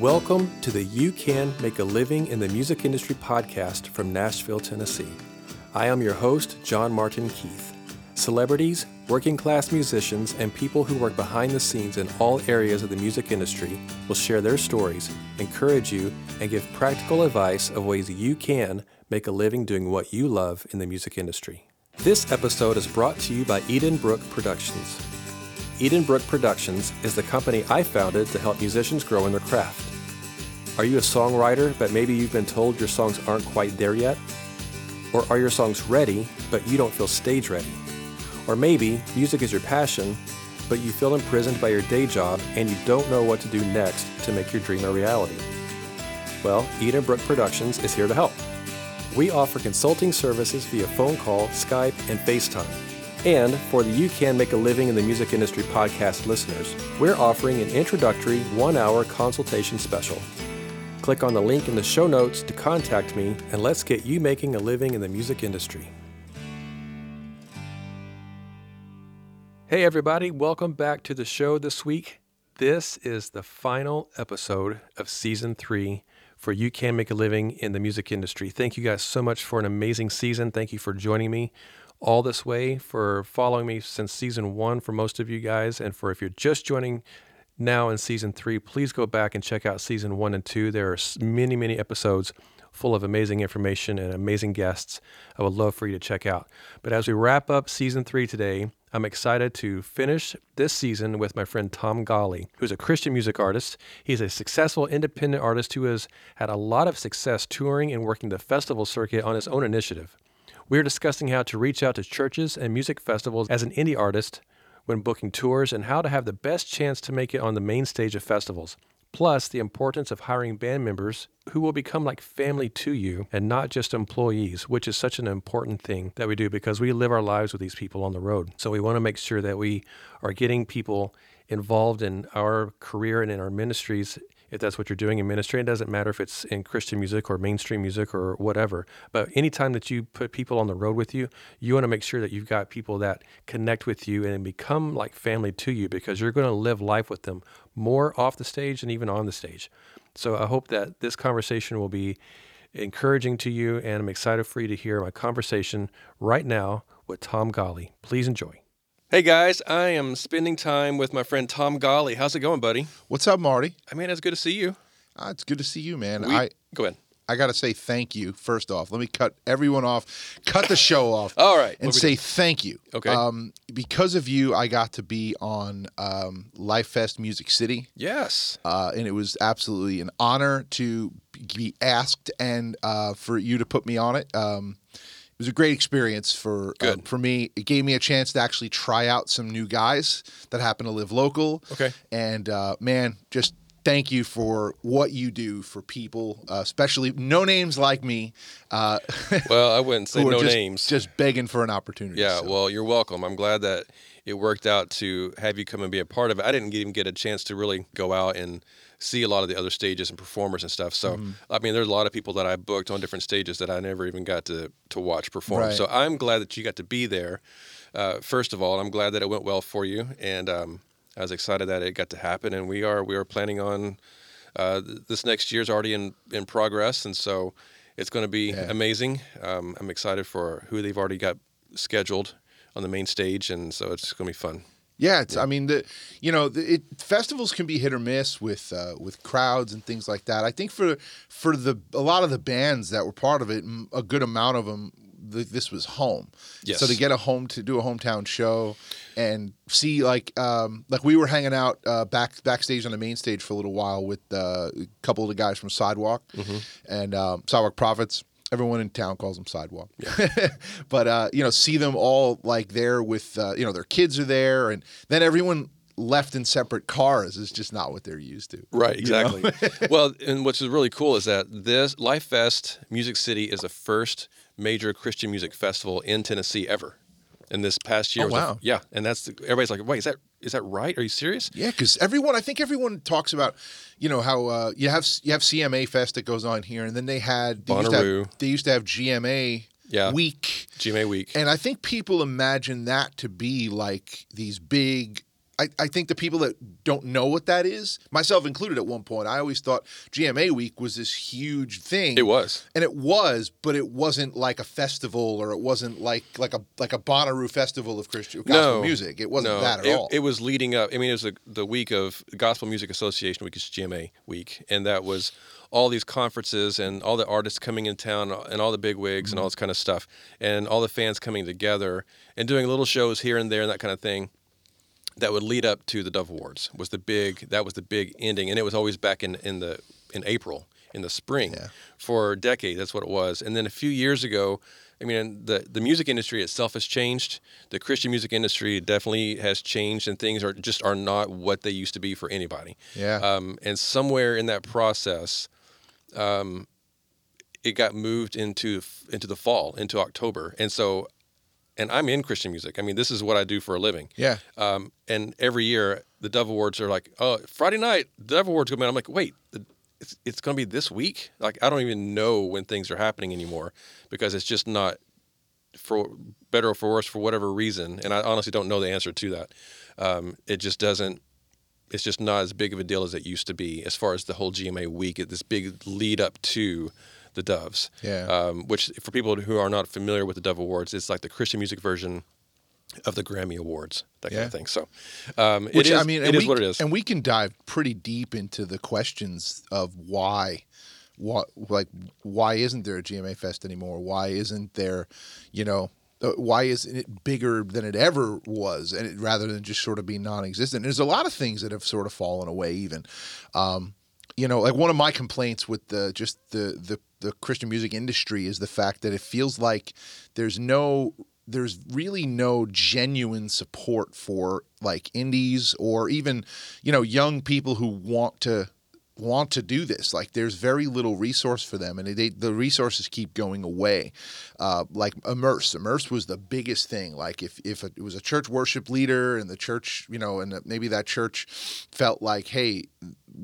Welcome to the You Can Make a Living in the Music Industry podcast from Nashville, Tennessee. I am your host, John Martin Keith. Celebrities, working class musicians, and people who work behind the scenes in all areas of the music industry will share their stories, encourage you, and give practical advice of ways you can make a living doing what you love in the music industry. This episode is brought to you by Edenbrooke Productions. Edenbrooke Productions is the company I founded to help musicians grow in their craft. Are you a songwriter, but maybe you've been told your songs aren't quite there yet? Or are your songs ready, but you don't feel stage ready? Or maybe music is your passion, but you feel imprisoned by your day job and you don't know what to do next to make your dream a reality? Well, Edenbrooke Productions is here to help. We offer consulting services via phone call, Skype, and FaceTime. And for the You Can Make a Living in the Music Industry podcast listeners, we're offering an introductory one hour consultation special. Click on the link in the show notes to contact me, and let's get you making a living in the music industry. Hey, everybody, welcome back to the show this week. This is the final episode of season three for You Can Make a Living in the Music Industry. Thank you guys so much for an amazing season. Thank you for joining me all this way, for following me since season one for most of you guys, and for if you're just joining now in season three, please go back and check out season one and two. There are many, many episodes full of amazing information and amazing guests I would love for you to check out. But as we wrap up season three today, I'm excited to finish this season with my friend Tom Golly, who's a Christian music artist. He's a successful independent artist who has had a lot of success touring and working the festival circuit on his own initiative. We're discussing how to reach out to churches and music festivals as an indie artist when booking tours and how to have the best chance to make it on the main stage of festivals. Plus, the importance of hiring band members who will become like family to you and not just employees, which is such an important thing that we do because we live our lives with these people on the road. So, we want to make sure that we are getting people involved in our career and in our ministries if that's what you're doing in ministry. It doesn't matter if it's in Christian music or mainstream music or whatever. But anytime that you put people on the road with you, you want to make sure that you've got people that connect with you and become like family to you because you're going to live life with them more off the stage and even on the stage. So I hope that this conversation will be encouraging to you, and I'm excited for you to hear my conversation right now with Tom Golly. Please enjoy. Hey guys, I am spending time with my friend Tom Golly. How's it going, buddy? What's up, Marty? I mean, it's good to see you. Uh, it's good to see you, man. We, I go ahead. I got to say thank you first off. Let me cut everyone off, cut the show off. All right, and say thank you. Okay. Um, because of you, I got to be on um, Life Fest Music City. Yes. Uh, and it was absolutely an honor to be asked and uh, for you to put me on it. Um, it was a great experience for um, for me. It gave me a chance to actually try out some new guys that happen to live local. Okay. And uh, man, just thank you for what you do for people, uh, especially no names like me. Uh, well, I wouldn't say no just, names. Just begging for an opportunity. Yeah. So. Well, you're welcome. I'm glad that it worked out to have you come and be a part of it. I didn't even get a chance to really go out and see a lot of the other stages and performers and stuff. So mm-hmm. I mean, there's a lot of people that I booked on different stages that I never even got to to watch perform. Right. So I'm glad that you got to be there. Uh, first of all, I'm glad that it went well for you, and um, I was excited that it got to happen. And we are we are planning on uh, this next year's already in in progress, and so it's going to be yeah. amazing. Um, I'm excited for who they've already got scheduled on the main stage, and so it's going to be fun. Yeah, it's. Yeah. I mean, the you know, the, it, festivals can be hit or miss with uh, with crowds and things like that. I think for for the a lot of the bands that were part of it, a good amount of them, the, this was home. Yes. So to get a home to do a hometown show and see like um, like we were hanging out uh, back backstage on the main stage for a little while with uh, a couple of the guys from Sidewalk mm-hmm. and um, Sidewalk Prophets everyone in town calls them sidewalk. Yeah. but uh, you know see them all like there with uh, you know their kids are there and then everyone left in separate cars is just not what they're used to. Right exactly. Well and what's really cool is that this life fest music city is the first major christian music festival in tennessee ever and this past year oh, wow. yeah and that's everybody's like wait is that is that right? Are you serious? Yeah, because everyone, I think everyone talks about, you know, how uh, you have you have CMA Fest that goes on here, and then they had they, used to, have, they used to have GMA yeah. week, GMA week, and I think people imagine that to be like these big I, I think the people that don't know what that is, myself included at one point, I always thought GMA week was this huge thing. It was. And it was, but it wasn't like a festival or it wasn't like like a like a Bonnaroo festival of Christian gospel No. music. It wasn't No, that at it, all. it was leading up. I mean, it was the, the week of Gospel Music Association Week, is GMA week, and that was all these conferences and all the artists coming in town and all the big wigs and all this mm-hmm. kind of stuff, and all the fans coming together and doing little shows here and there and that kind of thing. That would lead up to the Dove Awards was the big. That was the big ending, and it was always back in in the in April in the spring Yeah. for decades. That's what it was. And then a few years ago, I mean, the the music industry itself has changed. The Christian music industry definitely has changed, and things are just are not what they used to be for anybody. Yeah. Um, and somewhere in that process, um, it got moved into into the fall, into October, and so. And I'm in Christian music. I mean, this is what I do for a living. yeah. Um, and every year, the Dove Awards are like, oh, Friday night, the Dove Awards come in. I'm like, wait, it's, it's going to be this week? Like, I don't even know when things are happening anymore because it's just not, for better or for worse, for whatever reason. And I honestly don't know the answer to that. Um, it just doesn't, it's just not as big of a deal as it used to be as far as the whole GMA week, this big lead up to the Doves. Yeah. Um, which, for people who are not familiar with the Dove Awards, it's like the Christian music version of the Grammy Awards, that kind of thing. So, um, Which it is, I mean, it and we, what it is. and we can dive pretty deep into the questions of why, what, like, why isn't there a GMA Fest anymore? Why isn't there, you know, uh, why isn't it bigger than it ever was, and it, rather than just sort of be non-existent? There's a lot of things that have sort of fallen away, even. Um, you know, like one of my complaints with the just the the the Christian music industry is the fact that it feels like there's no there's really no genuine support for like indies or even you know young people who want to want to do this. Like there's very little resource for them and they, the resources keep going away uh, like immerse. Immerse was the biggest thing. Like if, if it was a church worship leader and the church you know and maybe that church felt like hey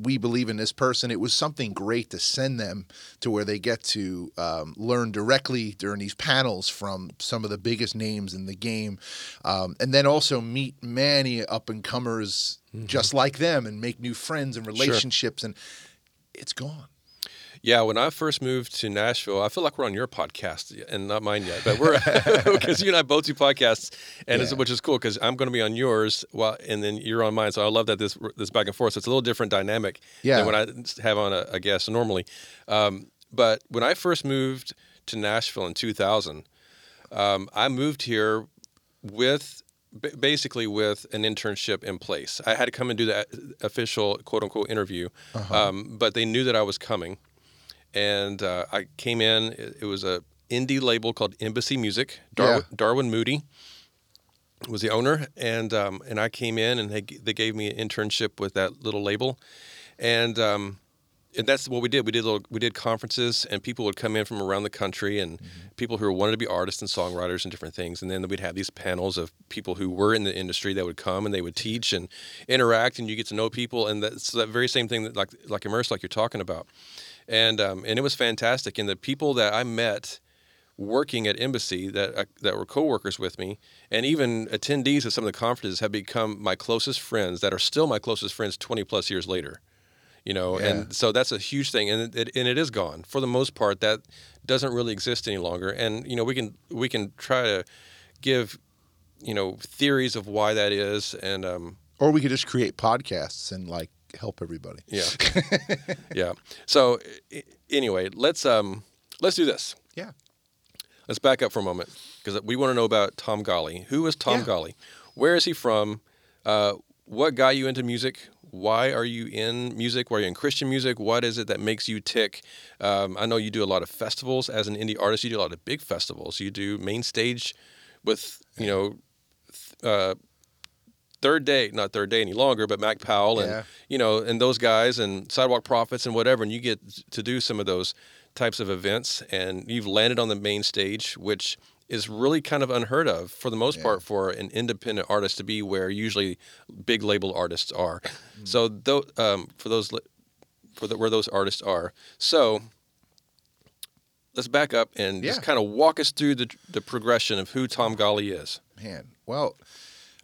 we believe in this person it was something great to send them to where they get to um, learn directly during these panels from some of the biggest names in the game um, and then also meet many up and comers just like them and make new friends and relationships and it's gone yeah, when I first moved to Nashville, I feel like we're on your podcast and not mine yet, but we're because you and I both do podcasts, and it's, Yeah. which is cool because I'm going to be on yours, while and then you're on mine. So I love that this this back and forth. So it's a little different dynamic Yeah. than when I have on a, a guest normally. Um, but when I first moved to Nashville in 2000, um, I moved here with basically with an internship in place. I had to come and do that official quote unquote interview, um, but they knew that I was coming, and uh, I came in. It, it was a indie label called Embassy Music. Darwin, Darwin Moody was the owner, and um, and I came in and they they gave me an internship with that little label, and um, and that's what we did. We did little, we did conferences, and people would come in from around the country, and people who wanted to be artists and songwriters and different things. And then we'd have these panels of people who were in the industry that would come and they would teach and interact, and you get to know people. And that's that very same thing that like like immerse, like you're talking about. And um, and it was fantastic. And the people that I met working at Embassy that uh, that were coworkers with me, and even attendees of some of the conferences have become my closest friends. That are still my closest friends 20 plus years later. You know, Yeah. and so that's a huge thing, and it, and it is gone for the most part. That doesn't really exist any longer. And you know, we can we can try to give you know theories of why that is, and um, or we could just create podcasts and like help everybody yeah, yeah. So anyway, let's um let's do this. yeah Let's back up for a moment because we want to know about Tom Golly. Who is Tom Yeah. Golly? Where is he from? Uh, what got you into music? Why are you in music? Why are you in Christian music? What is it that makes you tick? Um, I know you do a lot of festivals as an indie artist. You do a lot of big festivals. You do main stage with you know th- uh, third day, not third day any longer, but Mac Powell and Yeah. you know and those guys and Sidewalk Prophets and whatever. And you get to do some of those types of events, and you've landed on the main stage, which is really kind of unheard of for the most Yeah. part for an independent artist to be where usually big label artists are. Mm. So though um, for those for the, where those artists are, so let's back up and just kind of walk us through the the progression of who Tom Golly is. Man, well,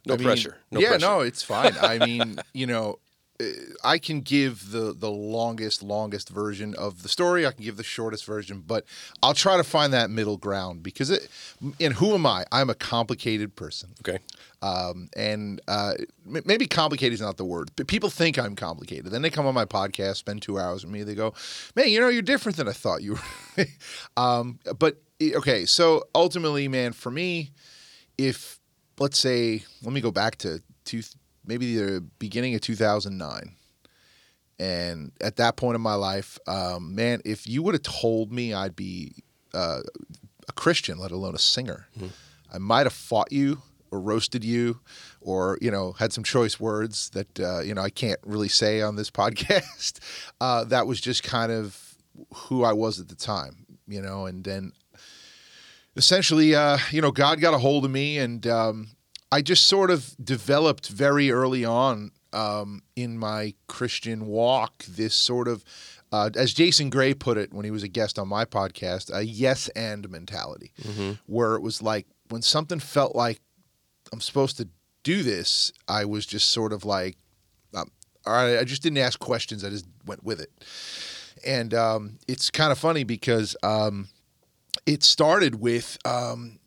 No I mean, pressure. No yeah, pressure. no, it's fine. I mean, you know, uh, I can give the the longest, longest version of the story. I can give the shortest version, but I'll try to find that middle ground because it. And who am I? I'm a complicated person. Okay. Um, and uh, maybe complicated is not the word, but people think I'm complicated. Then they come on my podcast, spend two hours with me. They go, "Man, you know, you're different than I thought you were." um, but okay, so ultimately, man, for me, if let's say, let me go back to two, maybe the beginning of 2009. And at that point in my life, um, man, if you would have told me I'd be uh, a Christian, let alone a singer, I might have fought you or roasted you or, you know, had some choice words that, uh, you know, I can't really say on this podcast. Uh, that was just kind of who I was at the time, you know, and then essentially, uh, you know, God got a hold of me, and um, I just sort of developed very early on um, in my Christian walk this sort of, uh, as Jason Gray put it when he was a guest on my podcast, a yes and mentality, where it was like when something felt like I'm supposed to do this, I was just sort of like, um, all right, I just didn't ask questions, I just went with it. And um, it's kind of funny because um, it started with um,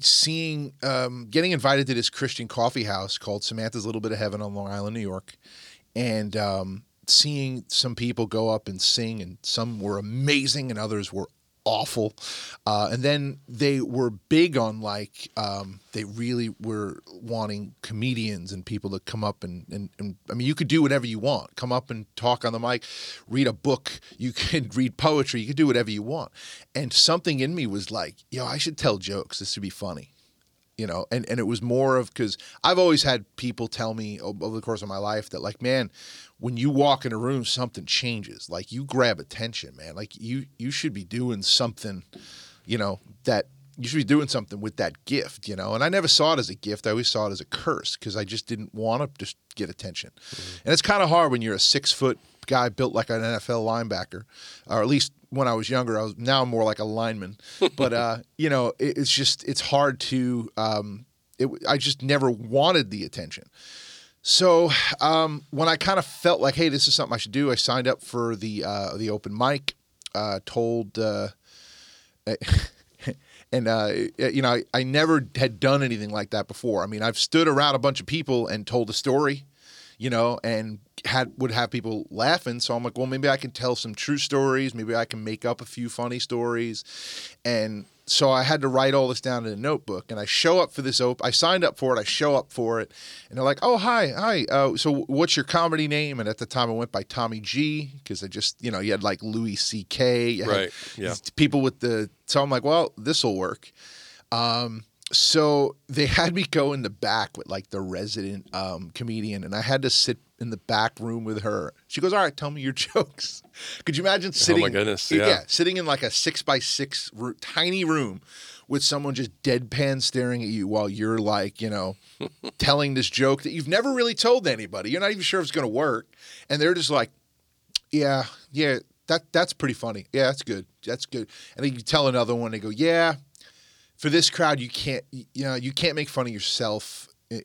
seeing um, getting invited to this Christian coffee house called Samantha's Little Bit of Heaven on Long Island, New York, and um, seeing some people go up and sing, and some were amazing, and others were awful. Uh, and then they were big on like um, they really were wanting comedians and people to come up and, and and I mean you could do whatever you want. Come up and talk on the mic, read a book. You could read poetry. You could do whatever you want. And something in me was like, yo, I should tell jokes. This would be funny you know and, and it was more of because i've always had people tell me over the course of my life that like man when you walk in a room something changes. Like you grab attention man. Like you you should be doing something you know that you should be doing something with that gift you know? And i never saw it as a gift. I always saw it as a curse because i just didn't want to just get attention. Mm-hmm. And it's kind of hard when you're a six foot guy built like an nfl linebacker or at least when I was younger, I was now more like a lineman. But uh, you know, it, it's just it's hard to. Um, it, I just never wanted the attention. So um, when I kind of felt like, hey, this is something I should do, I signed up for the uh, the open mic. Uh, told. Uh, and uh, you know, I, I never had done anything like that before. I mean, I've stood around a bunch of people and told a story, you know, and had would have people laughing. So I'm like, well, maybe I can tell some true stories. Maybe I can make up a few funny stories. And so I had to write all this down in a notebook. And I show up for this open. I signed up for it. I show up for it, and they're like, oh hi, hi. Uh, so what's your comedy name? And at the time, I went by Tommy G because I just, you know, you had like Louis C.K. Right, yeah. people with the. So I'm like, well, this will work. Um, so they had me go in the back with like the resident um, comedian, and I had to sit in the back room with her. She goes, "All right, tell me your jokes." Could you imagine sitting? Oh my goodness, yeah. sitting in like a six by six ro- tiny room with someone just deadpan staring at you while you're like, you know, telling this joke that you've never really told anybody. You're not even sure if it's going to work, and they're just like, "Yeah, yeah." That, that's pretty funny. Yeah, that's good. That's good. And then you tell another one, they go, "Yeah, for this crowd, you can't you know you can't make fun of yourself. I-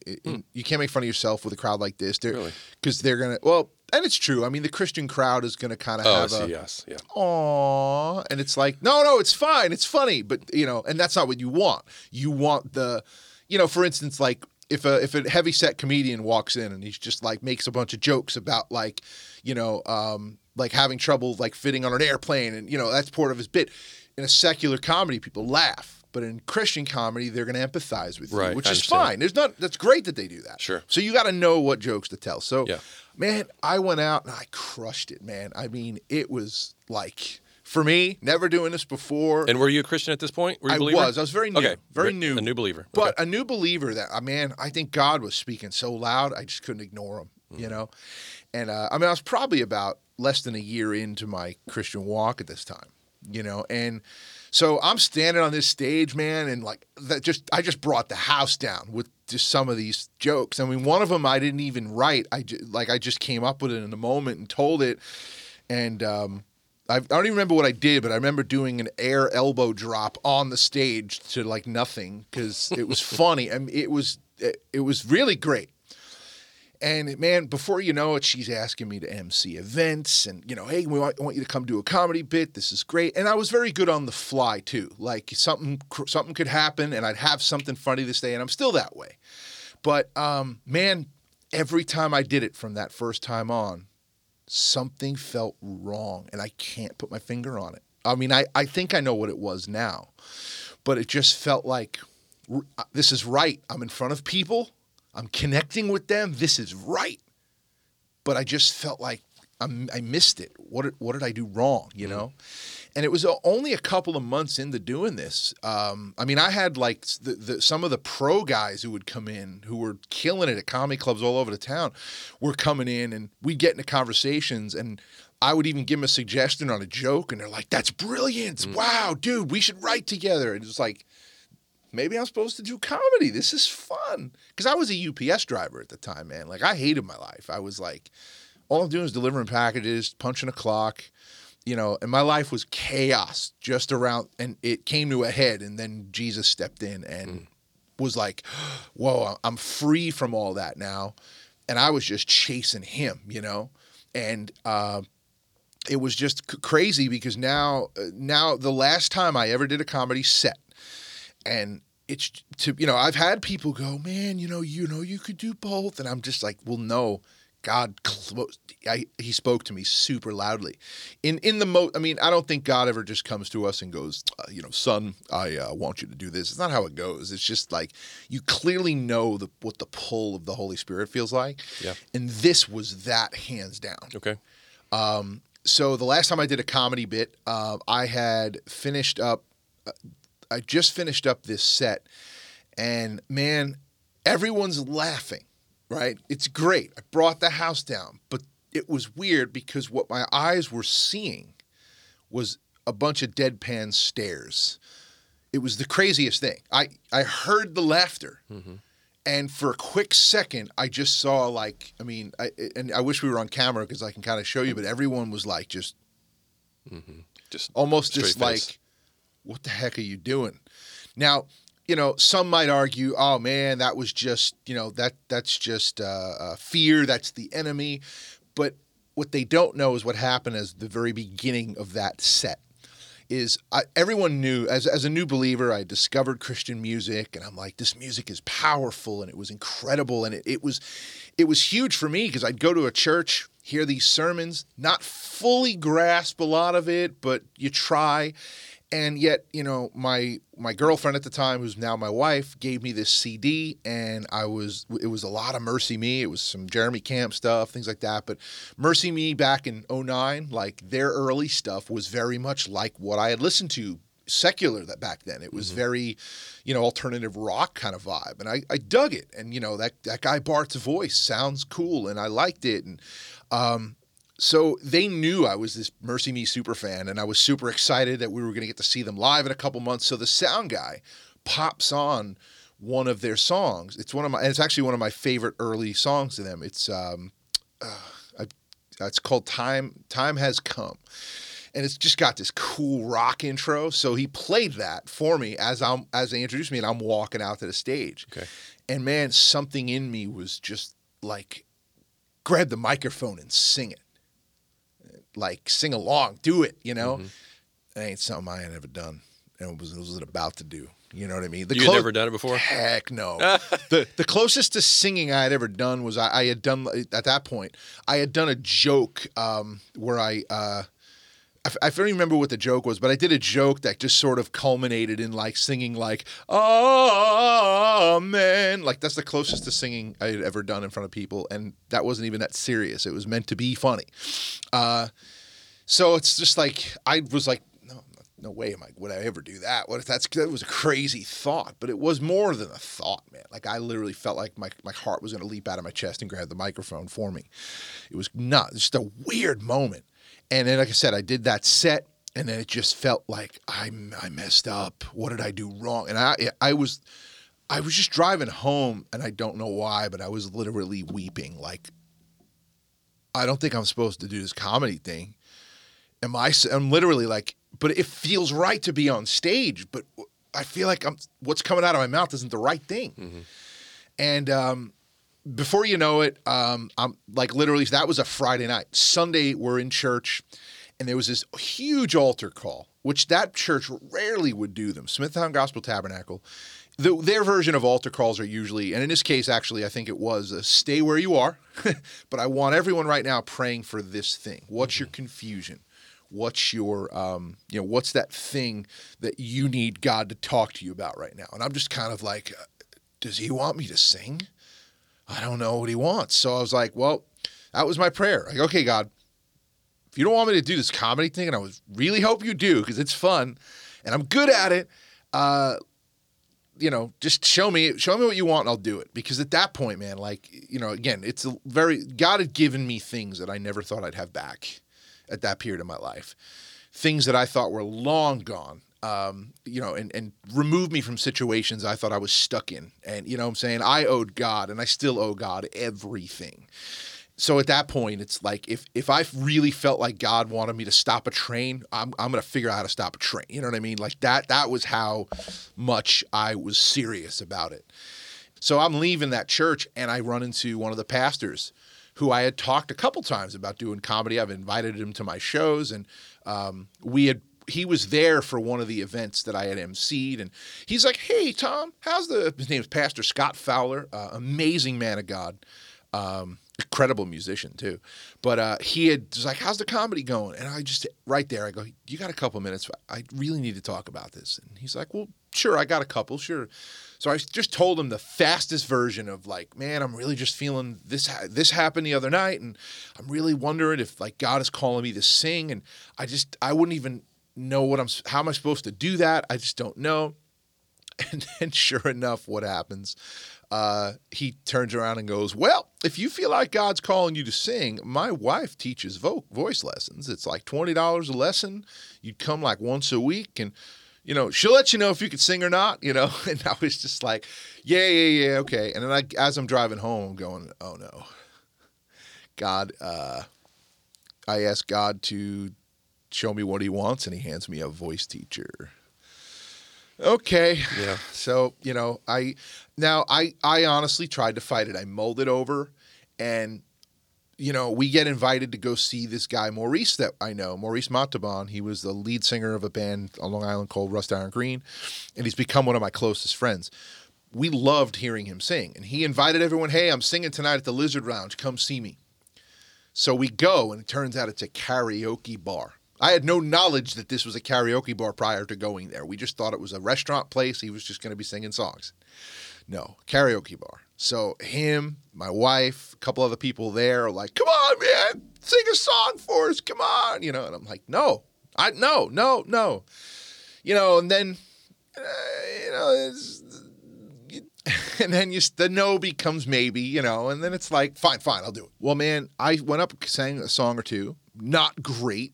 You can't make fun of yourself with a crowd like this. They're Hmm. Really? because they're gonna well, and it's true. I mean, the Christian crowd is gonna kind of Oh, have see. a Yes. Yeah. aw, and it's like no, no, it's fine, it's funny, but you know, and that's not what you want. You want the, you know, for instance, like. If a if a heavy set comedian walks in and he's just like makes a bunch of jokes about like, you know, um, like having trouble like fitting on an airplane and you know that's part of his bit. In a secular comedy, people laugh, but in Christian comedy, they're going to empathize with Right, you, which I is understand. fine. There's not. That's great that they do that. Sure. So you got to know what jokes to tell. So, Yeah. man, I went out and I crushed it, man. I mean, it was like for me, never doing this before. And were you a Christian at this point? Were you a I believer? was. I was very new. Okay. Very new. A new believer. But a new believer that, man, I think God was speaking so loud, I just couldn't ignore him, Mm. you know? And uh, I mean, I was probably about less than a year into my Christian walk at this time, you know? And so I'm standing on this stage, man, and like that just, I just brought the house down with just some of these jokes. I mean, one of them I didn't even write. I ju- like, I just came up with it in a moment and told it. And, um, I I don't even remember what I did, but I remember doing an air elbow drop on the stage to like nothing because it was funny. I mean, it was it, it was really great. And man, before you know it, she's asking me to MC events and, you know, hey, we want, want, you to come do a comedy bit. This is great. And I was very good on the fly too. Like something something could happen and I'd have something funny this day and I'm still that way. But um, man, every time I did it from that first time on, something felt wrong and I can't put my finger on it. I mean, I, I think I know what it was now, but it just felt like uh, this is right. I'm in front of people I'm connecting with them. This is right. But I just felt like I'm, i missed it. What did, what did I do wrong? You mm-hmm. know? And it was only a couple of months into doing this. Um, I mean, I had like the, the, some of the pro guys who would come in who were killing it at comedy clubs all over the town were coming in and we'd get into conversations and I would even give them a suggestion on a joke and they're like, that's brilliant. Mm-hmm. Wow, dude, we should write together. And it's like, maybe I'm supposed to do comedy. This is fun. Because I was a UPS driver at the time, man. Like, I hated my life. I was like, all I'm doing is delivering packages, punching a clock, you know, and my life was chaos just around, and it came to a head. And then Jesus stepped in and mm. was like, whoa, I'm free from all that now. And I was just chasing him, you know? And, uh, it was just c- crazy because now, uh, now the last time I ever did a comedy set, and it's to you know I've had people go, man, you know, you know, you could do both, and I'm just like, well, no. God, I, he spoke to me super loudly. In in the mo, I mean, I don't think God ever just comes to us and goes, uh, you know, son, I uh, want you to do this. It's not how it goes. It's just like you clearly know the what the pull of the Holy Spirit feels like. Yeah. And this was that hands down. Okay. Um. So the last time I did a comedy bit, uh, I had finished up uh, I just finished up this set, and man, everyone's laughing. Right? It's great. I brought the house down, but it was weird because what my eyes were seeing was a bunch of deadpan stares. It was the craziest thing. I I heard the laughter. Mm-hmm. And for a quick second, I just saw like, I mean, I, and I wish we were on camera because I can kind of show you, but everyone was like just, mm-hmm. just almost just face. like, what the heck are you doing? Now, you know, some might argue, oh man, that was just, you know, that that's just uh, uh, fear. That's the enemy. But what they don't know is what happened as the very beginning of that set. Is I, everyone knew as as a new believer, I discovered Christian music, and I'm like, this music is powerful, and it was incredible, and it, it was, it was huge for me because I'd go to a church, hear these sermons, not fully grasp a lot of it, but you try, and yet you know my my girlfriend at the time who's now my wife gave me this cd and i was it was a lot of MercyMe. It was some jeremy camp stuff things like that. But MercyMe back in 09 like their early stuff was very much like what i had listened to secular that back then. It was mm-hmm. very you know alternative rock kind of vibe. And I, I dug it. And you know that that guy bart's voice sounds cool and i liked it. And um so they knew I was this MercyMe super fan, and I was super excited that we were going to get to see them live in a couple months. So the sound guy pops on one of their songs. It's one of my, and it's actually one of my favorite early songs to them. It's um, uh, I, it's called "Time Time Has Come," and it's just got this cool rock intro. So he played that for me as I'm as they introduced me, and I'm walking out to the stage. Okay. And man, something in me was just like, grab the microphone and sing it like sing along, do it, you know. Mm-hmm. That ain't something I had ever done and was was about to do. You know what I mean? The you clo- never done it before? Heck no. the the closest to singing I had ever done was I, I, had done at that point I had done a joke um, where I uh, I, don't remember what the joke was, but I did a joke that just sort of culminated in like singing like "Amen." Like that's the closest to singing I had ever done in front of people, and that wasn't even that serious. It was meant to be funny. Uh, so it's just like I was like, no, no way am I would I ever do that? What if that's that was a crazy thought, but it was more than a thought, man. Like I literally felt like my my heart was going to leap out of my chest and grab the microphone for me. It was not just a weird moment. And then, like I said, I did that set, and then it just felt like I I messed up. What did I do wrong? And I I was I was just driving home, and I don't know why, but I was literally weeping. Like I don't think I'm supposed to do this comedy thing. Am I? I'm literally like, but it feels right to be on stage, but I feel like I'm what's coming out of my mouth isn't the right thing. Mm-hmm. And um, before you know it, um, I'm like literally that was a Friday night. Sunday we're in church, and there was this huge altar call, which that church rarely would do them. Smithtown Gospel Tabernacle. The, their version of altar calls are usually, and in this case, actually, I think it was a stay where you are. but I want everyone right now praying for this thing. What's your confusion? What's your, um, you know, what's that thing that you need God to talk to you about right now? And I'm just kind of like, uh, does He want me to sing? I don't know what He wants. So I was like, well, that was my prayer. Like, okay, God, if you don't want me to do this comedy thing, and I was really hope you do because it's fun and I'm good at it. Uh, you know, just show me, show me what you want, and I'll do it. Because at that point, man, like, you know, again, it's a very God had given me things that I never thought I'd have back at that period of my life, things that I thought were long gone. Um, you know, and and remove me from situations I thought I was stuck in. And you know what I'm saying? I owed God and I still owe God everything. So at that point it's like if if i really felt like god wanted me to stop a train i'm, I'm gonna figure out how to stop a train. You know what i mean? Like that that was how much i was serious about it. So i'm leaving that church and i run into one of the pastors who i had talked a couple times about doing comedy. I've invited him to my shows and um, we had he was there for one of the events that I had emceed, and he's like, "Hey, Tom, how's the?" His name is Pastor Scott Fowler, uh, amazing man of God. Um, incredible musician too. But uh, he had was like, "How's the comedy going?" And I just right there, I go, "You got a couple minutes? I really need to talk about this." And he's like, "Well, sure, I got a couple, sure." So I just told him the fastest version of like, "Man, I'm really just feeling this. This happened the other night, and I'm really wondering if like God is calling me to sing, and I just I wouldn't even know what I'm. How am I supposed to do that? I just don't know." And then, sure enough, what happens? uh, he turns around and goes, Well, if you feel like God's calling you to sing, my wife teaches vo- voice lessons. It's like $20 a lesson. You'd come like once a week and you know, she'll let you know if you could sing or not, you know. And I was just like, yeah, yeah, yeah, okay. And then I, as I'm driving home, I'm going, oh no, God, uh, I asked God to show me what He wants, and He hands me a voice teacher. Okay. Yeah. So, you know, I now I I honestly tried to fight it. I mulled it over and you know, we get invited to go see this guy Maurice that I know, Maurice Montalban. He was the lead singer of a band on Long Island called Rust Iron Green, and he's become one of my closest friends. We loved hearing him sing, and he invited everyone, "Hey, I'm singing tonight at the Lizard Lounge. Come see me." So we go, and it turns out it's a karaoke bar. I had no knowledge that this was a karaoke bar prior to going there. We just thought it was a restaurant place. He was just going to be singing songs. No, karaoke bar. So him, my wife, a couple other people there are like, "Come on, man, sing a song for us. Come on," you know. And I'm like, "No, I no, no, no," you know. And then, uh, you know, and then you the no becomes maybe, you know. And then it's like, fine, fine, I'll do it. Well, man, I went up, sang a song or two. Not great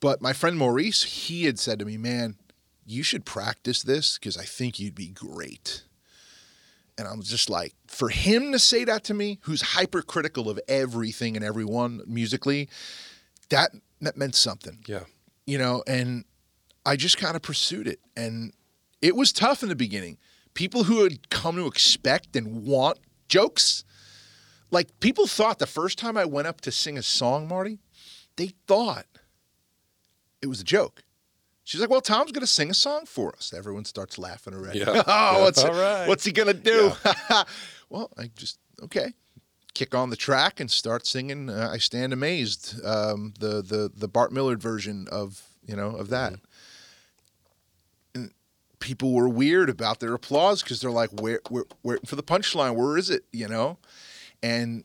but my friend Maurice, he had said to me, man, you should practice this because I think you'd be great. And I'm just like, for him to say that to me, who's hypercritical of everything and everyone musically, that that meant something. Yeah. You know, and I just kind of pursued it. And it was tough in the beginning. People who had come to expect and want jokes, like people thought the first time I went up to sing a song, Marty, they thought it was a joke. She's like, "Well, Tom's going to sing a song for us." Everyone starts laughing already. Yeah. oh, what's right. what's he going to do? Yeah. well, I just okay, kick on the track and start singing. Uh, I stand amazed. Um, the the the Bart Millard version of you know of that. Mm-hmm. And people were weird about their applause because they're like, "Where, where, where for the punchline? Where is it?" You know, and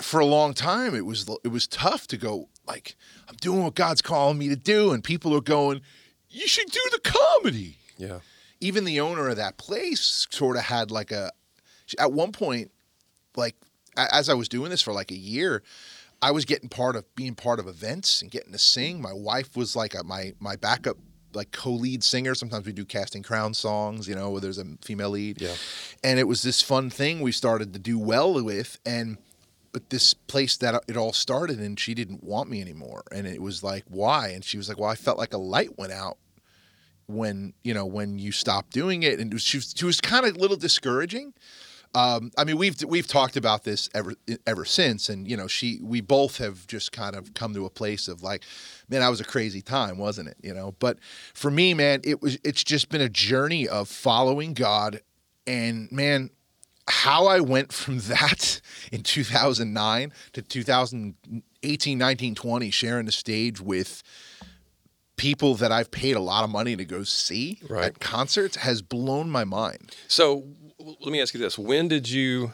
for a long time it was it was tough to go like I'm doing what God's calling me to do, and people are going, "You should do the comedy." Yeah. Even the owner of that place sort of had like a. At one point, like as I was doing this for like a year, I was getting part of being part of events and getting to sing. My wife was like a, my my backup like co-lead singer. Sometimes we do casting crown songs, you know, where there's a female lead. Yeah. And it was this fun thing we started to do well with and but this place that it all started and she didn't want me anymore. And it was like why? And she was like well i felt like a light went out when you know when you stopped doing it. And it was, she was, she was kind of a little discouraging. Um, I mean, we've we've talked about this ever ever since, and you know, she we both have just kind of come to a place of like, man, that was a crazy time, wasn't it? You know, but for me, man, it was it's just been a journey of following God, and man, how I went from that in 2009 to 2018, 19, 20, sharing the stage with people that I've paid a lot of money to go see right. at concerts has blown my mind. So let me ask you this: When did you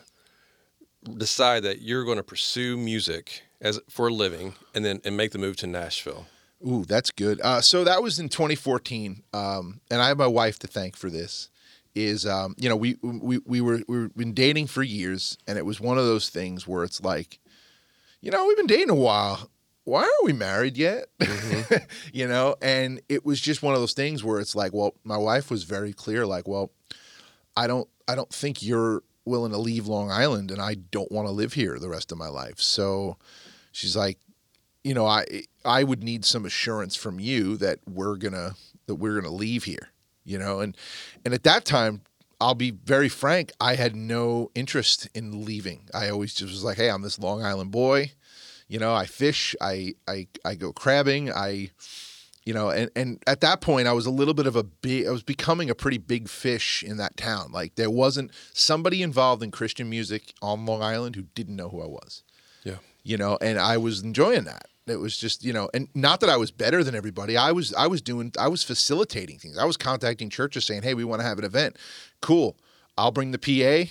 decide that you're going to pursue music as for a living, and then and make the move to Nashville? Ooh, that's good. Uh, so that was in 2014, um, and I have my wife to thank for this. Is um, you know we we we were we have been dating for years, and it was one of those things where it's like, you know, we've been dating a while why aren't we married yet? Mm-hmm. you know, and it was just one of those things where it's like, well, my wife was very clear, like, well, I don't, I don't think you're willing to leave Long Island, and I don't want to live here the rest of my life. So she's like, you know, I, I would need some assurance from you that we're gonna, that we're gonna leave here, you know, and, and at that time, I'll be very frank, I had no interest in leaving. I always just was like, hey, I'm this Long Island boy you know, I fish, I I I go crabbing, I you know, and and at that point I was a little bit of a big I was becoming a pretty big fish in that town. Like there wasn't somebody involved in Christian music on Long Island who didn't know who I was. You know, and I was enjoying that. It was just, you know, and not that I was better than everybody. I was I was doing I was facilitating things. I was contacting churches saying, "Hey, we want to have an event." Cool. I'll bring the PA.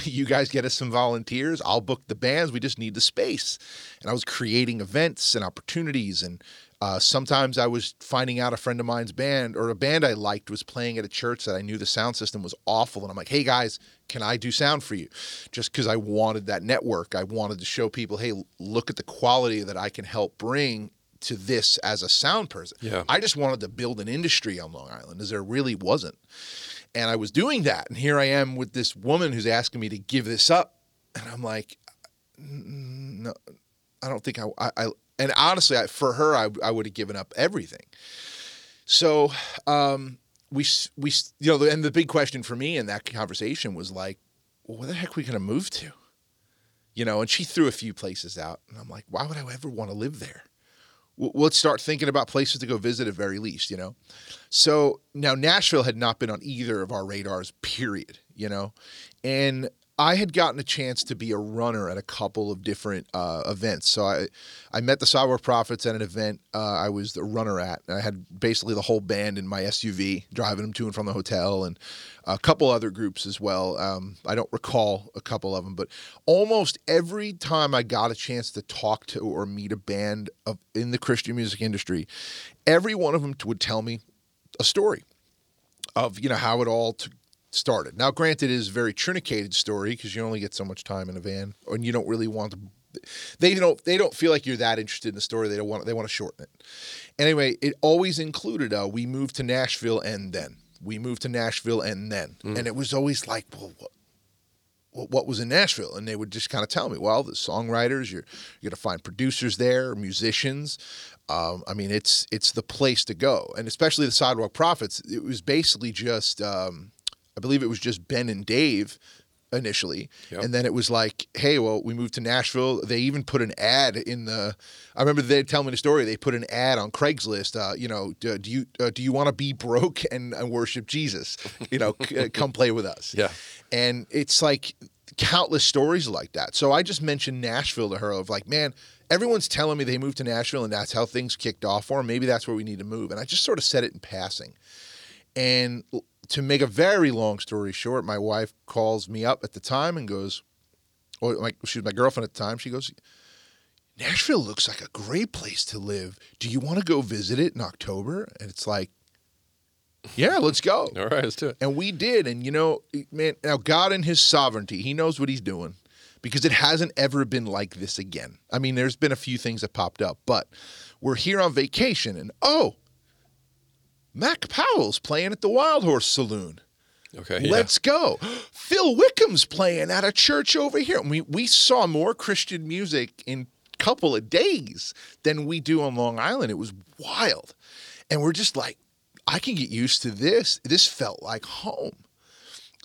you guys get us some volunteers. I'll book the bands. We just need the space. And I was creating events and opportunities. And uh, sometimes I was finding out a friend of mine's band or a band I liked was playing at a church that I knew the sound system was awful. And I'm like, hey guys, can I do sound for you? Just because I wanted that network. I wanted to show people, hey, look at the quality that I can help bring to this as a sound person. Yeah. I just wanted to build an industry on Long Island, as there really wasn't. And I was doing that. And here I am with this woman who's asking me to give this up. And I'm like, no, I don't think I, I, I and honestly, I, for her, I, I would have given up everything. So, um, we, we, you know, and the big question for me in that conversation was like, well, where the heck are we going to move to? You know, and she threw a few places out. And I'm like, why would I ever want to live there? let's start thinking about places to go visit at very least, you know? So now Nashville had not been on either of our radars, period, you know? And I had gotten a chance to be a runner at a couple of different uh, events. So I, I met the Sidewalk Prophets at an event uh, I was the runner at. I had basically the whole band in my SUV, driving them to and from the hotel, and a couple other groups as well. Um, I don't recall a couple of them, but almost every time I got a chance to talk to or meet a band of, in the Christian music industry, every one of them would tell me a story of you know how it all started. Now, granted, it is a very truncated story because you only get so much time in a van, and you don't really want to. They don't. They don't feel like you're that interested in the story. They don't want. They want to shorten it. Anyway, it always included. Uh, we moved to Nashville, and then we moved to Nashville, and then, mm. and it was always like, well, what, what was in Nashville? And they would just kind of tell me, well, the songwriters, you're you're gonna find producers there, musicians. Um, I mean, it's it's the place to go, and especially the Sidewalk Prophets. It was basically just. Um, I believe it was just Ben and Dave initially. Yep. and then it was like hey well we moved to nashville. They even put an ad in the i remember they tell me the story. They put an ad on craigslist uh, you know do, do you uh, do you want to be broke and, and, worship jesus? You know c- uh, come play with us. Yeah. And it's like countless stories like that. So i just mentioned nashville to her of like man everyone's telling me they moved to nashville and that's how things kicked off for them maybe that's where we need to move. And i just sort of said it in passing. And to make a very long story short, my wife calls me up at the time and goes, or my, she was my girlfriend at the time. She goes, Nashville looks like a great place to live. Do you want to go visit it in October? And it's like, yeah, let's go. All right, let's do it. And we did. And you know, man, now God in his sovereignty, he knows what he's doing because it hasn't ever been like this again. I mean, there's been a few things that popped up, but we're here on vacation and oh, Mac Powell's playing at the Wild Horse Saloon. Okay. Let's go. Phil Wickham's playing at a church over here. We we saw more Christian music in a couple of days than we do on Long Island. It was wild. And we're just like, I can get used to this. This felt like home.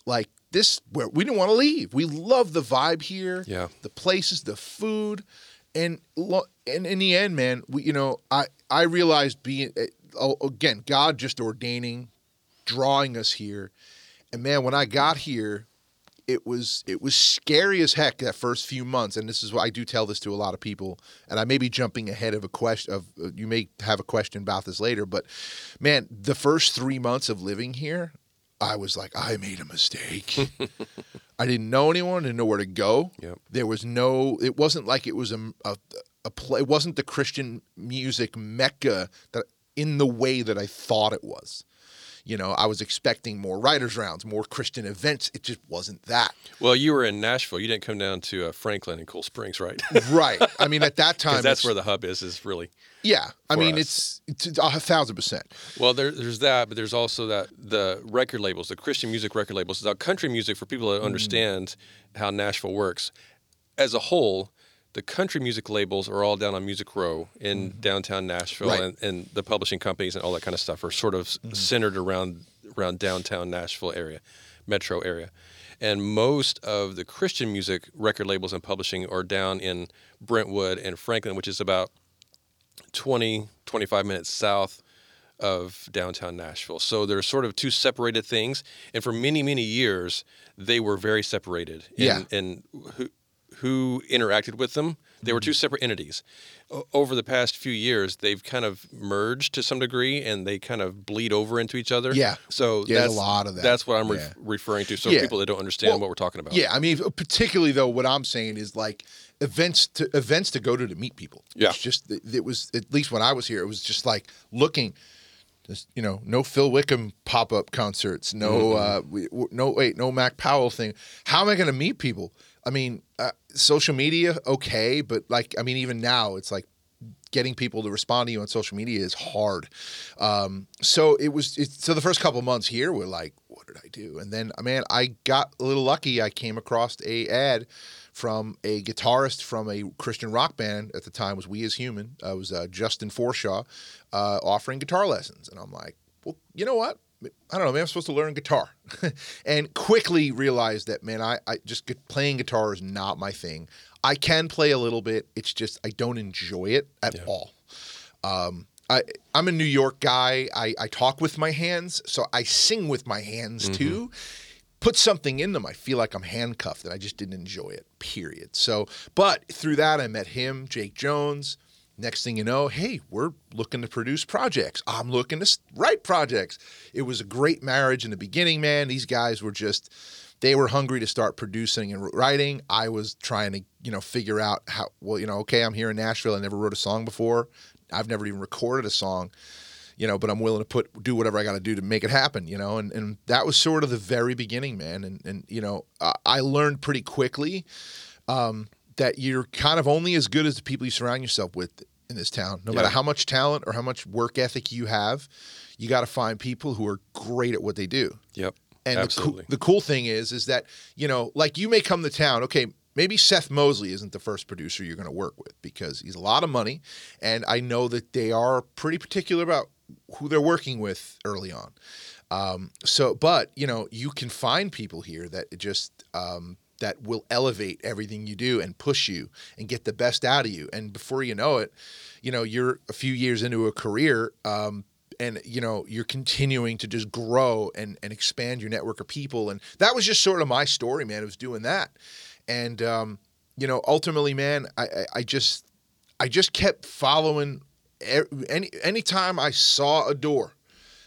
Like this where we didn't want to leave. We love the vibe here. Yeah. The places, the food, and and in the end, man, we you know I I realized being again God just ordaining, drawing us here, and man, when I got here, it was it was scary as heck that first few months. And this is what I do tell this to a lot of people. And I may be jumping ahead of a question of uh, you may have a question about this later but man the first 3 months of living here I was like I made a mistake. I didn't know anyone didn't know where to go. Yep. there was no it wasn't like it was a a, a play it wasn't the Christian music mecca that in the way that I thought it was you know, I was expecting more writers' rounds, more Christian events. It just wasn't that. Well, you were in Nashville. You didn't come down to uh, Franklin and Cool Springs, right? right. I mean, at that time, that's where the hub is. Is really yeah. I mean, it's, it's a thousand percent. well. There, there's that, but there's also that the record labels, the Christian music record labels, the country music for people Mm. that understand how Nashville works. As a whole, the country music labels are all down on Music Row in downtown Nashville, Mm-hmm. Right. and, and the publishing companies and all that kind of stuff are sort of Mm-hmm. centered around around downtown Nashville area, metro area. And most of the Christian music record labels and publishing are down in Brentwood and Franklin, which is about 20, 25 minutes south of downtown Nashville. So they're sort of two separated things. And for many, many years, they were very separated. And, Yeah. And who, who interacted with them, they were two separate entities. O- over the past few years, they've kind of merged to some degree and they kind of bleed over into each other. Yeah. So Yeah, there's a lot of that. That's what I'm ref- Yeah. referring to. So Yeah. people that don't understand Well, what we're talking about. Yeah. I mean, particularly though, what I'm saying is like events to events to go to to meet people. Yeah. It's just it, it was at least when I was here, it was just like looking. Just you know, no Phil Wickham pop up concerts, no, Mm-hmm. uh, we, w- no wait, no Mac Powell thing. How am I going to meet people? I mean, uh, social media, okay, but like, I mean, even now, it's like getting people to respond to you on social media is hard. Um, so it was. It, so the first couple months here were like, what did I do? And then, man, I got a little lucky. I came across a ad from a guitarist from a Christian rock band at the time was We as Human. Uh, it was uh, Justin Forshaw uh, offering guitar lessons, and I'm like, well, you know what? I don't know, man. I'm supposed to learn guitar, and quickly realized that, man, I, I just get, playing guitar is not my thing. I can play a little bit. It's just I don't enjoy it at all. Um, I, I'm a New York guy. I, I talk with my hands, so I sing with my hands too. Put something in them, I feel like I'm handcuffed, and I just didn't enjoy it. Period. So, but through that, I met him, Jake Jones. Next thing you know, hey, we're looking to produce projects. I'm looking to write projects. It was a great marriage in the beginning, man. These guys were just they were hungry to start producing and writing. I was trying to, you know, figure out how well, you know, okay, I'm here in Nashville. I never wrote a song before. I've never even recorded a song, you know, but I'm willing to put do whatever I got to do to make it happen, you know. And and that was sort of the very beginning, man. And and you know, I, I learned pretty quickly um, that you're kind of only as good as the people you surround yourself with in this town. No matter how much talent or how much work ethic you have, you got to find people who are great at what they do. Yep. And the Absolutely. the cool thing is, is that you know, like you may come to town. Okay, maybe Seth Mosley isn't the first producer you're going to work with because he's a lot of money, and I know that they are pretty particular about who they're working with early on. Um, so, but you know, you can find people here that just um, that will elevate everything you do and push you and get the best out of you. And before you know it, you know, you're a few years into a career. Um, and you know you're continuing to just grow and and expand your network of people and that was just sort of my story man it was doing that and um you know ultimately man i i, I just i just kept following any anytime i saw a door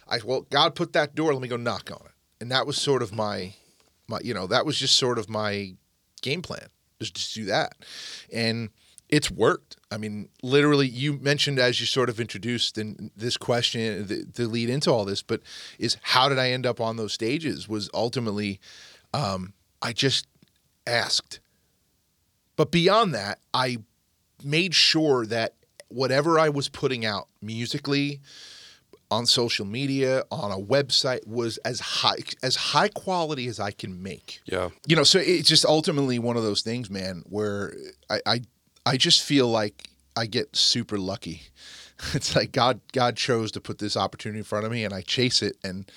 i well god put that door let me go knock on it and that was sort of my my you know that was just sort of my game plan just just do that. And it's worked. I mean literally you mentioned as you sort of introduced in this question the, the lead into all this but is how did i end up on those stages was ultimately um, i just asked. But beyond that i made sure that whatever i was putting out musically on social media on a website was as high as high quality as i can make Yeah. you know so it's just ultimately one of those things man where i i, I just feel like i get super lucky it's like god god chose to put this opportunity in front of me and i chase it and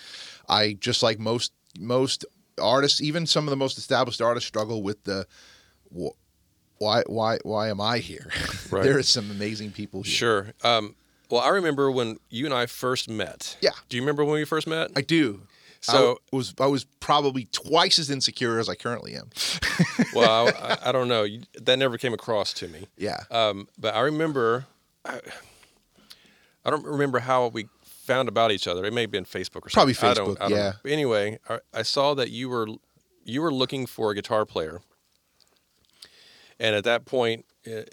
i just like most most artists, even some of the most established artists, struggle with the why why why am I here? Right. there is some amazing people here. Sure. Um, well, I remember when you and I first met. Yeah. Do you remember when we first met? I do. So I was I was probably twice as insecure as I currently am. well, I, I, don't know. That never came across to me. Yeah. Um, but I remember. I, I don't remember how we found about each other. It may have been Facebook or something. Probably Facebook. I don't, I don't yeah. Anyway, I, I saw that you were you were looking for a guitar player, and at that point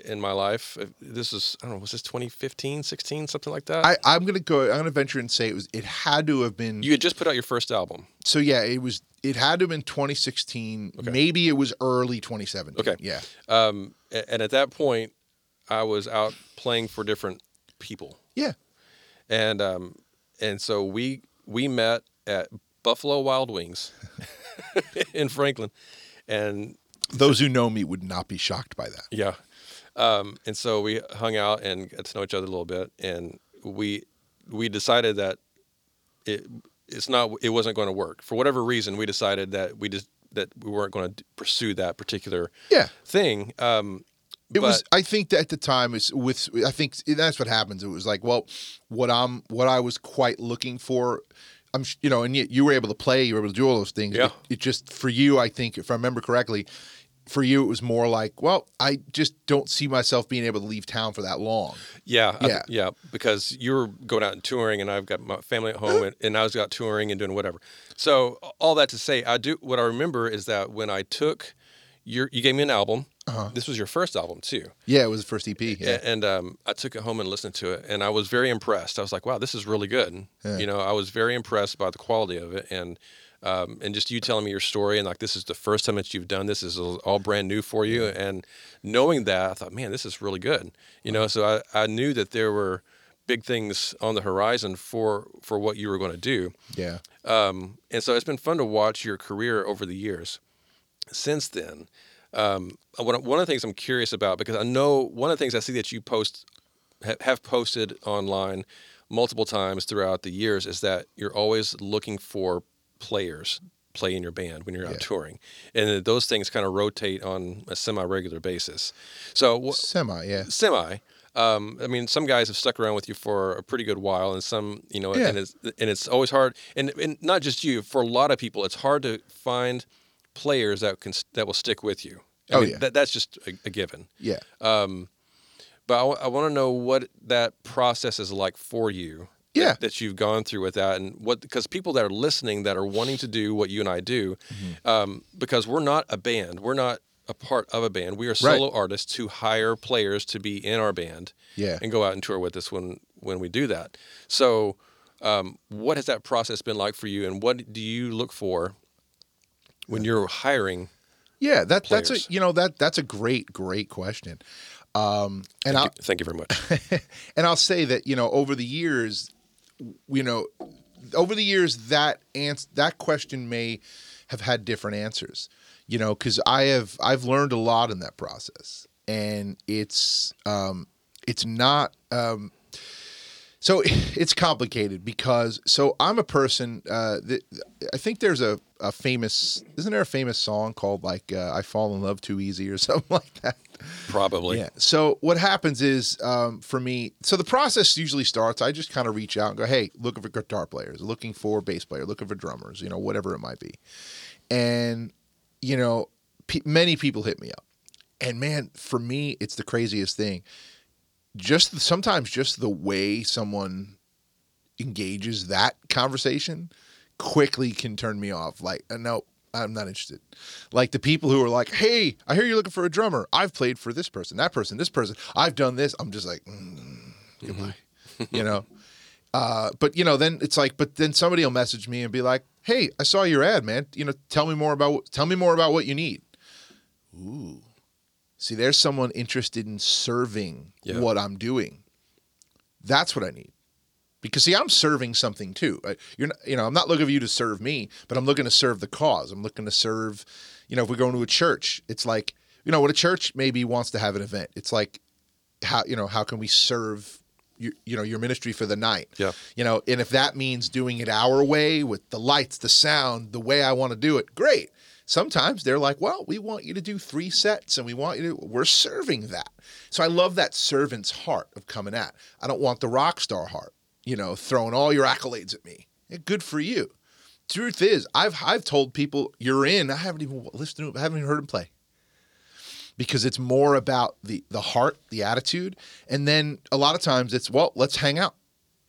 in my life, this is I don't know, was this 2015, 16, something like that? I, I'm gonna go. I'm gonna venture and say it was. It had to have been. You had just put out your first album. So yeah, it was. It had to have been 2016. Okay. Maybe it was early 2017. Okay. Yeah. Um, and at that point, I was out playing for different people. Yeah. And um, and so we we met at Buffalo Wild Wings in Franklin, and those who know me would not be shocked by that. Yeah. Um, and so we hung out and got to know each other a little bit, and we we decided that it it's not it wasn't going to work for whatever reason. We decided that we just that we weren't going to pursue that particular yeah thing. Um, it but, was. I think that at the time is with. I think that's what happens. It was like, well, what I'm, what I was quite looking for. I'm, you know, and yet you were able to play. You were able to do all those things. Yeah. It, it just for you, I think, if I remember correctly, for you it was more like, well, I just don't see myself being able to leave town for that long. Yeah, yeah, I, yeah. Because you were going out and touring, and I've got my family at home, and, and I was out touring and doing whatever. So all that to say, I do. What I remember is that when I took your, you gave me an album uh-huh. This was your first album too. Yeah, it was the first EP. Yeah, and um, I took it home and listened to it, and I was very impressed. I was like, "Wow, this is really good." Yeah. You know, I was very impressed by the quality of it, and um, and just you telling me your story, and like this is the first time that you've done this. this is all brand new for you, and knowing that, I thought, "Man, this is really good." You know, so I, I knew that there were big things on the horizon for for what you were going to do. Yeah. Um, and so it's been fun to watch your career over the years. Since then, um, one of the things I'm curious about because I know one of the things I see that you post have posted online multiple times throughout the years is that you're always looking for players play in your band when you're out yeah. touring, and those things kind of rotate on a semi-regular basis. So semi, yeah, semi. Um, I mean, some guys have stuck around with you for a pretty good while, and some, you know, yeah. and it's and it's always hard, and, and not just you. For a lot of people, it's hard to find players that can that will stick with you. I oh mean, yeah, that, that's just a, a given. Yeah. Um, but I, I want to know what that process is like for you. Yeah. That, that, you've gone through with that, and what because people that are listening that are wanting to do what you and I do, mm-hmm. um, because we're not a band, we're not a part of a band. We are solo right. artists who hire players to be in our band. Yeah. And go out and tour with us when when we do that. So, um, what has that process been like for you, and what do you look for when you're hiring? Yeah, that players? that's a you know that that's a great great question. Um, and thank you, thank you very much. and I'll say that you know over the years, you know, over the years that ans- that question may have had different answers. You know, because I have I've learned a lot in that process, and it's um, it's not um, so it's complicated because so I'm a person uh, that I think there's a, a famous isn't there a famous song called like uh, I fall in love too easy or something like that. Probably. Yeah. So what happens is um, for me, so the process usually starts. I just kind of reach out and go, hey, looking for guitar players, looking for bass player, looking for drummers, you know, whatever it might be, and you know, pe- many people hit me up, and man, for me, it's the craziest thing just sometimes just the way someone engages that conversation quickly can turn me off. Like, uh, no, I'm not interested. Like the people who are like, "Hey, I hear you're looking for a drummer. I've played for this person, that person, this person. I've done this." I'm just like, mm, goodbye, you know. Uh, but you know, then it's like, but then somebody will message me and be like, "Hey, I saw your ad, man. You know, tell me more about tell me more about what you need." Ooh, See, there's someone interested in serving yeah. what I'm doing. That's what I need. Because see, I'm serving something too. You're not, you know, I'm not looking for you to serve me, but I'm looking to serve the cause. I'm looking to serve, you know, if we go into a church, it's like, you know, what a church maybe wants to have an event. It's like how, you know, how can we serve your, you know your ministry for the night. Yeah. You know, and if that means doing it our way with the lights, the sound, the way I want to do it, great. Sometimes they're like, "Well, we want you to do three sets, and we want you to." We're serving that. So I love that servant's heart of coming at. I don't want the rock star heart. You know, throwing all your accolades at me. Good for you. Truth is, I've I've told people you're in. I haven't even listened to. I haven't even heard him play because it's more about the the heart, the attitude, and then a lot of times it's well, let's hang out.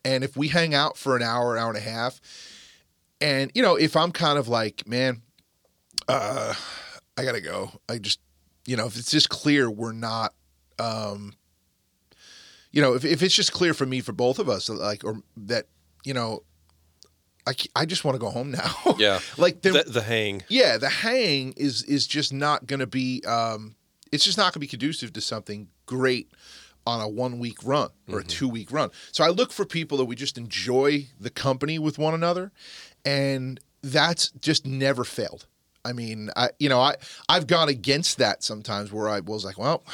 And if we hang out for an hour, hour and a half, and you know, if I'm kind of like, man, uh, I gotta go. I just, you know, if it's just clear we're not, um, you know, if if it's just clear for me for both of us, like, or that, you know, I, I just want to go home now. Yeah. like the, the hang. Yeah, the hang is is just not going to be um it's just not going to be conducive to something great on a one week run or a mm-hmm. two week run. So I look for people that we just enjoy the company with one another, and that's just never failed. I mean, I you know I I've gone against that sometimes where I was like, well.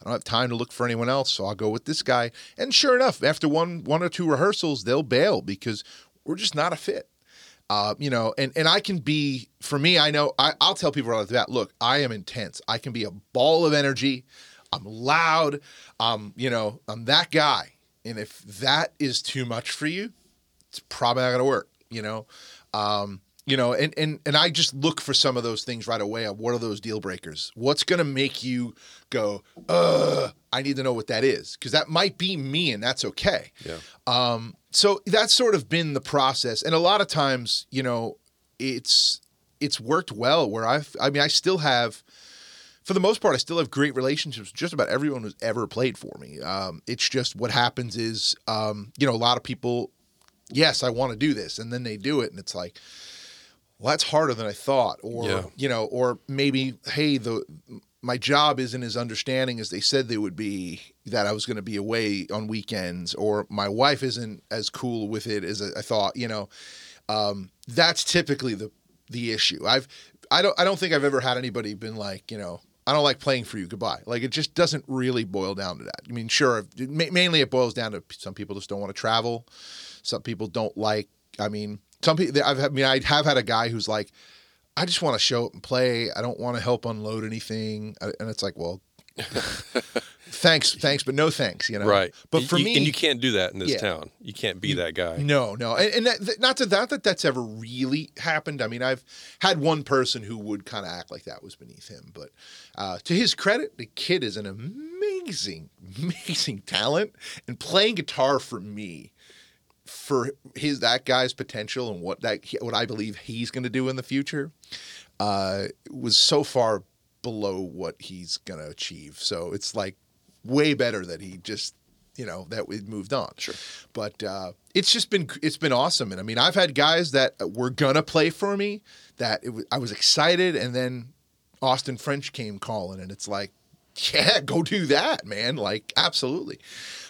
I don't have time to look for anyone else, so I'll go with this guy. And sure enough, after one one or two rehearsals, they'll bail because we're just not a fit. Uh, you know, and, and I can be, for me, I know, I, I'll tell people right bat, look, I am intense. I can be a ball of energy. I'm loud. Um, you know, I'm that guy. And if that is too much for you, it's probably not going to work, you know? Um, you know, and, and, and I just look for some of those things right away. What are those deal breakers? What's going to make you go, uh, I need to know what that is. Cause that might be me and that's okay. Yeah. Um, so that's sort of been the process and a lot of times you know it's it's worked well where i've i mean i still have for the most part i still have great relationships with just about everyone who's ever played for me um, it's just what happens is um, you know a lot of people yes i want to do this and then they do it and it's like well that's harder than i thought or yeah. you know or maybe hey the my job isn't as understanding as they said they would be that I was going to be away on weekends or my wife isn't as cool with it as I thought, you know. Um, that's typically the the issue. I've I don't I don't think I've ever had anybody been like, you know, I don't like playing for you. Goodbye. Like it just doesn't really boil down to that. I mean, sure, mainly it boils down to some people just don't want to travel. Some people don't like. I mean, some people. I've I mean, I have had a guy who's like, I just want to show up and play. I don't want to help unload anything. And it's like, well, thanks, thanks, but no thanks. You know, right? But for you, me, and you can't do that in this yeah. town. You can't be that guy. No, no, and, and that, not to that that that's ever really happened. I mean, I've had one person who would kind of act like that was beneath him, but uh, to his credit, the kid is an amazing, amazing talent, and playing guitar for me for his that guy's potential and what that what I believe he's going to do in the future uh, was so far below what he's going to achieve. So it's like way better that he just you know that we moved on. Sure. But uh, it's just been it's been awesome, and I mean I've had guys that were gonna play for me that was, I was excited, and then Austin French came calling, and it's like, yeah, go do that, man. Like absolutely.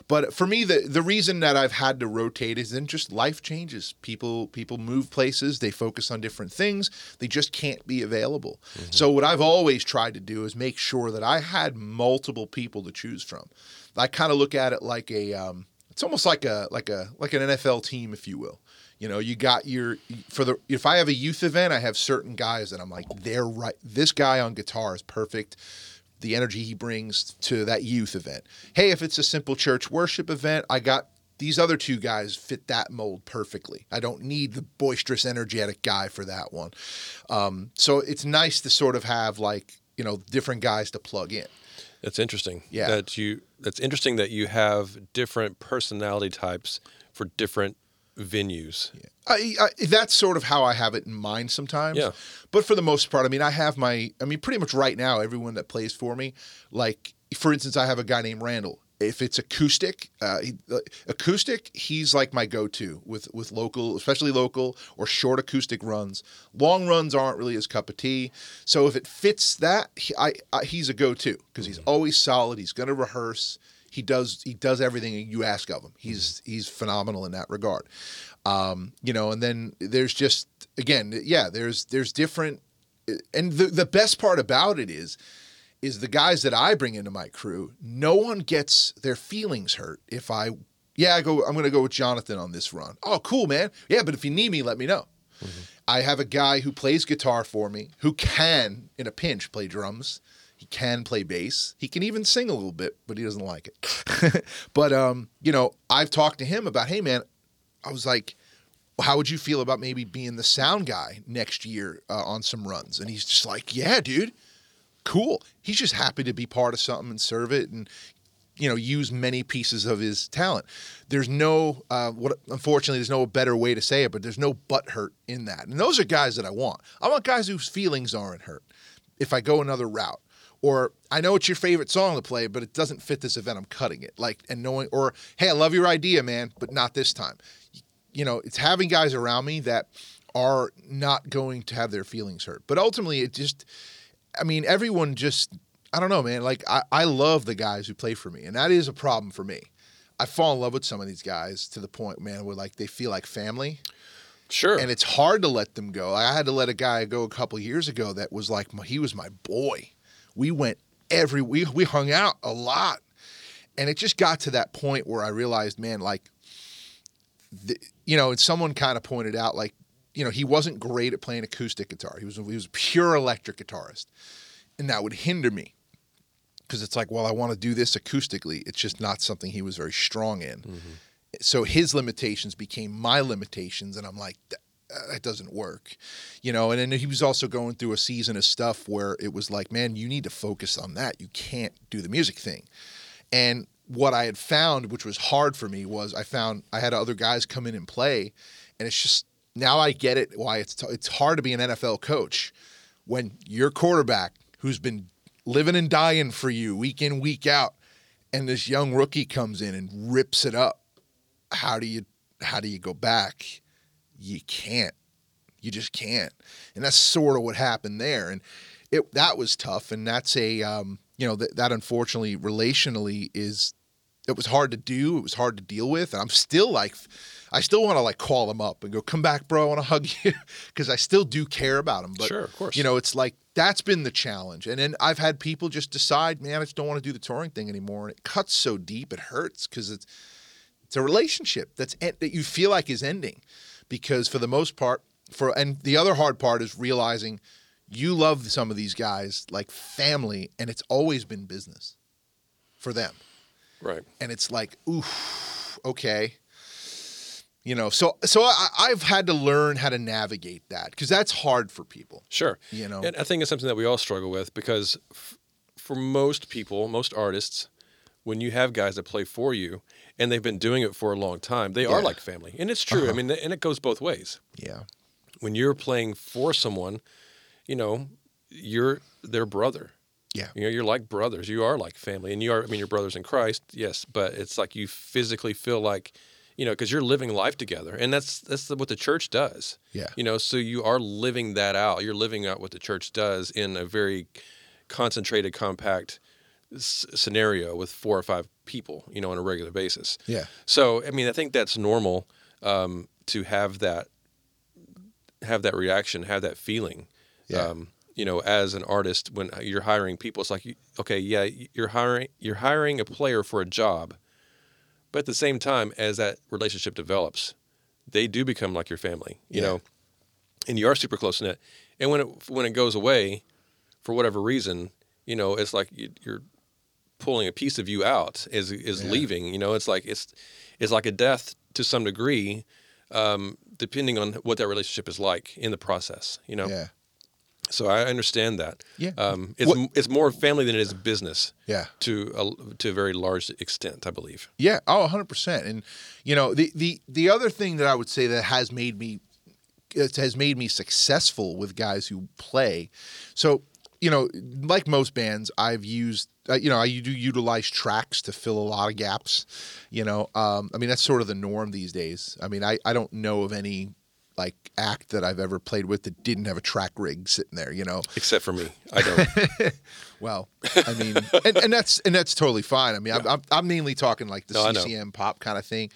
But for me, the the reason that I've had to rotate is then just life changes. People people move places. They focus on different things. They just can't be available. Mm-hmm. So what I've always tried to do is make sure that I had multiple people to choose from. I kind of look at it like a um, it's almost like a like a like an NFL team, if you will. You know, you got your for the if I have a youth event, I have certain guys that I'm like, they're right. This guy on guitar is perfect the energy he brings to that youth event. Hey, if it's a simple church worship event, I got these other two guys fit that mold perfectly. I don't need the boisterous, energetic guy for that one. Um, so it's nice to sort of have like you know different guys to plug in. That's interesting. Yeah, that you. That's interesting that you have different personality types for different venues. Yeah. I, I, that's sort of how I have it in mind sometimes. Yeah. But for the most part, I mean, I have my, I mean, pretty much right now, everyone that plays for me, like, for instance, I have a guy named Randall. If it's acoustic, uh, he, uh, acoustic, he's like my go-to with with local, especially local or short acoustic runs. Long runs aren't really his cup of tea. So if it fits that, he, I, I, he's a go-to because he's mm-hmm. always solid. He's going to rehearse he does he does everything you ask of him. He's he's phenomenal in that regard. Um, you know, and then there's just again, yeah, there's there's different and the the best part about it is is the guys that I bring into my crew, no one gets their feelings hurt if I yeah, I go I'm going to go with Jonathan on this run. Oh, cool, man. Yeah, but if you need me, let me know. Mm-hmm. I have a guy who plays guitar for me, who can in a pinch play drums. Can play bass. He can even sing a little bit, but he doesn't like it. but um, you know, I've talked to him about, "Hey man, I was like, how would you feel about maybe being the sound guy next year uh, on some runs? And he's just like, yeah, dude, cool. He's just happy to be part of something and serve it and you know use many pieces of his talent. There's no uh, what unfortunately there's no better way to say it, but there's no butt hurt in that. And those are guys that I want. I want guys whose feelings aren't hurt if I go another route. Or I know it's your favorite song to play, but it doesn't fit this event. I'm cutting it. Like and knowing, or hey, I love your idea, man, but not this time you know, it's having guys around me that are not going to have their feelings hurt. But ultimately, it just, I mean, everyone just, I don't know, man. Like, I, I love the guys who play for me, and that is a problem for me. I fall in love with some of these guys to the point, man, where like they feel like family. Sure. And it's hard to let them go. I had to let a guy go a couple years ago that was like, he was my boy. We went every, we, we hung out a lot. And it just got to that point where I realized, man, like, the, you know, and someone kind of pointed out, like, you know, he wasn't great at playing acoustic guitar. He was he was a pure electric guitarist, and that would hinder me because it's like, well, I want to do this acoustically. It's just not something he was very strong in. Mm-hmm. So his limitations became my limitations, and I'm like, Uh, that doesn't work, you know. And then he was also going through a season of stuff where it was like, man, you need to focus on that. You can't do the music thing, and what I had found, which was hard for me, was I found I had other guys come in and play, and it's just now I get it why it's t- it's hard to be an NFL coach when your quarterback who's been living and dying for you week in week out, and this young rookie comes in and rips it up. How do you how do you go back? You can't. You just can't. And that's sort of what happened there. And it that was tough. And that's a um, you know that that unfortunately relationally is it was hard to do. It was hard to deal with. And I'm still like, I still want to like call him up and go, come back, bro. I want to hug you because I still do care about him. But, sure, of course. You know, it's like that's been the challenge. And then I've had people just decide, man, I just don't want to do the touring thing anymore. And it cuts so deep, it hurts because it's, it's a relationship that's that you feel like is ending because for the most part, for and the other hard part is realizing you love some of these guys like family and it's always been business for them. Right. And it's like, oof, okay. You know, so so I, I've had to learn how to navigate that because that's hard for people. Sure. You know, and I think it's something that we all struggle with because f- for most people, most artists, when you have guys that play for you and they've been doing it for a long time, they yeah. are like family, and it's true. Uh-huh. I mean, and it goes both ways. Yeah. When you're playing for someone, you know, you're their brother. Yeah. You know, you're like brothers. You are like family. And you are, I mean, you're brothers in Christ, yes, but it's like you physically feel like, you know, because you're living life together. And that's that's what the church does. Yeah. You know, so you are living that out. You're living out what the church does in a very concentrated, compact s- scenario with four or five people, you know, on a regular basis. Yeah. So, I mean, I think that's normal um, to have that have that reaction, have that feeling. Yeah. Um, you know, as an artist, when you're hiring people, it's like, okay, yeah, you're hiring you're hiring a player for a job, but at the same time, as that relationship develops, they do become like your family, you yeah. know, and you are super close knit. And when it when it goes away, for whatever reason, you know, it's like you're pulling a piece of you out is is yeah. leaving. You know, it's like it's it's like a death to some degree, um, depending on what that relationship is like in the process. You know. Yeah. So I understand that. Yeah. Um, it's what? it's more family than it is business. Yeah. To a, to a very large extent, I believe. Yeah. Oh, 100 percent. And you know, the the the other thing that I would say that has made me it has made me successful with guys who play. So you know, like most bands, I've used, uh, you know, I do utilize tracks to fill a lot of gaps. You know, um, I mean, that's sort of the norm these days. I mean, I, I don't know of any like act that I've ever played with that didn't have a track rig sitting there, you know. Except for me, I don't. well, I mean, and, and, that's and that's totally fine. I mean, yeah. I'm, I'm mainly talking like the no, CCM pop kind of thing.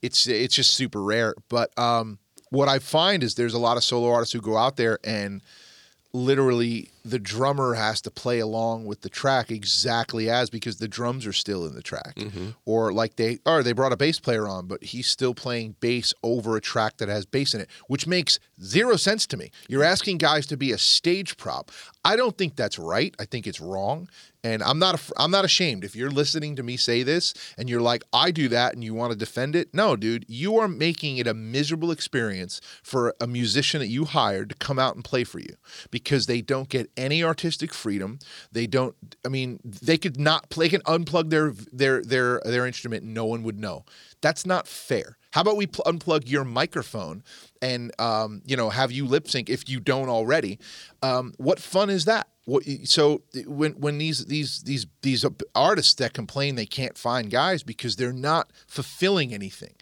It's it's just super rare. But um, what I find is there's a lot of solo artists who go out there and literally the drummer has to play along with the track exactly as because the drums are still in the track. Mm-hmm. or like they or they brought a bass player on but he's still playing bass over a track that has bass in it which makes zero sense to me. You're asking guys to be a stage prop. I don't think that's right. I think it's wrong and i'm not i'm not ashamed. If you're listening to me say this and you're like i do that and you want to defend it no dude you are making it a miserable experience for a musician that you hired to come out and play for you because they don't get any artistic freedom. They don't i mean they could not play can unplug their their their their instrument and no one would know. That's not fair. How about we pl- unplug your microphone and um, you know have you lip sync if you don't already? Um, what fun is that what, so when when these these these these artists that complain they can't find guys because they're not fulfilling anything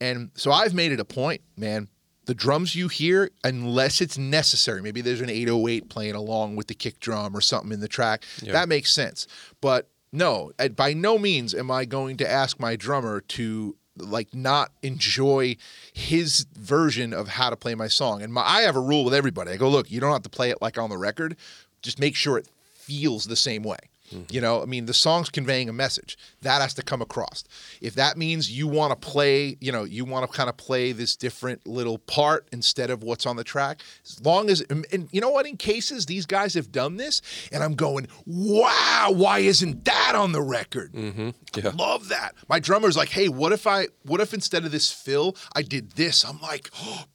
and so i've made it a point man the drums you hear, unless it's necessary, maybe there's an 808 playing along with the kick drum or something in the track, Yeah. that makes sense. But no, by no means am I going to ask my drummer to like not enjoy his version of how to play my song. And my, I have a rule with everybody. I go, look, you don't have to play it like on the record. Just make sure it feels the same way. Mm-hmm. You know, I mean, the song's conveying a message that has to come across. If that means you want to play, you know, you want to kind of play this different little part instead of what's on the track, as long as, and, you know what, in cases these guys have done this, and I'm going, wow, why isn't that on the record? Mm-hmm. Yeah. Love that. My drummer's like, hey, what if I, what if instead of this fill, I did this? I'm like,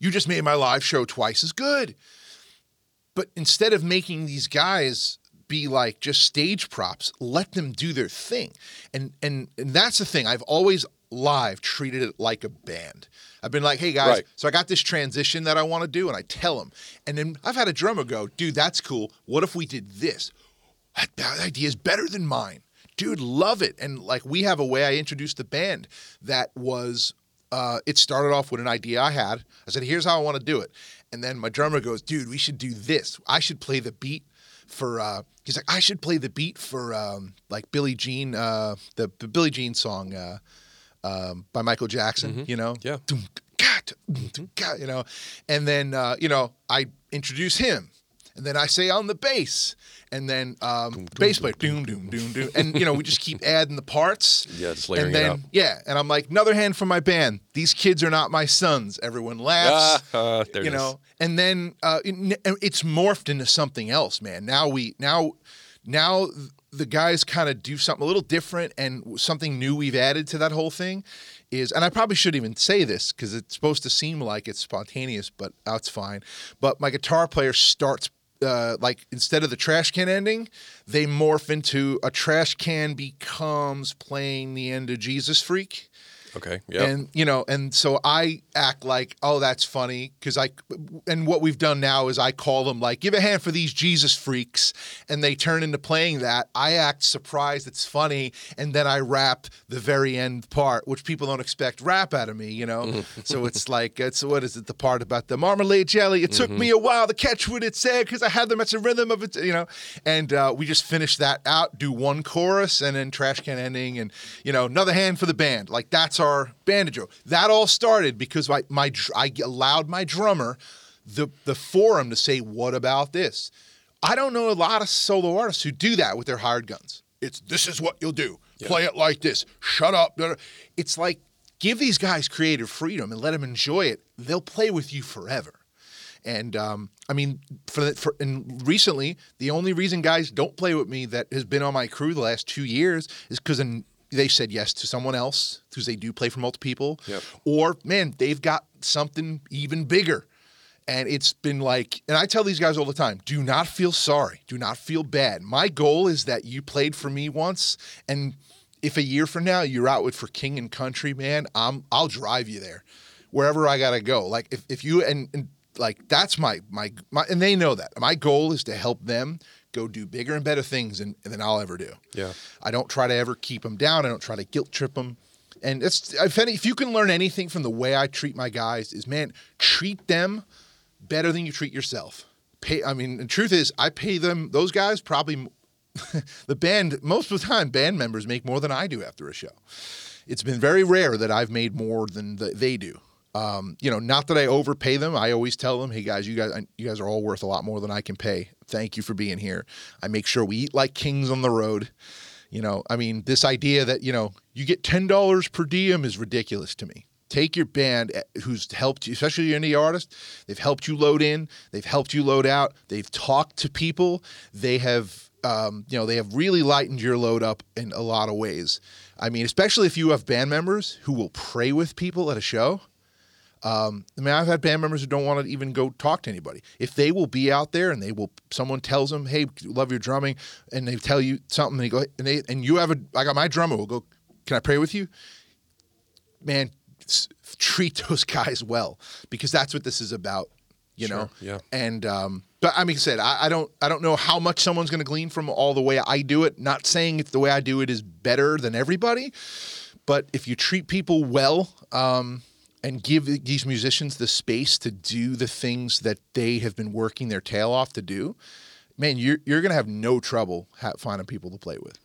you just made my live show twice as good. But instead of making these guys be like just stage props, let them do their thing. And and and that's the thing. I've always live treated it like a band. I've been like, hey guys, Right. so I got this transition that I want to do, and I tell them. And then I've had a drummer go, dude, that's cool. What if we did this? That, that idea is better than mine. Dude, love it. And like we have a way I introduced the band that was uh, it started off with an idea I had. I said, here's how I want to do it. And then my drummer goes, dude, we should do this. I should play the beat for uh he's like, I should play the beat for um like Billie Jean, uh the, the Billie Jean song uh um by Michael Jackson, you know? Yeah. Dum, gat, dum, dum, gat, you know. And then uh, you know, I introduce him. And then I say on the bass, and then um, bass player, doom, doom, doom, doom, and you know we just keep adding the parts. Yeah, just layering and it then, out. Yeah, and I'm like, another hand for my band. These kids are not my sons. Everyone laughs. Ah, uh, there you it is. know, and then uh, it- it's morphed into something else, man. Now we now now the guys kind of do something a little different, and something new we've added to that whole thing is, and I probably shouldn't even say this because it's supposed to seem like it's spontaneous, but that's fine. But my guitar player starts. Uh, like instead of the trash can ending, they morph into a trash can becomes playing the end of Jesus Freak. Okay. Yeah. And you know, and so I act like, oh, that's funny because I, and what we've done now is I call them like, give a hand for these Jesus freaks, and they turn into playing that. I act surprised it's funny, and then I rap the very end part, which people don't expect rap out of me, you know. so it's like, it's what is it? The part about the marmalade jelly. It took me a while to catch what it said because I had them at the rhythm of it, you know. And uh, we just finish that out, do one chorus, and then trash can ending, and you know, another hand for the band. Like that's our bandajo. That all started because my, my I allowed my drummer the the forum to say, "What about this?" I don't know a lot of solo artists who do that with their hired guns. It's this is what you'll do. Play it like this. Shut up. It's like give these guys creative freedom and let them enjoy it. They'll play with you forever. And um, I mean, for, the, for and recently, the only reason guys don't play with me that has been on my crew the last two years is because they said yes to someone else because they do play for multiple people, Yep. or man, they've got something even bigger. And it's been like, and I tell these guys all the time do not feel sorry. Do not feel bad. My goal is that you played for me once. And if a year from now you're out with for King and Country, man, I'm, I'll drive you there wherever I got to go. Like if, if you, and, and like that's my, my, my, and they know that. My goal is to help them go do bigger and better things than, than I'll ever do. Yeah. I don't try to ever keep them down. I don't try to guilt trip them. And it's if any, if you can learn anything from the way I treat my guys is man, treat them better than you treat yourself. Pay. I mean, the truth is, I pay them. Those guys probably the band most of the time band members make more than I do after a show. It's been very rare that I've made more than the, they do. Um, you know, not that I overpay them. I always tell them, "Hey guys, you guys, you guys are all worth a lot more than I can pay. Thank you for being here." I make sure we eat like kings on the road. You know, I mean, this idea that you know you get ten dollars per diem is ridiculous to me. Take your band eh, who's helped you, especially your indie artist. They've helped you load in. They've helped you load out. They've talked to people. They have um, you know, they have really lightened your load up in a lot of ways. I mean, especially if you have band members who will pray with people at a show. Um, I mean, I've had band members who don't want to even go talk to anybody. If they will be out there and they will, someone tells them, "Hey, love your drumming," and they tell you something, and they go, and they, and you have a, I got my drummer will go, "Can I pray with you?" Man, treat those guys well because that's what this is about you sure, know yeah and um but i mean I said I, I don't i don't know how much someone's going to glean from all the way i do it not saying it's the way i do it is better than everybody but if you treat people well um and give these musicians the space to do the things that they have been working their tail off to do man you're, you're going to have no trouble finding people to play with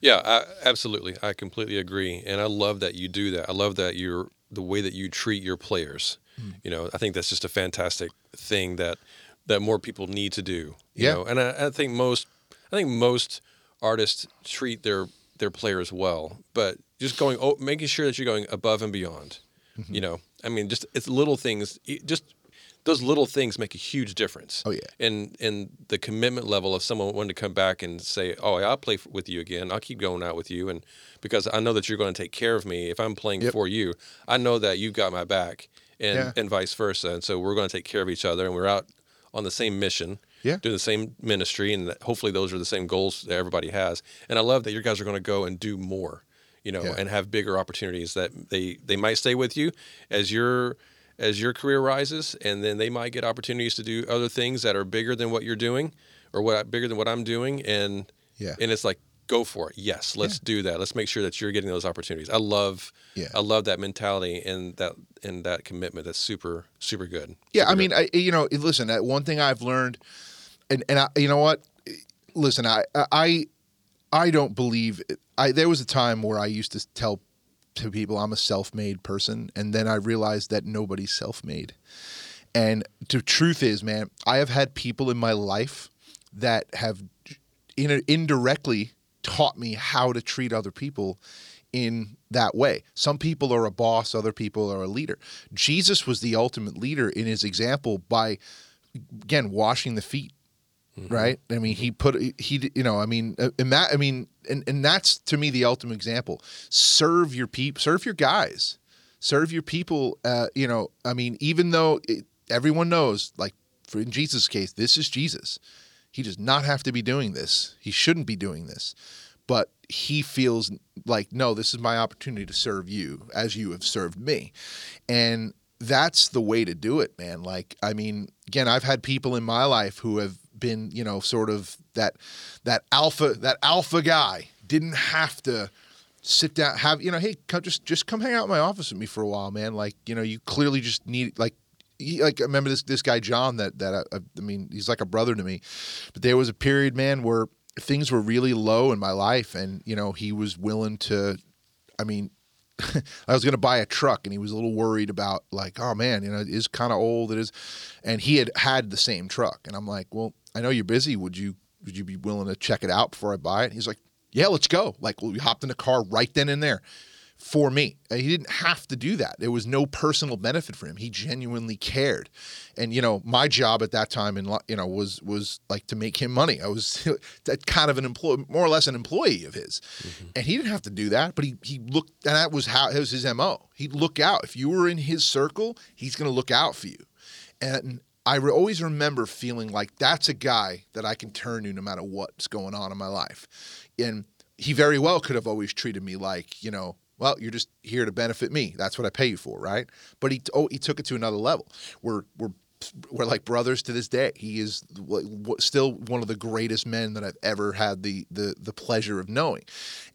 yeah I, absolutely i completely agree and i love that you do that i love that you're the way that you treat your players Mm. You know, I think that's just a fantastic thing that that more people need to do. You yeah. know, and I, I think most I think most artists treat their their players well, but just going oh, making sure that you're going above and beyond. Mm-hmm. You know, I mean, just it's little things. Just those little things make a huge difference. Oh yeah. And and the commitment level of someone wanting to come back and say, "Oh, I'll play with you again. I'll keep going out with you," and because I know that you're going to take care of me if I'm playing yep. for you, I know that you've got my back, and yeah. and vice versa. And so we're going to take care of each other, and we're out on the same mission, yeah. doing the same ministry, and hopefully those are the same goals that everybody has. And I love that your guys are going to go and do more, you know, yeah. and have bigger opportunities that they they might stay with you as your as your career rises, and then they might get opportunities to do other things that are bigger than what you're doing, or what bigger than what I'm doing, and yeah, and it's like go for it. Yes, let's yeah. do that. Let's make sure that you're getting those opportunities. I love, yeah. I love that mentality and that and that commitment. That's super, super good. Yeah, super I mean, I you know, listen, one thing I've learned, and and I, you know what, listen, I I I don't believe. I there was a time where I used to tell to people I'm a self-made person, and then I realized that nobody's self-made. And the truth is, man, I have had people in my life that have in, indirectly taught me how to treat other people in that way. Some people are a boss, other people are a leader. Jesus was the ultimate leader in his example by again washing the feet. Mm-hmm. Right? I mean, he put he you know, I mean, uh, and that I mean, and and that's to me the ultimate example. Serve your people, serve your guys. Serve your people uh, you know, I mean, even though it, everyone knows like for in Jesus' case, this is Jesus. He does not have to be doing this. He shouldn't be doing this. But he feels like, no, this is my opportunity to serve you as you have served me. And that's the way to do it, man. Like, I mean, again, I've had people in my life who have been, you know, sort of that that alpha that alpha guy didn't have to sit down have you know hey come, just just come hang out in my office with me for a while man like you know you clearly just need like he, like I remember this this guy John that that I, uh, I mean he's like a brother to me, but there was a period, man, where things were really low in my life, and you know he was willing to, I mean. I was going to buy a truck, and he was a little worried about, like, oh man, you know, it is kind of old. It is, and he had had the same truck, and I'm like, well, I know you're busy. Would you would you be willing to check it out before I buy it? He's like, yeah, let's go. Like, we hopped in the car right then and there for me. Uh, he didn't have to do that. There was no personal benefit for him. He genuinely cared. And you know, my job at that time in you know was was like to make him money. I was that kind of an employee, more or less an employee of his. Mm-hmm. And he didn't have to do that, but he he looked and that was how it was his MO. He'd look out. If you were in his circle, he's going to look out for you. And I re- always remember feeling like that's a guy that I can turn to no matter what's going on in my life. And he very well could have always treated me like, you know, well, you're just here to benefit me. That's what I pay you for, right? But he oh he took it to another level. We're we're we're like brothers to this day. He is still one of the greatest men that I've ever had the the the pleasure of knowing,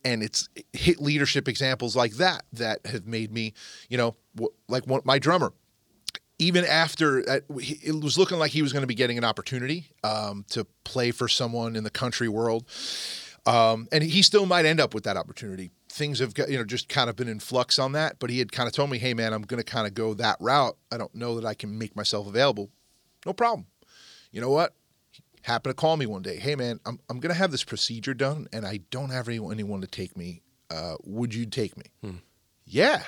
and it's hit leadership examples like that that have made me, you know, like my drummer. Even after uh, it was looking like he was going to be getting an opportunity um, to play for someone in the country world, Um, and he still might end up with that opportunity. Things have got, you know, just kind of been in flux on that. But he had kind of told me, hey, man, I'm going to kind of go that route. I don't know that I can make myself available. No problem. You know what? He happened to call me one day. Hey, man, I'm, I'm going to have this procedure done and I don't have anyone, anyone to take me. Uh, would you take me? Hmm. Yeah.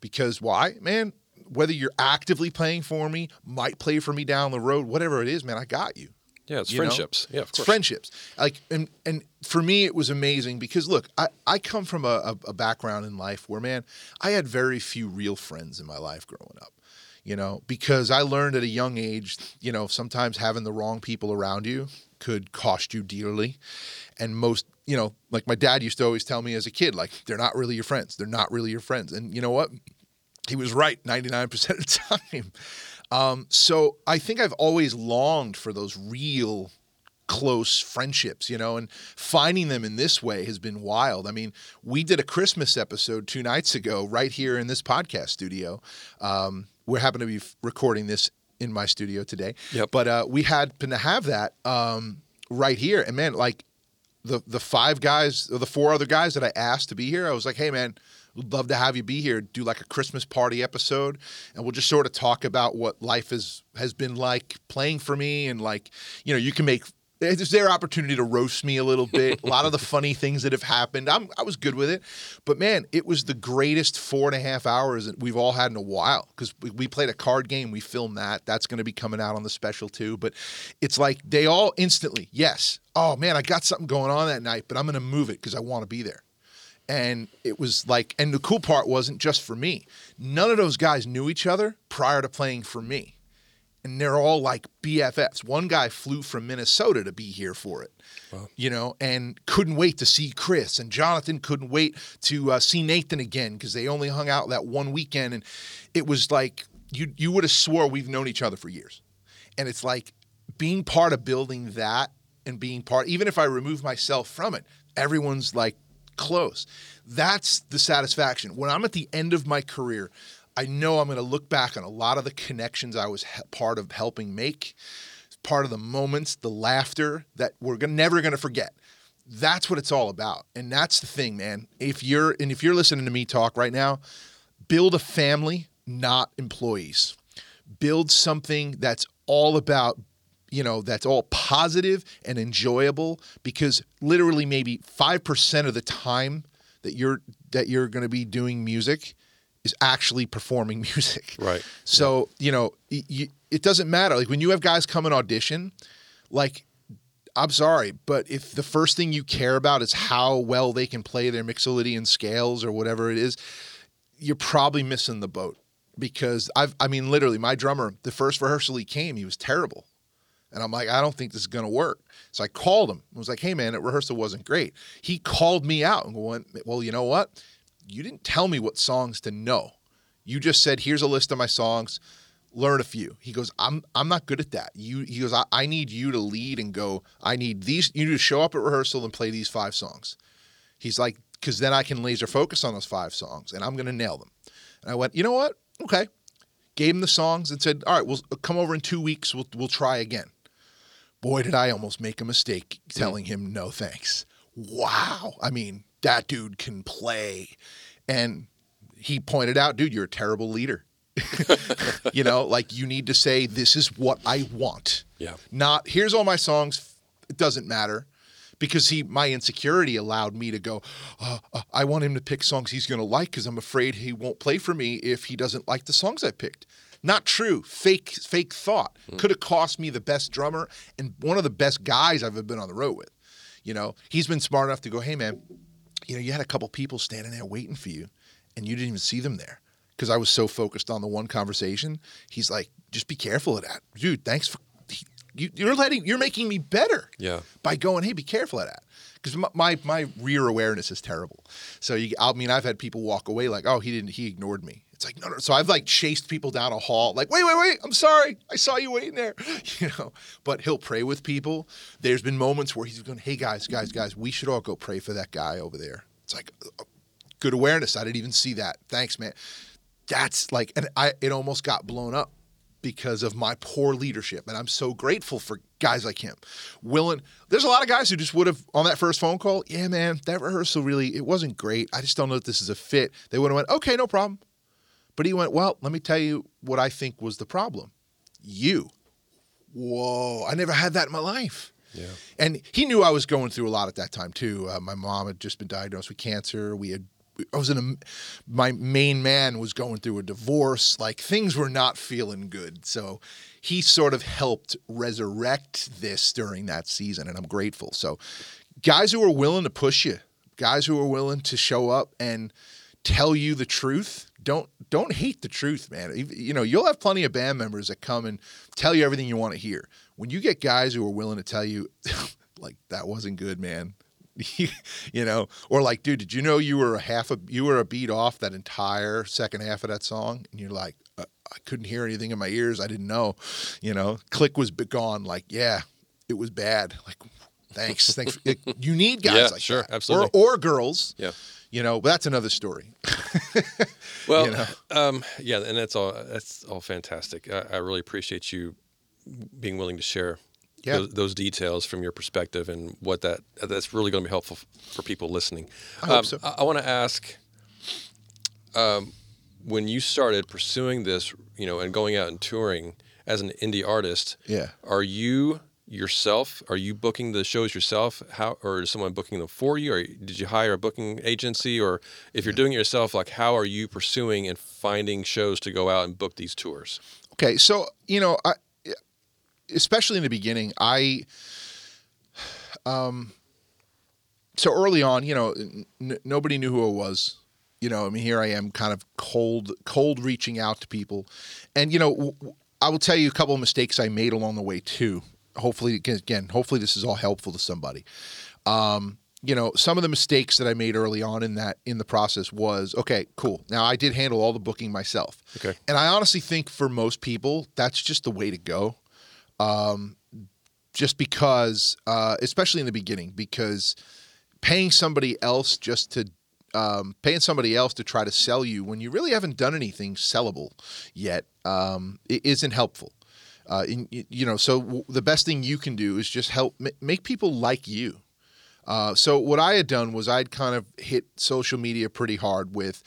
Because why? Man, whether you're actively playing for me, might play for me down the road, whatever it is, man, I got you. Yeah, it's friendships. Know? Yeah, it's friendships. Like, and and for me, it was amazing because look, I I come from a, a background in life where man, I had very few real friends in my life growing up. You know, because I learned at a young age, you know, sometimes having the wrong people around you could cost you dearly, and most you know, like my dad used to always tell me as a kid, like they're not really your friends. They're not really your friends. And you know what? He was right 99% of the time. Um, so I think I've always longed for those real close friendships, you know, and finding them in this way has been wild. I mean, we did a Christmas episode two nights ago right here in this podcast studio. Um, we happen to be recording this in my studio today. Yep. But uh, we had to have that um, right here. And man, like the the five guys or the four other guys that I asked to be here, I was like, hey man, we'd love to have you be here, do like a Christmas party episode, and we'll just sort of talk about what life is has been like playing for me, and like you know, you can make it's their opportunity to roast me a little bit. a lot of the funny things that have happened, I'm, I was good with it. But man, it was the greatest four and a half hours that we've all had in a while because we, we, played a card game. We filmed that. That's going to be coming out on the special too. But it's like they all instantly, yes, oh man, I got something going on that night, but I'm going to move it because I want to be there. And it was like, and the cool part wasn't just for me. None of those guys knew each other prior to playing for me and they're all like BFFs. One guy flew from Minnesota to be here for it, wow. you know, and couldn't wait to see Chris. And Jonathan couldn't wait to uh, see Nathan again because they only hung out that one weekend. And it was like you you would have swore we've known each other for years. And it's like being part of building that and being part, even if I remove myself from it, everyone's like close. That's the satisfaction. When I'm at the end of my career, I know I'm going to look back on a lot of the connections I was part of helping make, part of the moments, the laughter that we're never going to forget. That's what it's all about. And that's the thing, man. If you're and if you're listening to me talk right now, build a family, not employees. Build something that's all about you know that's all positive and enjoyable because literally maybe 5% of the time that you're that you're going to be doing music is actually performing music. Right. So, yeah. you know, it doesn't matter. Like when you have guys come and audition, like, I'm sorry, but if the first thing you care about is how well they can play their Mixolydian scales or whatever it is, you're probably missing the boat. Because I've, I mean, literally, my drummer, the first rehearsal he came, he was terrible. And I'm like, I don't think this is going to work. So I called him. I was like, hey, man, that rehearsal wasn't great. He called me out and went, well, you know what? you didn't tell me what songs to know. You just said, here's a list of my songs, learn a few. He goes, I'm I'm not good at that. You he goes, I, I need you to lead and go, I need these you need to show up at rehearsal and play these five songs. He's like, because then I can laser focus on those five songs and I'm gonna nail them. And I went, you know what? Okay. Gave him the songs and said, All right, we'll uh, come over in two weeks, we'll we'll try again. Boy, did I almost make a mistake telling him no thanks. Wow. I mean, that dude can play. And he pointed out, dude, you're a terrible leader. you know, like you need to say, this is what I want. Yeah. Not, here's all my songs. It doesn't matter because he, my insecurity allowed me to go, uh, uh, I want him to pick songs he's going to like because I'm afraid he won't play for me if he doesn't like the songs I picked. Not true. Fake, fake thought. Mm. Could have cost me the best drummer and one of the best guys I've ever been on the road with. You know, he's been smart enough to go, hey man, you know, you had a couple people standing there waiting for you and you didn't even see them there because I was so focused on the one conversation. He's like, just be careful of that. Dude, thanks for you, you're letting you're making me better yeah by going hey be careful of that because my, my, my rear awareness is terrible so you i mean i've had people walk away like oh he didn't he ignored me it's like no no so i've like chased people down a hall like wait wait wait i'm sorry i saw you waiting there you know but he'll pray with people there's been moments where he's going hey guys guys guys we should all go pray for that guy over there it's like uh, good awareness i didn't even see that thanks man that's like and i it almost got blown up because of my poor leadership. And I'm so grateful for guys like him. Willing, there's a lot of guys who just would have on that first phone call, yeah, man, that rehearsal really it wasn't great. I just don't know if this is a fit. They would have went, okay, no problem. But he went, well, let me tell you what I think was the problem. You. Whoa, I never had that in my life. Yeah. And he knew I was going through a lot at that time too. Uh, my mom had just been diagnosed with cancer. We had I was in a my main man was going through a divorce. Like things were not feeling good. So he sort of helped resurrect this during that season and I'm grateful. So guys who are willing to push you, guys who are willing to show up and tell you the truth. Don't don't hate the truth, man. You know, you'll have plenty of band members that come and tell you everything you want to hear. When you get guys who are willing to tell you like that wasn't good, man you know, or like, dude, did you know you were a half a you were a beat off that entire second half of that song, and you're like, uh, I couldn't hear anything in my ears. I didn't know, you know. Click was gone. Like, yeah, it was bad. Like, thanks, thanks. It, you need guys yeah, like sure, that, absolutely, or, or girls. Yeah, you know, but that's another story. well, you know? um, yeah, and that's all. That's all fantastic. I, I really appreciate you being willing to share yeah. those, those, details from your perspective and what that that's really going to be helpful for people listening. I, hope um, so. I, I want to ask um, when you started pursuing this, you know, and going out and touring as an indie artist. Yeah. Are you yourself? Are you booking the shows yourself? How or is someone booking them for you? Or did you hire a booking agency? Or if you're doing it yourself, like how are you pursuing and finding shows to go out and book these tours? Okay, so you know, I especially in the beginning, I, um, so early on, you know, n- nobody knew who I was. You know, I mean, here I am, kind of cold, cold reaching out to people, and you know, w- I will tell you a couple of mistakes I made along the way too. Hopefully, again, hopefully this is all helpful to somebody. Um, you know, some of the mistakes that I made early on in that in the process was okay, cool. Now I did handle all the booking myself. Okay. And I honestly think for most people, that's just the way to go um, just because, uh, especially in the beginning, because paying somebody else just to um, paying somebody else to try to sell you when you really haven't done anything sellable yet um, isn't helpful. Uh, in, you know, so w- the best thing you can do is just help m- make people like you. Uh, so what I had done was I'd kind of hit social media pretty hard with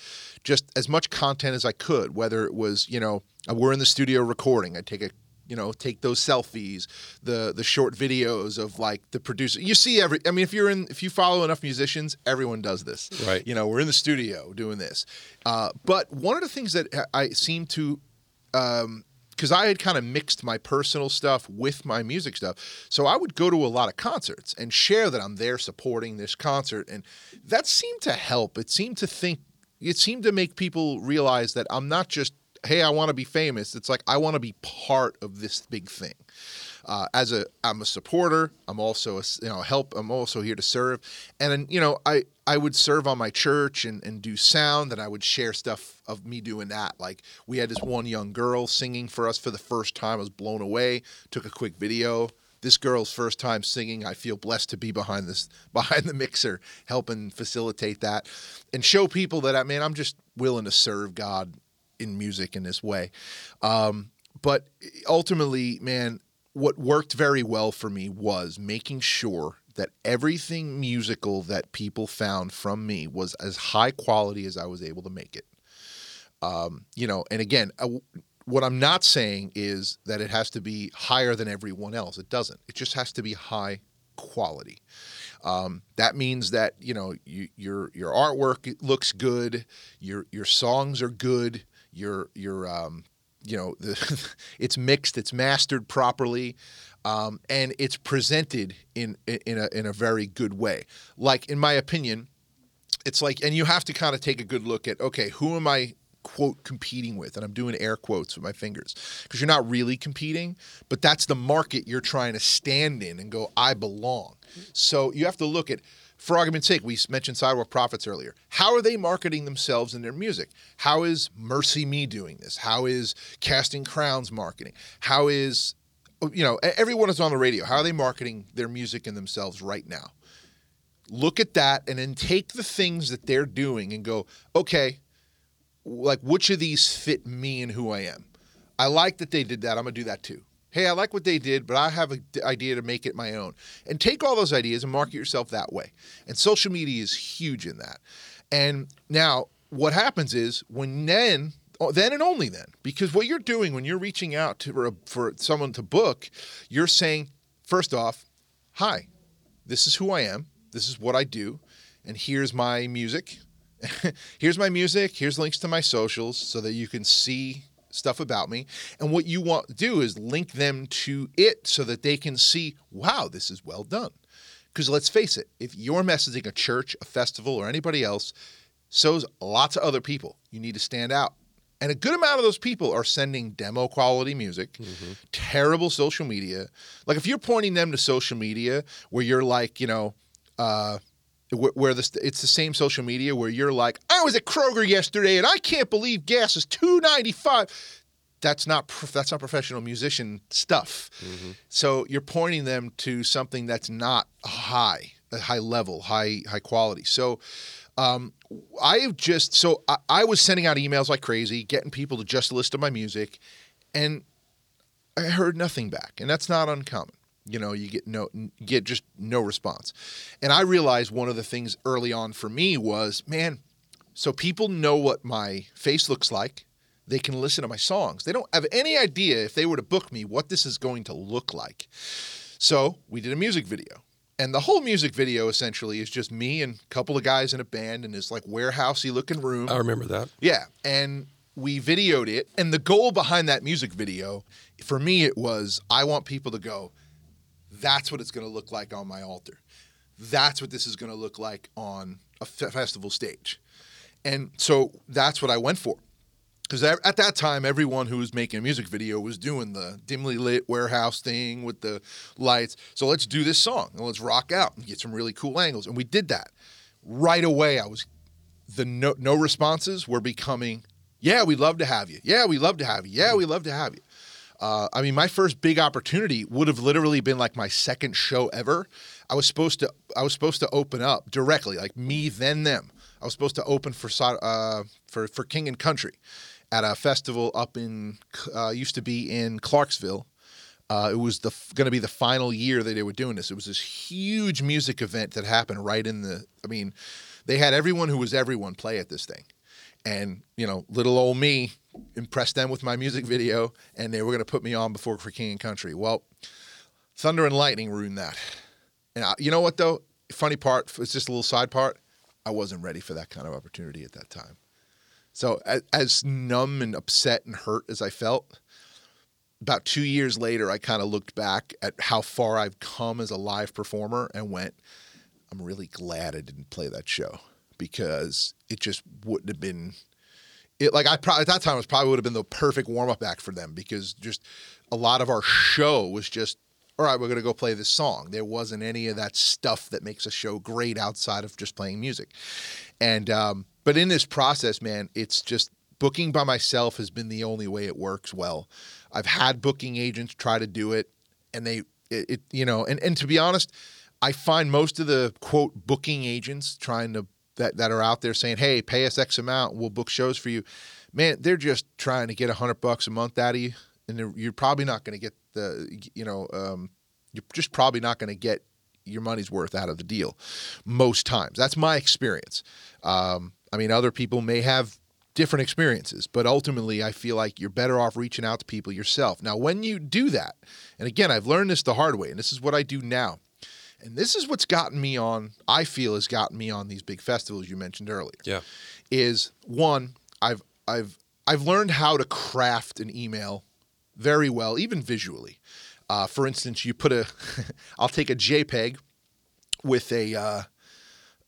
just as much content as I could, whether it was you know we're in the studio recording, I'd take a you know take those selfies the the short videos of like the producer. You see every i mean if you're in if you follow enough musicians everyone does this. Right. You know we're in the studio doing this. Uh, but one of the things that i seem to um, because I had kind of mixed my personal stuff with my music stuff. So I would go to a lot of concerts and share that I'm there supporting this concert. And that seemed to help. It seemed to think, it seemed to make people realize that I'm not just hey, I want to be famous. It's like I want to be part of this big thing. Uh, as a, I'm a supporter. I'm also a, you know help. I'm also here to serve, and you know I I would serve on my church and, and do sound, and I would share stuff of me doing that. Like we had this one young girl singing for us for the first time. I was blown away. Took a quick video. This girl's first time singing. I feel blessed to be behind this behind the mixer, helping facilitate that, and show people that I mean I'm just willing to serve God in music in this way. Um, but ultimately, man, what worked very well for me was making sure that everything musical that people found from me was as high quality as I was able to make it. Um, you know, and again, uh, what I'm not saying is that it has to be higher than everyone else. It doesn't. It just has to be high quality. Um, that means that you know you, your your artwork looks good, your your songs are good, your your um, you know the it's mixed, it's mastered properly, um, and it's presented in in a in a very good way. Like in my opinion, it's like, and you have to kind of take a good look at okay, who am I quote competing with and i'm doing air quotes with my fingers because you're not really competing but that's the market you're trying to stand in and go i belong so you have to look at for argument's sake, we mentioned Sidewalk Prophets earlier. How are they marketing themselves and their music? How is MercyMe doing this? How is Casting Crowns marketing? How is, you know, everyone is on the radio. How are they marketing their music and themselves right now? Look at that and then take the things that they're doing and go, okay, like which of these fit me and who I am? I like that they did that. I'm gonna do that too. Hey, I like what they did, but I have an idea to make it my own. And take all those ideas and market yourself that way. And social media is huge in that. And now what happens is when then Oh, then and only then because what you're doing when you're reaching out to for, for someone to book you're saying first off hi this is who i am this is what i do and here's my music here's my music here's links to my socials so that you can see stuff about me. And what you want to do is link them to it so that they can see, wow, this is well done. Because let's face it, if you're messaging a church, a festival, or anybody else, so's lots of other people. You need to stand out. And a good amount of those people are sending demo quality music, mm-hmm. terrible social media. Like if you're pointing them to social media where you're like, you know, uh, where this it's the same social media where you're like, I was at Kroger yesterday and I can't believe gas is two ninety five. That's not that's not professional musician stuff. Mm-hmm. So you're pointing them to something that's not high, a high level, high high quality. So um, I have just so I, I was sending out emails like crazy, getting people to just list of my music, and I heard nothing back, and that's not uncommon. You know you get no get just no response. And i realized one of the things early on for me was man so people know what my face looks like. They can listen to my songs. They don't have any idea if they were to book me what this is going to look like. So we did a music video and the whole music video essentially is just me and a couple of guys in a band in this like warehousey looking room i remember that yeah and we videoed it and the goal behind that music video for me it was i want people to go that's what it's going to look like on my altar. That's what this is going to look like on a festival stage. And so that's what I went for. Because at that time, everyone who was making a music video was doing the dimly lit warehouse thing with the lights. So let's do this song and let's rock out and get some really cool angles. And we did that. Right away, I was the no, no responses were becoming, yeah, we'd love to have you. Yeah, we'd love to have you. Yeah, we'd love to have you. Uh, I mean, my first big opportunity would have literally been like my second show ever. I was supposed to I was supposed to open up directly, like me then them. I was supposed to open for uh, for for King and Country at a festival up in uh, used to be in Clarksville. Uh, it was the going to be the final year that they were doing this. It was this huge music event that happened right in the. I mean, they had everyone who was everyone play at this thing, and you know, little old me impressed them with my music video, and they were going to put me on before for King and Country. Well, Thunder and Lightning ruined that. And I, you know what though? Funny part, it's just a little side part. I wasn't ready for that kind of opportunity at that time. So as, numb and upset and hurt as I felt, about two years later, I kind of looked back at how far I've come as a live performer and went, I'm really glad I didn't play that show because it just wouldn't have been it like I probably at that time was probably would have been the perfect warm up act for them because just a lot of our show was just all right, we're going to go play this song. There wasn't any of that stuff that makes a show great outside of just playing music. And um, but in this process, man, it's just booking by myself has been the only way it works well. I've had booking agents try to do it, and they it, it you know, and and to be honest, I find most of the quote booking agents trying to that that are out there saying, "Hey, pay us X amount, we'll book shows for you." Man, they're just trying to get a hundred bucks a month out of you, and you're probably not going to get the you know um, you're just probably not going to get your money's worth out of the deal most times. That's my experience. Um, I mean, other people may have different experiences, but ultimately, I feel like you're better off reaching out to people yourself. Now, when you do that, and again, I've learned this the hard way, and this is what I do now and this is what's gotten me on i feel has gotten me on these big festivals you mentioned earlier. Yeah. Is one i've i've i've learned how to craft an email very well even visually. Uh, for instance you put a i'll take a jpeg with a uh,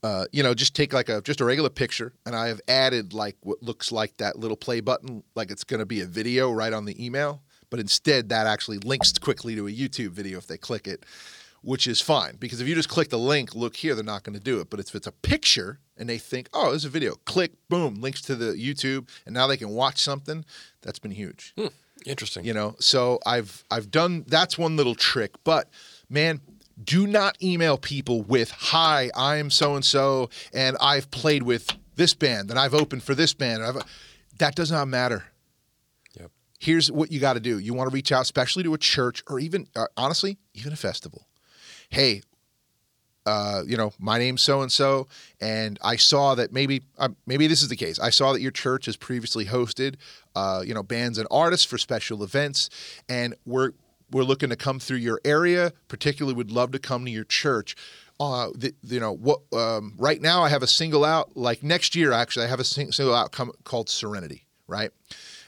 uh, you know just take like a just a regular picture and i have added like what looks like that little play button like it's going to be a video right on the email but instead that actually links quickly to a youtube video if they click it which is fine because if you just click the link, look here, they're not going to do it. But if it's a picture and they think, oh, there's a video, click, boom, links to the YouTube, and now they can watch something, that's been huge. Hmm, interesting. You know, so I've I've done that's one little trick, but man, do not email people with hi i'm so and so and i've played with this band and i've opened for this band that does not matter yep. here's what you got to do. You want to reach out, especially to a church or even, uh, honestly, even a festival. Hey, uh, you know, my name's so and so, and I saw that maybe uh, maybe this is the case. I saw that your church has previously hosted, uh, you know, bands and artists for special events, and we're we're looking to come through your area. Particularly, would love to come to your church. Uh, the, you know what? Um, right now, I have a single out. Like next year, actually, I have a sing- single out called Serenity. Right,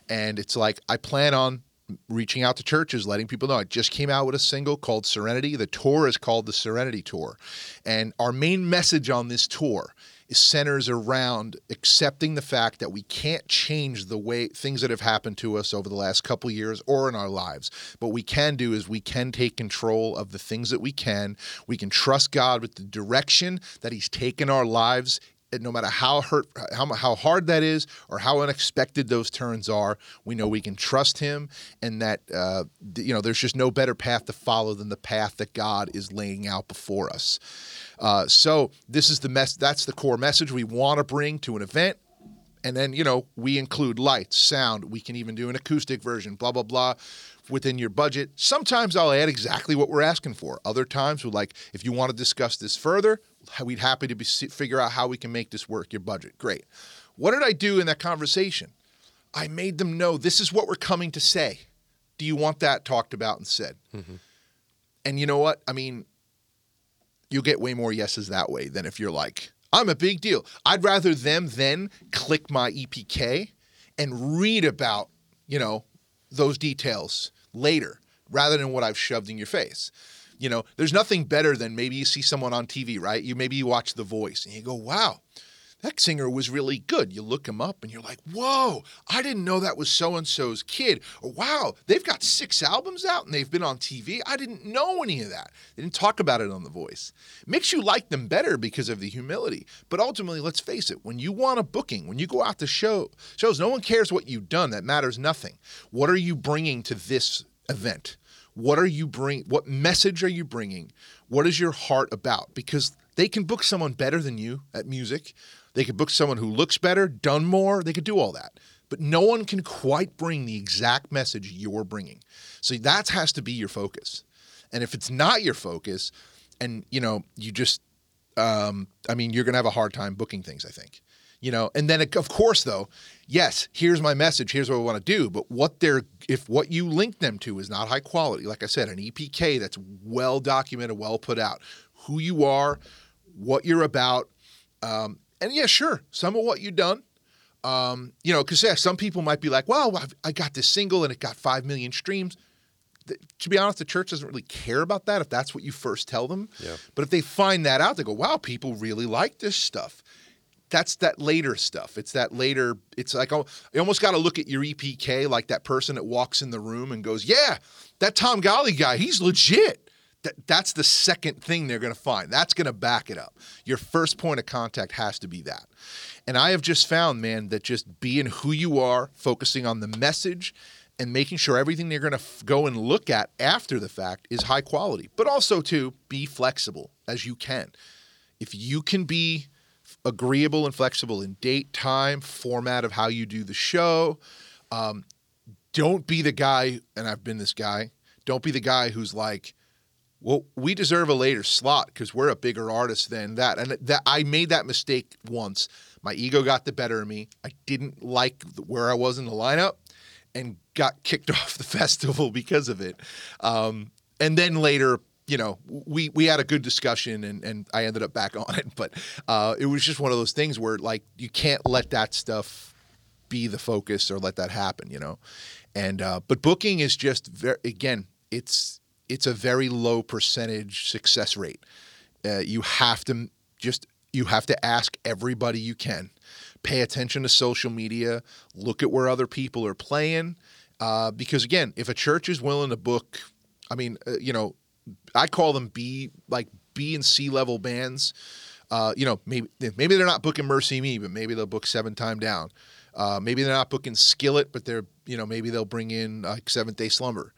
and it's like I plan on reaching out to churches, letting people know. I just came out with a single called Serenity. The tour is called the Serenity Tour. And our main message on this tour centers around accepting the fact that we can't change the way things that have happened to us over the last couple years or in our lives. What we can do is we can take control of the things that we can. We can trust God with the direction that He's taken our lives no matter how hurt how, how hard that is or how unexpected those turns are we know we can trust him and that uh, you know there's just no better path to follow than the path that god is laying out before us. Uh, so this is the mess that's the core message we want to bring to an event. And then you know we include lights sound we can even do an acoustic version blah blah blah within your budget. Sometimes i'll add exactly what we're asking for. Other times we're like if you want to discuss this further we'd happy to be, figure out how we can make this work. Your budget, great. What did I do in that conversation? I made them know this is what we're coming to say. Do you want that talked about and said? Mm-hmm. And you know what? I mean, you'll get way more yeses that way than if you're like, I'm a big deal. I'd rather them then click my EPK and read about, you know, those details later rather than what I've shoved in your face. You know, there's nothing better than maybe you see someone on TV, right? You maybe you watch The Voice and you go, "Wow, that singer was really good." You look him up and you're like, "Whoa, I didn't know that was so and so's kid." Or, "Wow, they've got six albums out and they've been on TV. I didn't know any of that." They didn't talk about it on The Voice. Makes you like them better because of the humility. But ultimately, let's face it, when you want a booking, when you go out to show shows, no one cares what you've done. That matters nothing. What are you bringing to this event? What are you bring? What message are you bringing? What is your heart about? Because they can book someone better than you at music. They could book someone who looks better, done more. They could do all that. But no one can quite bring the exact message you're bringing. So that has to be your focus. And if it's not your focus, and you know, you just, um, I mean, you're gonna have a hard time booking things. I think you know and then of course though yes here's my message here's what i want to do but what they're if what you link them to is not high quality like i said an epk that's well documented well put out who you are what you're about um, and yeah sure some of what you've done um, you know because yeah, some people might be like well I've, i got this single and it got 5 million streams to be honest, the church doesn't really care about that if that's what you first tell them. Yeah. But if they find that out, they go, wow, people really like this stuff that's that later stuff. It's that later. It's like oh, you almost got to look at your EPK like that person that walks in the room and goes, "Yeah, that Tom Golly guy, he's legit." That that's the second thing they're going to find. That's going to back it up. Your first point of contact has to be that. And I have just found, man, that just being who you are, focusing on the message, and making sure everything they're going to f- go and look at after the fact is high quality, but also to be flexible as you can. If you can be agreeable and flexible in date, time, format of how you do the show. Um, don't be the guy, and I've been this guy. Don't be the guy who's like, well, we deserve a later slot because we're a bigger artist than that. And that I made that mistake once. My ego got the better of me. I didn't like where I was in the lineup and got kicked off the festival because of it. Um, and then later you know, we we had a good discussion and, and I ended up back on it. But uh, it was just one of those things where like you can't let that stuff be the focus or let that happen, you know. And uh, but booking is just very again, it's it's a very low percentage success rate. Uh, you have to just you have to ask everybody you can. Pay attention to social media. Look at where other people are playing. Uh, because again, if a church is willing to book, I mean, uh, you know, I call them B like B and C level bands. Uh, you know, maybe maybe they're not booking MercyMe, but maybe they'll book Seventh Time Down. Uh, maybe they're not booking Skillet, but they're you know maybe they'll bring in like Seventh Day Slumber.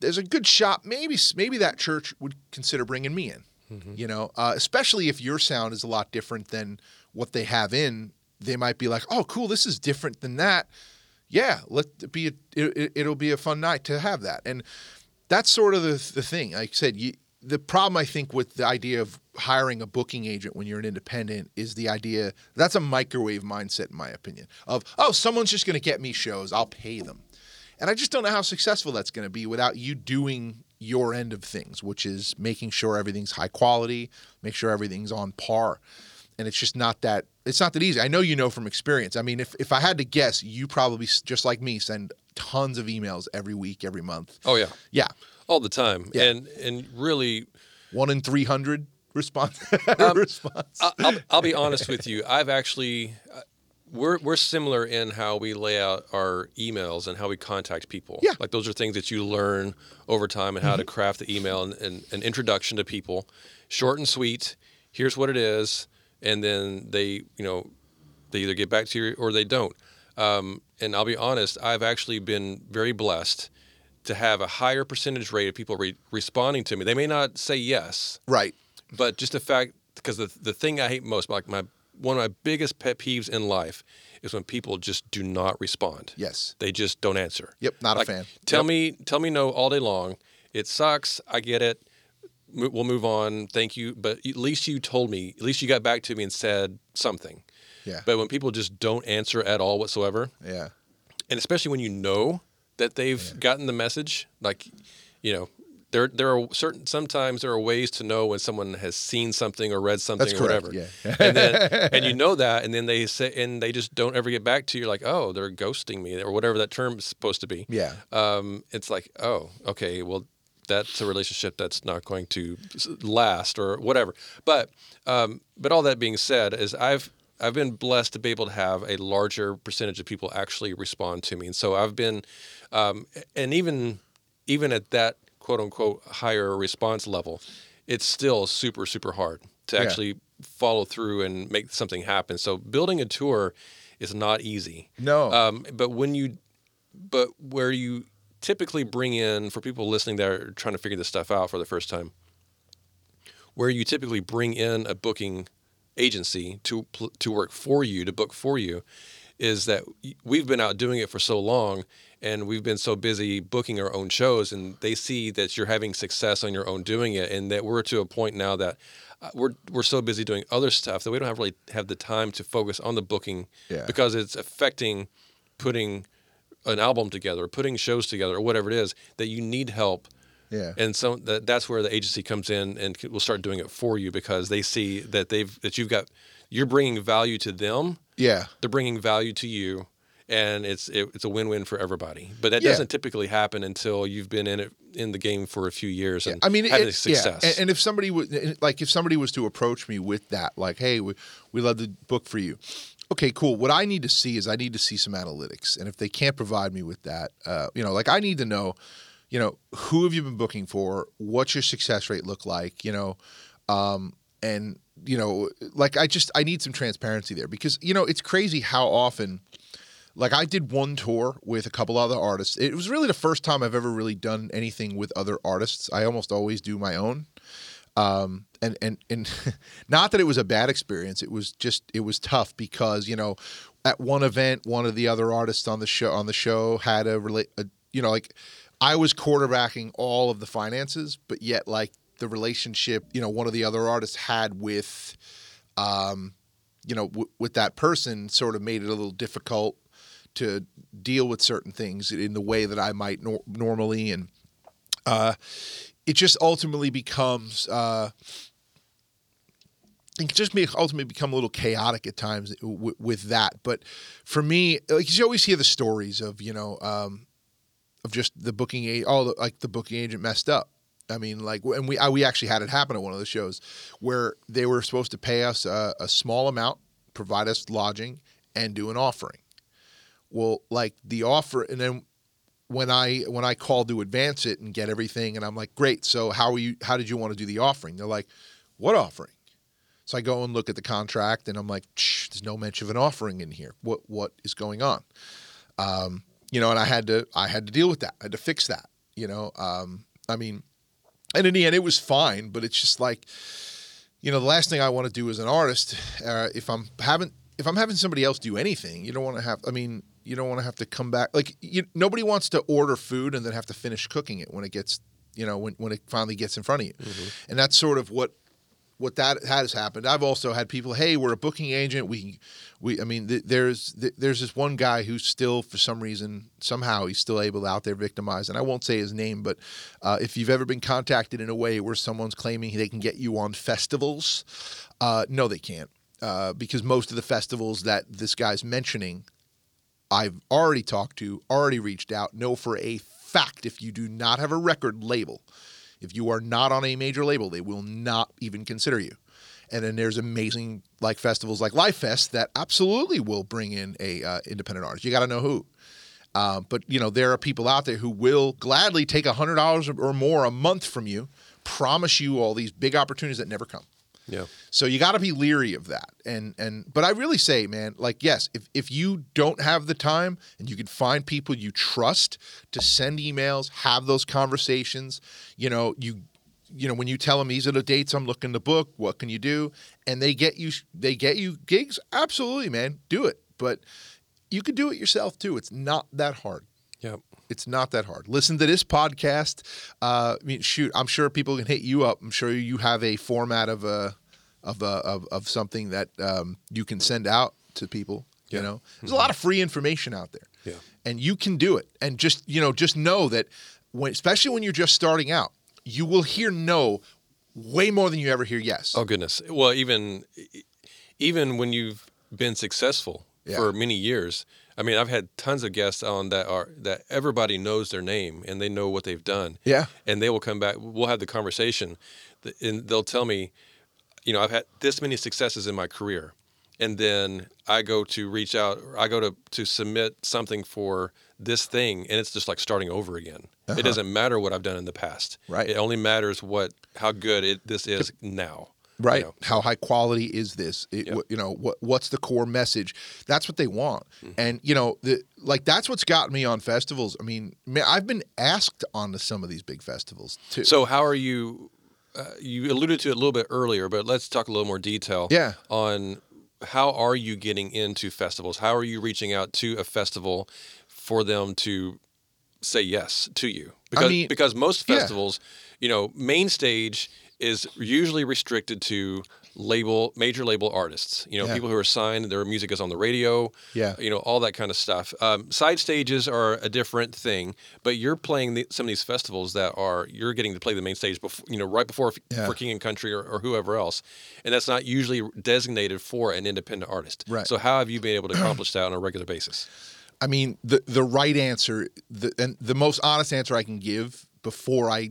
There's a good shot. Maybe maybe that church would consider bringing me in. Mm-hmm. You know, uh, especially if your sound is a lot different than what they have in. They might be like, oh, cool, this is different than that yeah, let it be a, it, it'll be a fun night to have that. And that's sort of the the thing. Like I said, you, the problem I think with the idea of hiring a booking agent when you're an independent is the idea that's a microwave mindset in my opinion of oh someone's just going to get me shows I'll pay them and I just don't know how successful that's going to be without you doing your end of things which is making sure everything's high quality make sure everything's on par and it's just not that it's not that easy I know you know from experience I mean if if I had to guess you probably just like me send tons of emails every week every month oh yeah yeah all the time yeah. and and really one in 300 response. um, response. I'll, I'll, be honest with you. I've actually uh, we're we're similar in how we lay out our emails and how we contact people. Yeah. Like those are things that you learn over time and how mm-hmm. to craft the email and, and an introduction to people, short and sweet. Here's what it is, and then they you know they either get back to you or they don't. Um, and I'll be honest, I've actually been very blessed to have a higher percentage rate of people re- responding to me. They may not say yes, right, but just the fact because the the thing I hate most, like my one of my biggest pet peeves in life, is when people just do not respond. Yes, they just don't answer. Yep, not like, a fan. Tell yep. me, tell me no all day long. It sucks. I get it. We'll move on. Thank you. But at least you told me. At least you got back to me and said something. Yeah. But when people just don't answer at all whatsoever. Yeah. And especially when you know that they've yeah. gotten the message, like, you know, there there are certain sometimes there are ways to know when someone has seen something or read something That's or correct. whatever. Yeah. and then and you know that and then they say and they just don't ever get back to you like, "Oh, they're ghosting me" or whatever that term is supposed to be. Yeah. Um it's like, "Oh, okay, well that's a relationship that's not going to last or whatever." But um but all that being said is I've I've been blessed to be able to have a larger percentage of people actually respond to me. And so I've been um and even even at that quote unquote higher response level, it's still super, super hard to yeah. actually follow through and make something happen. So building a tour is not easy. No. Um, but when you, but where you typically bring in, for people listening that are trying to figure this stuff out for the first time, where you typically bring in a booking agency to to work for you, to book for you, is that we've been out doing it for so long and we've been so busy booking our own shows and they see that you're having success on your own doing it and that we're to a point now that uh, we're we're so busy doing other stuff that we don't have really have the time to focus on the booking yeah. because it's affecting putting an album together or putting shows together or whatever it is that you need help yeah. And so that, that's where the agency comes in and will start doing it for you because they see that they've that you've got you're bringing value to them. Yeah. They're bringing value to you and it's it, it's a win-win for everybody. But that Yeah. doesn't typically happen until you've been in it in the game for a few years and I mean, had it- success. Yeah. And, and if somebody would like, if somebody was to approach me with that, like, hey, we we love the book for you. Okay, cool. What I need to see is I need to see some analytics, and if they can't provide me with that, uh, you know, like I need to know, you know, who have you been booking for? What's your success rate look like? You know, um, and you know, like I just I need some transparency there because you know it's crazy how often like I did one tour with a couple other artists. It was really the first time I've ever really done anything with other artists. I almost always do my own. Um, and and and not that it was a bad experience. It was just it was tough because you know, at one event, one of the other artists on the show on the show had a relate. You know, like I was quarterbacking all of the finances, but yet like the relationship, you know, one of the other artists had with, um, you know, w- with that person sort of made it a little difficult to deal with certain things in the way that I might nor- normally, and uh, it just ultimately becomes. Uh, it just make ultimately become a little chaotic at times with that. But for me, like you always hear the stories of you know um, of just the booking agent, oh, the, like the booking agent messed up. I mean, like, and we I, we actually had it happen at one of the shows where they were supposed to pay us a, a small amount, provide us lodging, and do an offering. Well, like the offer, and then when I when I called to advance it and get everything, and I'm like, great. So how are you? How did you want to do the offering? They're like, what offering? So I go and look at the contract, and I'm like, there's no mention of an offering in here. What what is going on? Um, you know, and I had to I had to deal with that. I had to fix that. You know, um, I mean, and in the end, it was fine. But it's just like, you know, the last thing I want to do as an artist, uh, if I'm having if I'm having somebody else do anything, you don't want to have. I mean, you don't want to have to come back. Like you, nobody wants to order food and then have to finish cooking it when it gets, you know, when when it finally gets in front of you. Mm-hmm. And that's sort of what what that has happened. I've also had people, hey, we're a booking agent. We, we, I mean, th- there's th- there's this one guy who's still, for some reason, somehow he's still able to out there victimize. And I won't say his name, but uh, if you've ever been contacted in a way where someone's claiming they can get you on festivals, uh, no, they can't, uh, because most of the festivals that this guy's mentioning, I've already talked to, already reached out, know for a fact if you do not have a record label if you are not on a major label, they will not even consider you. And then there's amazing like festivals like Lifest that absolutely will bring in a uh, independent artist. You got to know who. Uh, but you know there are people out there who will gladly take hundred dollars or more a month from you, promise you all these big opportunities that never come. Yeah. So you got to be leery of that. And and but I really say, man, like yes, if if you don't have the time and you can find people you trust to send emails, have those conversations, you know, you you know, when you tell them these are the dates I'm looking to book, what can you do? And they get you they get you gigs, absolutely, man. Do it. But you can do it yourself too. It's not that hard. Yep. It's not that hard. Listen to this podcast. Uh, I mean, shoot, I'm sure people can hit you up. I'm sure you have a format of a of a, of, of something that um, you can send out to people. You know, there's mm-hmm. a lot of free information out there. Yeah. And you can do it. And just you know, just know that when, especially when you're just starting out, you will hear no way more than you ever hear yes. Oh goodness. Well, even even when you've been successful yeah. for many years, I mean, I've had tons of guests on that are that everybody knows their name and they know what they've done. Yeah. And they will come back. We'll have the conversation, and they'll tell me, you know, I've had this many successes in my career, and then I go to reach out, or I go to to submit something for this thing, and it's just like starting over again. Uh-huh. It doesn't matter what I've done in the past. Right. It only matters what how good it this is now. Right. You know? How high quality is this? It, yep. You know, what what's the core message? That's what they want. Mm-hmm. And you know, the, like that's what's gotten me on festivals. I mean, man, I've been asked on to some of these big festivals too. So how are you? Uh, you alluded to it a little bit earlier, but let's talk a little more detail. Yeah. On how are you getting into festivals? How are you reaching out to a festival for them to say yes to you? Because I mean, because most festivals, yeah. you know, main stage is usually restricted to label major label artists you know yeah. people who are signed their music is on the radio yeah. you know all that kind of stuff. Um, side stages are a different thing but you're playing the, some of these festivals that are you're getting to play the main stage before you know right before yeah. for king and country or, or, whoever else and that's not usually designated for an independent artist. Right. So how have you been able to accomplish that on a regular basis? I mean the the right answer the and the most honest answer i can give before i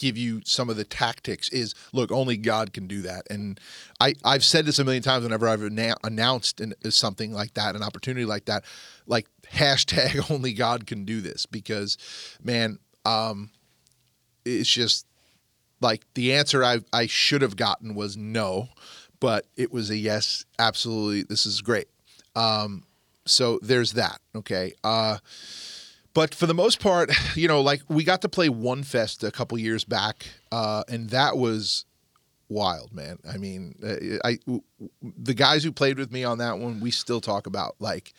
give you some of the tactics is look only god can do that. And i i've said this a million times whenever i've announced an, something like that an opportunity like that like hashtag only god can do this because man um it's just like the answer i i should have gotten was no but it was a yes absolutely this is great. Um so there's that okay? Uh but for the most part, you know, like we got to play one fest a couple years back, uh, and that was wild, man. I mean, uh, I the guys who played with me on that one, we still talk about. Like,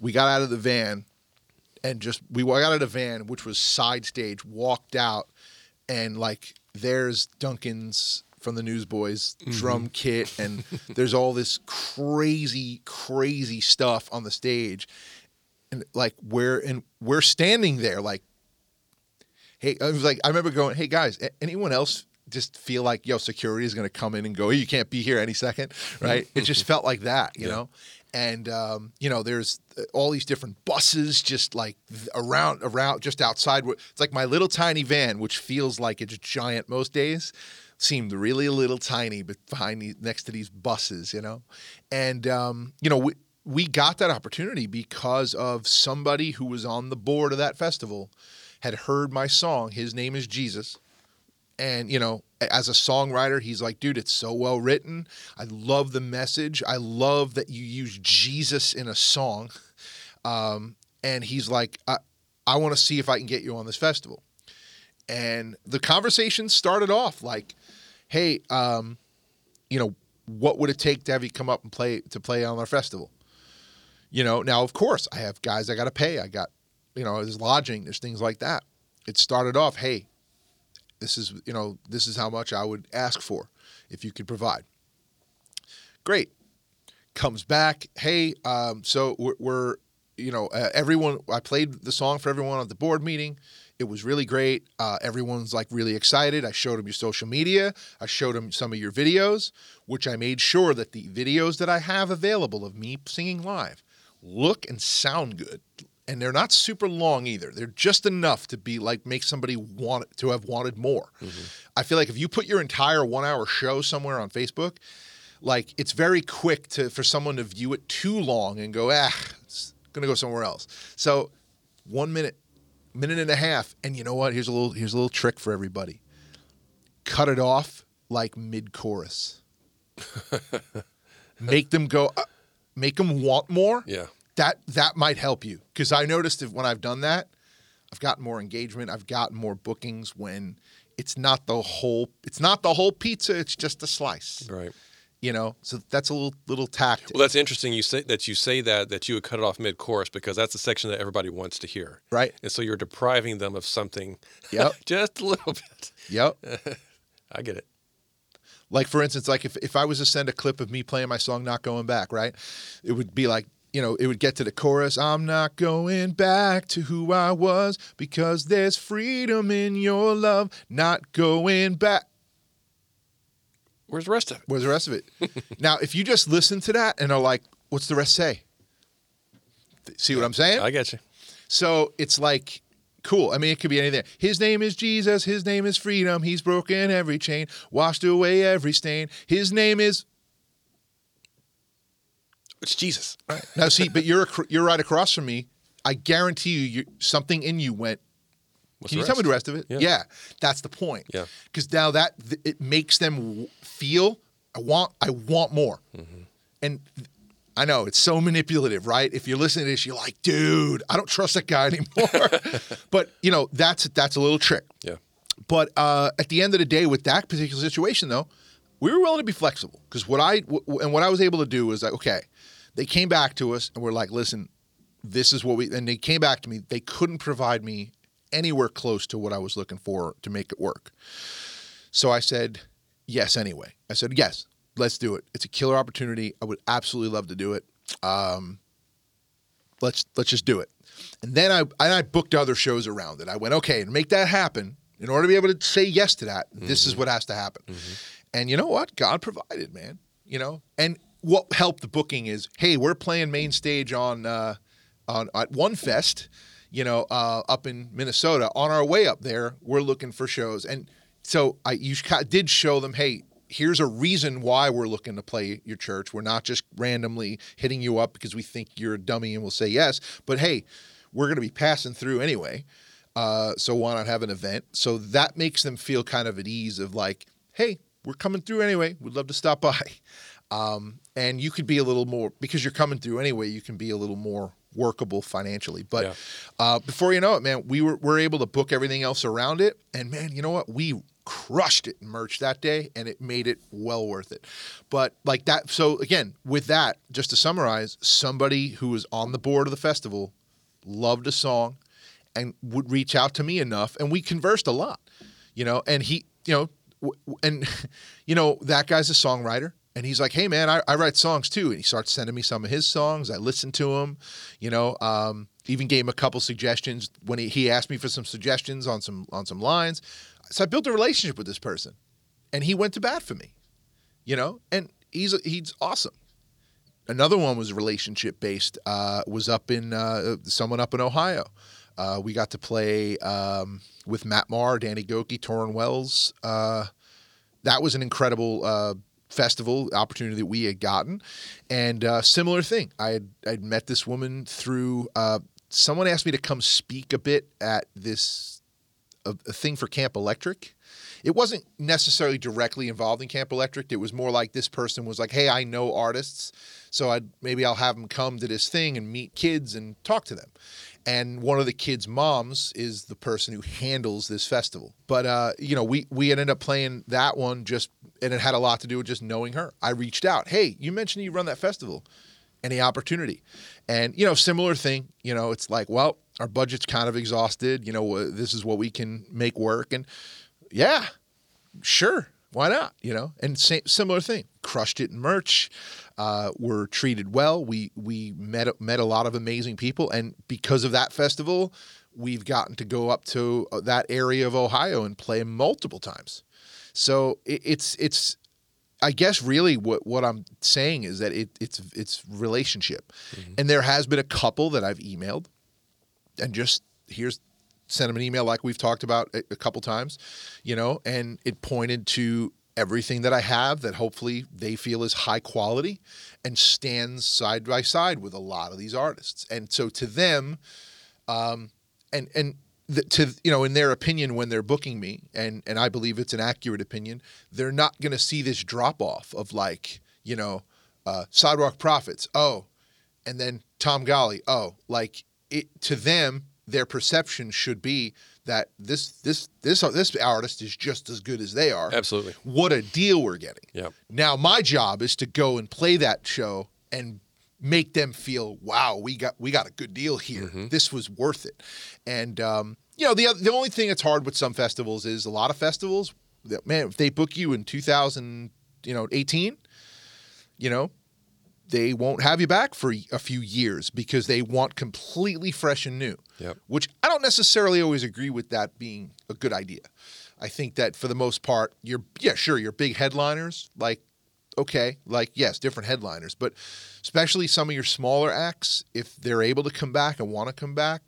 we got out of the van, and just we got out of the van, which was side stage, walked out, and like there's Duncan's from the Newsboys mm-hmm. drum kit, and there's all this crazy, crazy stuff on the stage and like we're and we're standing there like hey i was like i remember going hey guys anyone else just feel like yo security is going to come in and go hey, you can't be here any second right? It just felt like that you yeah. know? And um, you know there's uh, all these different buses just like around around just outside it's like my little tiny van which feels like it's giant most days seemed really a little tiny but behind the, next to these buses you know? And um, you know we, we got that opportunity because of somebody who was on the board of that festival had heard my song his name is jesus. And you know as a songwriter he's like dude it's so well written. I love the message. I love that you use jesus in a song. Um, and he's like i, I want to see if i can get you on this festival. And the conversation started off like hey um, you know what would it take to have you come up and play to play on our festival You know, now of course I have guys I got to pay. I got, you know, there's lodging, there's things like that. It started off, hey, this is, you know, this is how much I would ask for if you could provide. Great. Comes back, hey, um, so we're, we're you know, uh, everyone, I played the song for everyone at the board meeting. It was really great. Uh, everyone's like really excited. I showed them your social media. I showed them some of your videos, which I made sure that the videos that I have available of me singing live look and sound good. And they're not super long either. They're just enough to be like make somebody want to have wanted more. Mm-hmm. I feel like if you put your entire one hour show somewhere on Facebook, like it's very quick to for someone to view it too long and go, ah, it's gonna go somewhere else. So one minute, minute and a half, and you know what? Here's a little here's a little trick for everybody. Cut it off like mid chorus. make them go, uh, make them want more. Yeah, that that might help you because I noticed that when I've done that, I've gotten more engagement. I've gotten more bookings when it's not the whole it's not the whole pizza. It's just a slice. Right you know so that's a little little tactic well that's interesting you say that you say that that you would cut it off mid course because that's the section that everybody wants to hear right and so you're depriving them of something yep just a little bit yep i get it like for instance like if, if i was to send a clip of me playing my song not going back right it would be like you know, it would get to the chorus. I'm not going back to who I was because there's freedom in your love. Not going back. Where's the rest of it? Where's the rest of it? now, if you just listen to that and are like, what's the rest say? See what I'm saying? I get you. So it's like, cool. I mean, it could be anything. His name is Jesus. His name is freedom. He's broken every chain, washed away every stain. His name is. It's Jesus. Right. Now, see, but you're you're right across from me. I guarantee you, something in you went What's Can you tell me the rest of it? Yeah, yeah that's the point. Yeah, because now that it makes them feel I want I want more, mm-hmm. and I know it's so manipulative, right? If you're listening to this, you're like, dude, I don't trust that guy anymore. but you know that's that's a little trick. Yeah. But uh, at the end of the day, with that particular situation, though, we were willing to be flexible because what I w- and what I was able to do was like, okay, they came back to us and we're like, listen, this is what we and they came back to me. They couldn't provide me anywhere close to what I was looking for to make it work. So I said yes anyway. I said, yes, let's do it. It's a killer opportunity. I would absolutely love to do it. Um, let's let's just do it. And then I and I booked other shows around it. I went, okay, and make that happen, in order to be able to say yes to that, mm-hmm. this is mm-hmm. what has to happen. Mm-hmm. And you know what? God provided, man. You know, and what helped the booking is, hey, we're playing main stage on uh, on at One Fest you know, uh, up in Minnesota. On our way up there, we're looking for shows, and so I you did show them, hey, here's a reason why we're looking to play your church. We're not just randomly hitting you up because we think you're a dummy and we'll say yes, but hey, we're going to be passing through anyway. Uh, so why not have an event? So that makes them feel kind of at ease of like, hey, we're coming through anyway. We'd love to stop by. Um, and you could be a little more because you're coming through anyway. You can be a little more workable financially. But yeah. uh, before you know it, man, we were, were able to book everything else around it. And man, you know what? We crushed it in merch that day and it made it well worth it. But like that, so again, with that, just to summarize, somebody who was on the board of the festival loved a song and would reach out to me enough and we conversed a lot, you know, and he, you know, and you know, that guy's a songwriter and he's like, "Hey man, I, I, write songs too." And he starts sending me some of his songs. I listen to him, you know. Um, even gave him a couple suggestions when he, he asked me for some suggestions on some on some lines. So I built a relationship with this person, and he went to bat for me, you know. And he's he's awesome. Another one was relationship based. Uh, was up in uh, someone up in Ohio. Uh, we got to play um, with Matt Maher, Danny Gokey, Tauren Wells. Uh, that was an incredible uh, festival opportunity that we had gotten, and uh, similar thing. I had I'd met this woman through uh, someone asked me to come speak a bit at this a, a thing for Camp Electric. It wasn't necessarily directly involved in Camp Electric. It was more like this person was like, "Hey, I know artists, so I maybe I'll have them come to this thing and meet kids and talk to them." and one of the kids' moms is the person who handles this festival. But uh, you know, we we ended up playing that one just, and it had a lot to do with just knowing her. I reached out, hey, you mentioned you run that festival. any opportunity. And you know, similar thing. You know, it's like, well, our budget's kind of exhausted. You know, this is what we can make work, and yeah, sure, why not? You know, and same, similar thing. Crushed it in merch. Uh, were treated well. We we met met a lot of amazing people, and because of that festival, we've gotten to go up to uh, that area of Ohio and play multiple times. So it, it's it's I guess really what what I'm saying is that it, it's it's relationship, mm-hmm. and there has been a couple that I've emailed, and just here's send them an email like we've talked about a, a couple times, you know, and it pointed to everything that I have that hopefully they feel is high quality and stands side by side with a lot of these artists. And so to them, um, and and the, to you know in their opinion when they're booking me, and and I believe it's an accurate opinion, they're not going to see this drop off of like you know uh, Sidewalk Prophets, oh, and then Tom Golly, oh, like it to them their perception should be that this this this this artist is just as good as they are. Absolutely. What a deal we're getting. Yeah. Now my job is to go and play that show and make them feel, wow, we got we got a good deal here. Mm-hmm. This was worth it. And um, you know, the the only thing that's hard with some festivals is a lot of festivals. That, man, if they book you in 2000, you know, 18, you know, they won't have you back for a few years because they want completely fresh and new. Yep. Which I don't necessarily always agree with that being a good idea. I think that for the most part, you're yeah, sure, you're big headliners, like okay, like yes, different headliners, but especially some of your smaller acts, if they're able to come back and want to come back,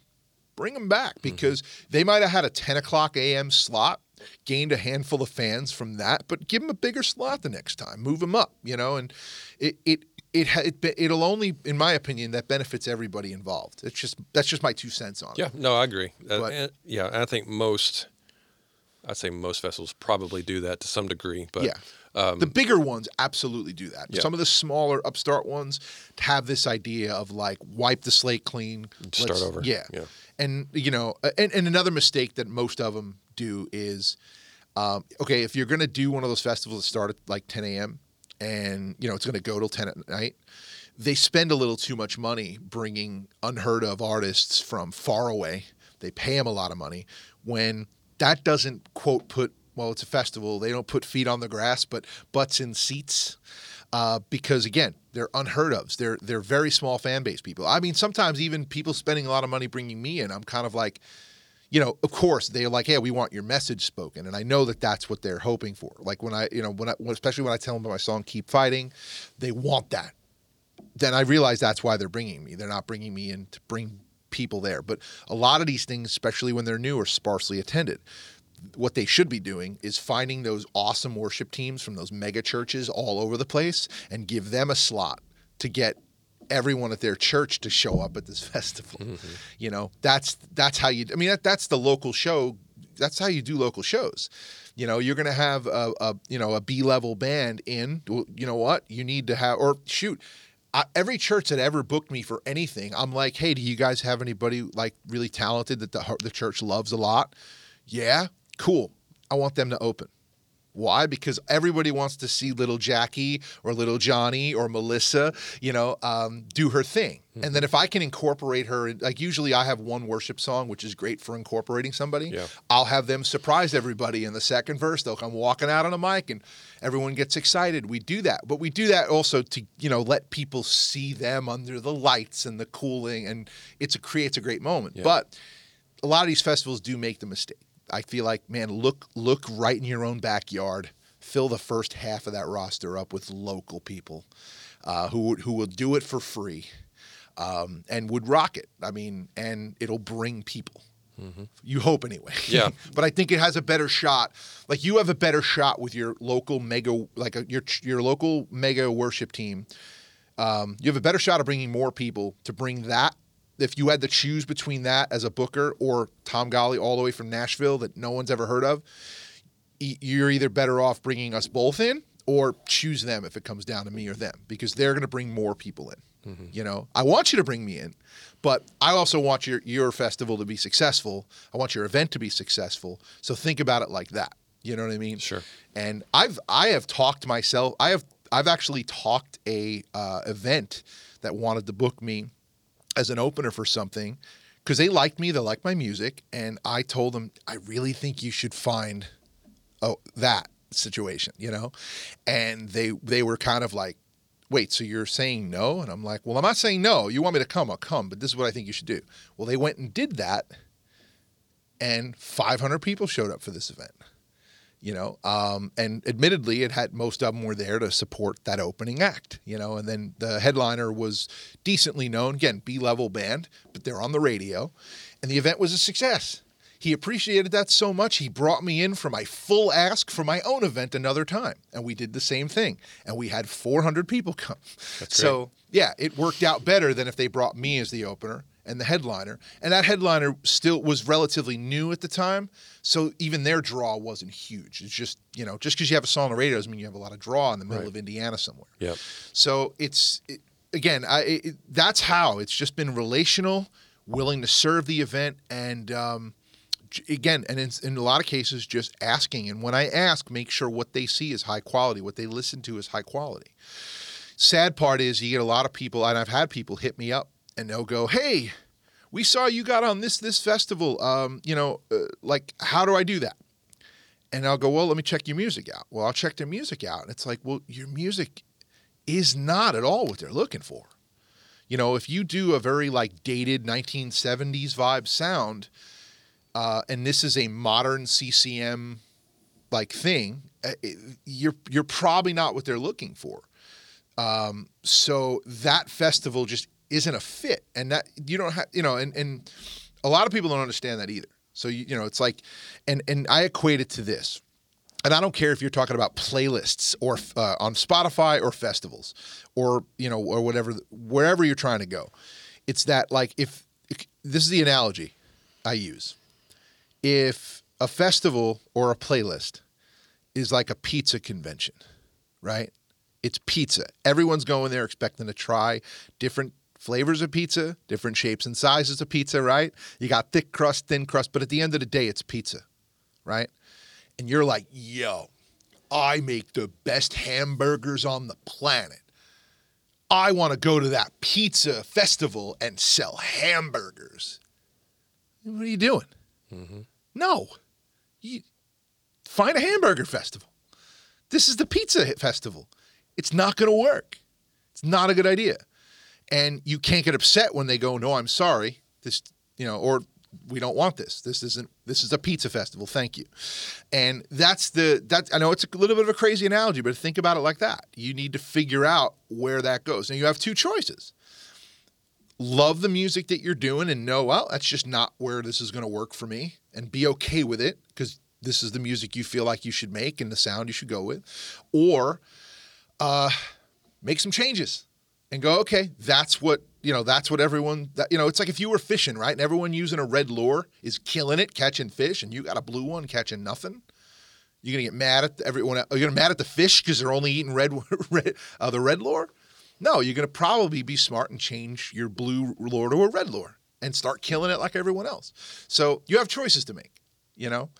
bring them back mm-hmm. because mm-hmm. they might have had a 10 o'clock a.m. slot gained a handful of fans from that, but give them a bigger slot the next time. Move them up, you know, and it it it, it it'll only, in my opinion, that benefits everybody involved. It's just that's just my two cents on yeah, it. Yeah, no, I agree. Uh, but, uh, yeah, I think most, I'd say most vessels probably do that to some degree. But yeah. Um, the bigger ones absolutely do that. Yeah. Some of the smaller upstart ones have this idea of like wipe the slate clean, start over. Yeah. yeah. And you know, and, and another mistake that most of them do is, um, okay, if you're going to do one of those festivals that start at like 10 a.m and you know it's going to go till 10 at night they spend a little too much money bringing unheard of artists from far away. They pay them a lot of money when that doesn't quote put well it's a festival. They don't put feet on the grass but butts in seats uh, because again they're unheard of they're they're very small fan base people i mean sometimes even people spending a lot of money bringing me in i'm kind of like you know, of course, they're like, "Hey, we want your message spoken," and I know that that's what they're hoping for. Like when I, you know, when I, especially when I tell them about my song "Keep Fighting," they want that. Then I realize that's why they're bringing me. They're not bringing me in to bring people there. But a lot of these things, especially when they're new, are sparsely attended. What they should be doing is finding those awesome worship teams from those mega churches all over the place and give them a slot to get everyone at their church to show up at this festival. Mm-hmm. You know, that's that's how you. I mean, that, that's the local show. That's how you do local shows. You know, you're going to have a, a you know a B level band in. You know what? You need to have or shoot. I, every church that ever booked me for anything, I'm like, hey, do you guys have anybody like really talented that the the church loves a lot? Yeah, cool. I want them to open. Why? Because everybody wants to see little Jackie or little Johnny or Melissa, you know, um, do her thing. Mm-hmm. And then if I can incorporate her, like usually I have one worship song, which is great for incorporating somebody. Yeah. I'll have them surprise everybody in the second verse. They'll come walking out on a mic and everyone gets excited. We do that, but we do that also to you know let people see them under the lights and the cooling, and it creates a great moment. Yeah. But a lot of these festivals do make the mistake I feel like, man, look look right in your own backyard. Fill the first half of that roster up with local people uh, who who will do it for free um, and would rock it. I mean, and it'll bring people. Mm-hmm. You hope anyway. Yeah. but I think it has a better shot. Like you have a better shot with your local mega, like a, your your local mega worship team. Um, you have a better shot of bringing more people to bring that if you had to choose between that as a booker or Tom Golly all the way from Nashville that no one's ever heard of, you're either better off bringing us both in or choose them if it comes down to me or them because they're going to bring more people in. Mm-hmm. You know, I want you to bring me in, but I also want your your festival to be successful. I want your event to be successful. So think about it like that. You know what I mean? Sure. And I've I have talked myself. I have I've actually talked a uh, event that wanted to book me as an opener for something because they liked me, they liked my music, and I told them I really think you should find oh that situation, you know, and they they were kind of like, wait, so you're saying no? And I'm like, well, I'm not saying no. You want me to come? I'll come, but this is what I think you should do. Well, they went and did that, and 500 people showed up for this event you know um, and admittedly it had most of them were there to support that opening act you know and then the headliner was decently known again b-level band but they're on the radio and the event was a success. He appreciated that so much he brought me in for my full ask for my own event another time and we did the same thing and we had 400 people come. So yeah it worked out better than if they brought me as the opener and the headliner. And that headliner still was relatively new at the time. So even their draw wasn't huge. It's just, you know, just because you have a song on the radio doesn't mean you have a lot of draw in the middle right. of Indiana somewhere. Yep. So it's, it, again, I, it, that's how it's just been relational, willing to serve the event. And, um, again, and in, in, a lot of cases, just asking. And when I ask, make sure what they see is high quality, what they listen to is high quality. Sad part is you get a lot of people, and I've had people hit me up and they'll go, "Hey, we saw you got on this this festival. Um, you know, uh, like how do I do that?" And I'll go, "Well, let me check your music out." Well, I'll check their music out, and it's like, "Well, your music is not at all what they're looking for." You know, if you do a very like dated 1970s vibe sound, uh, and this is a modern CCM like thing, uh, you're you're probably not what they're looking for. Um, so that festival just isn't a fit, and that you don't have, you know, and and a lot of people don't understand that either. So you, you know, it's like, and and I equate it to this, and I don't care if you're talking about playlists or uh, on Spotify or festivals, or you know, or whatever, wherever you're trying to go. It's that like if, if this is the analogy I use, if a festival or a playlist is like a pizza convention, right? It's pizza. Everyone's going there expecting to try different flavors of pizza, different shapes and sizes of pizza, right? You got thick crust, thin crust, but at the end of the day, it's pizza, right? And you're like, yo, I make the best hamburgers on the planet. I want to go to that pizza festival and sell hamburgers. What are you doing? Mm-hmm. No. You find a hamburger festival. This is the pizza festival. It's not going to work. It's not a good idea and you can't get upset when they go, "No, I'm sorry." This, you know, or we don't want this. This isn't. This is a pizza festival. Thank you. And that's the that. I know it's a little bit of a crazy analogy, but think about it like that. You need to figure out where that goes. And you have two choices. Love the music that you're doing and know, well, that's just not where this is going to work for me, and be okay with it because this is the music you feel like you should make and the sound you should go with, or uh, make some changes and go, okay, that's what you know. That's what everyone. That, you know, it's like if you were fishing, right, and everyone using a red lure is killing it, catching fish, and you got a blue one catching nothing. You're gonna get mad at everyone. Are you gonna mad at the fish because they're only eating red, red uh, the red lure? No, you're gonna probably be smart and change your blue lure to a red lure and start killing it like everyone else. So you have choices to make, you know,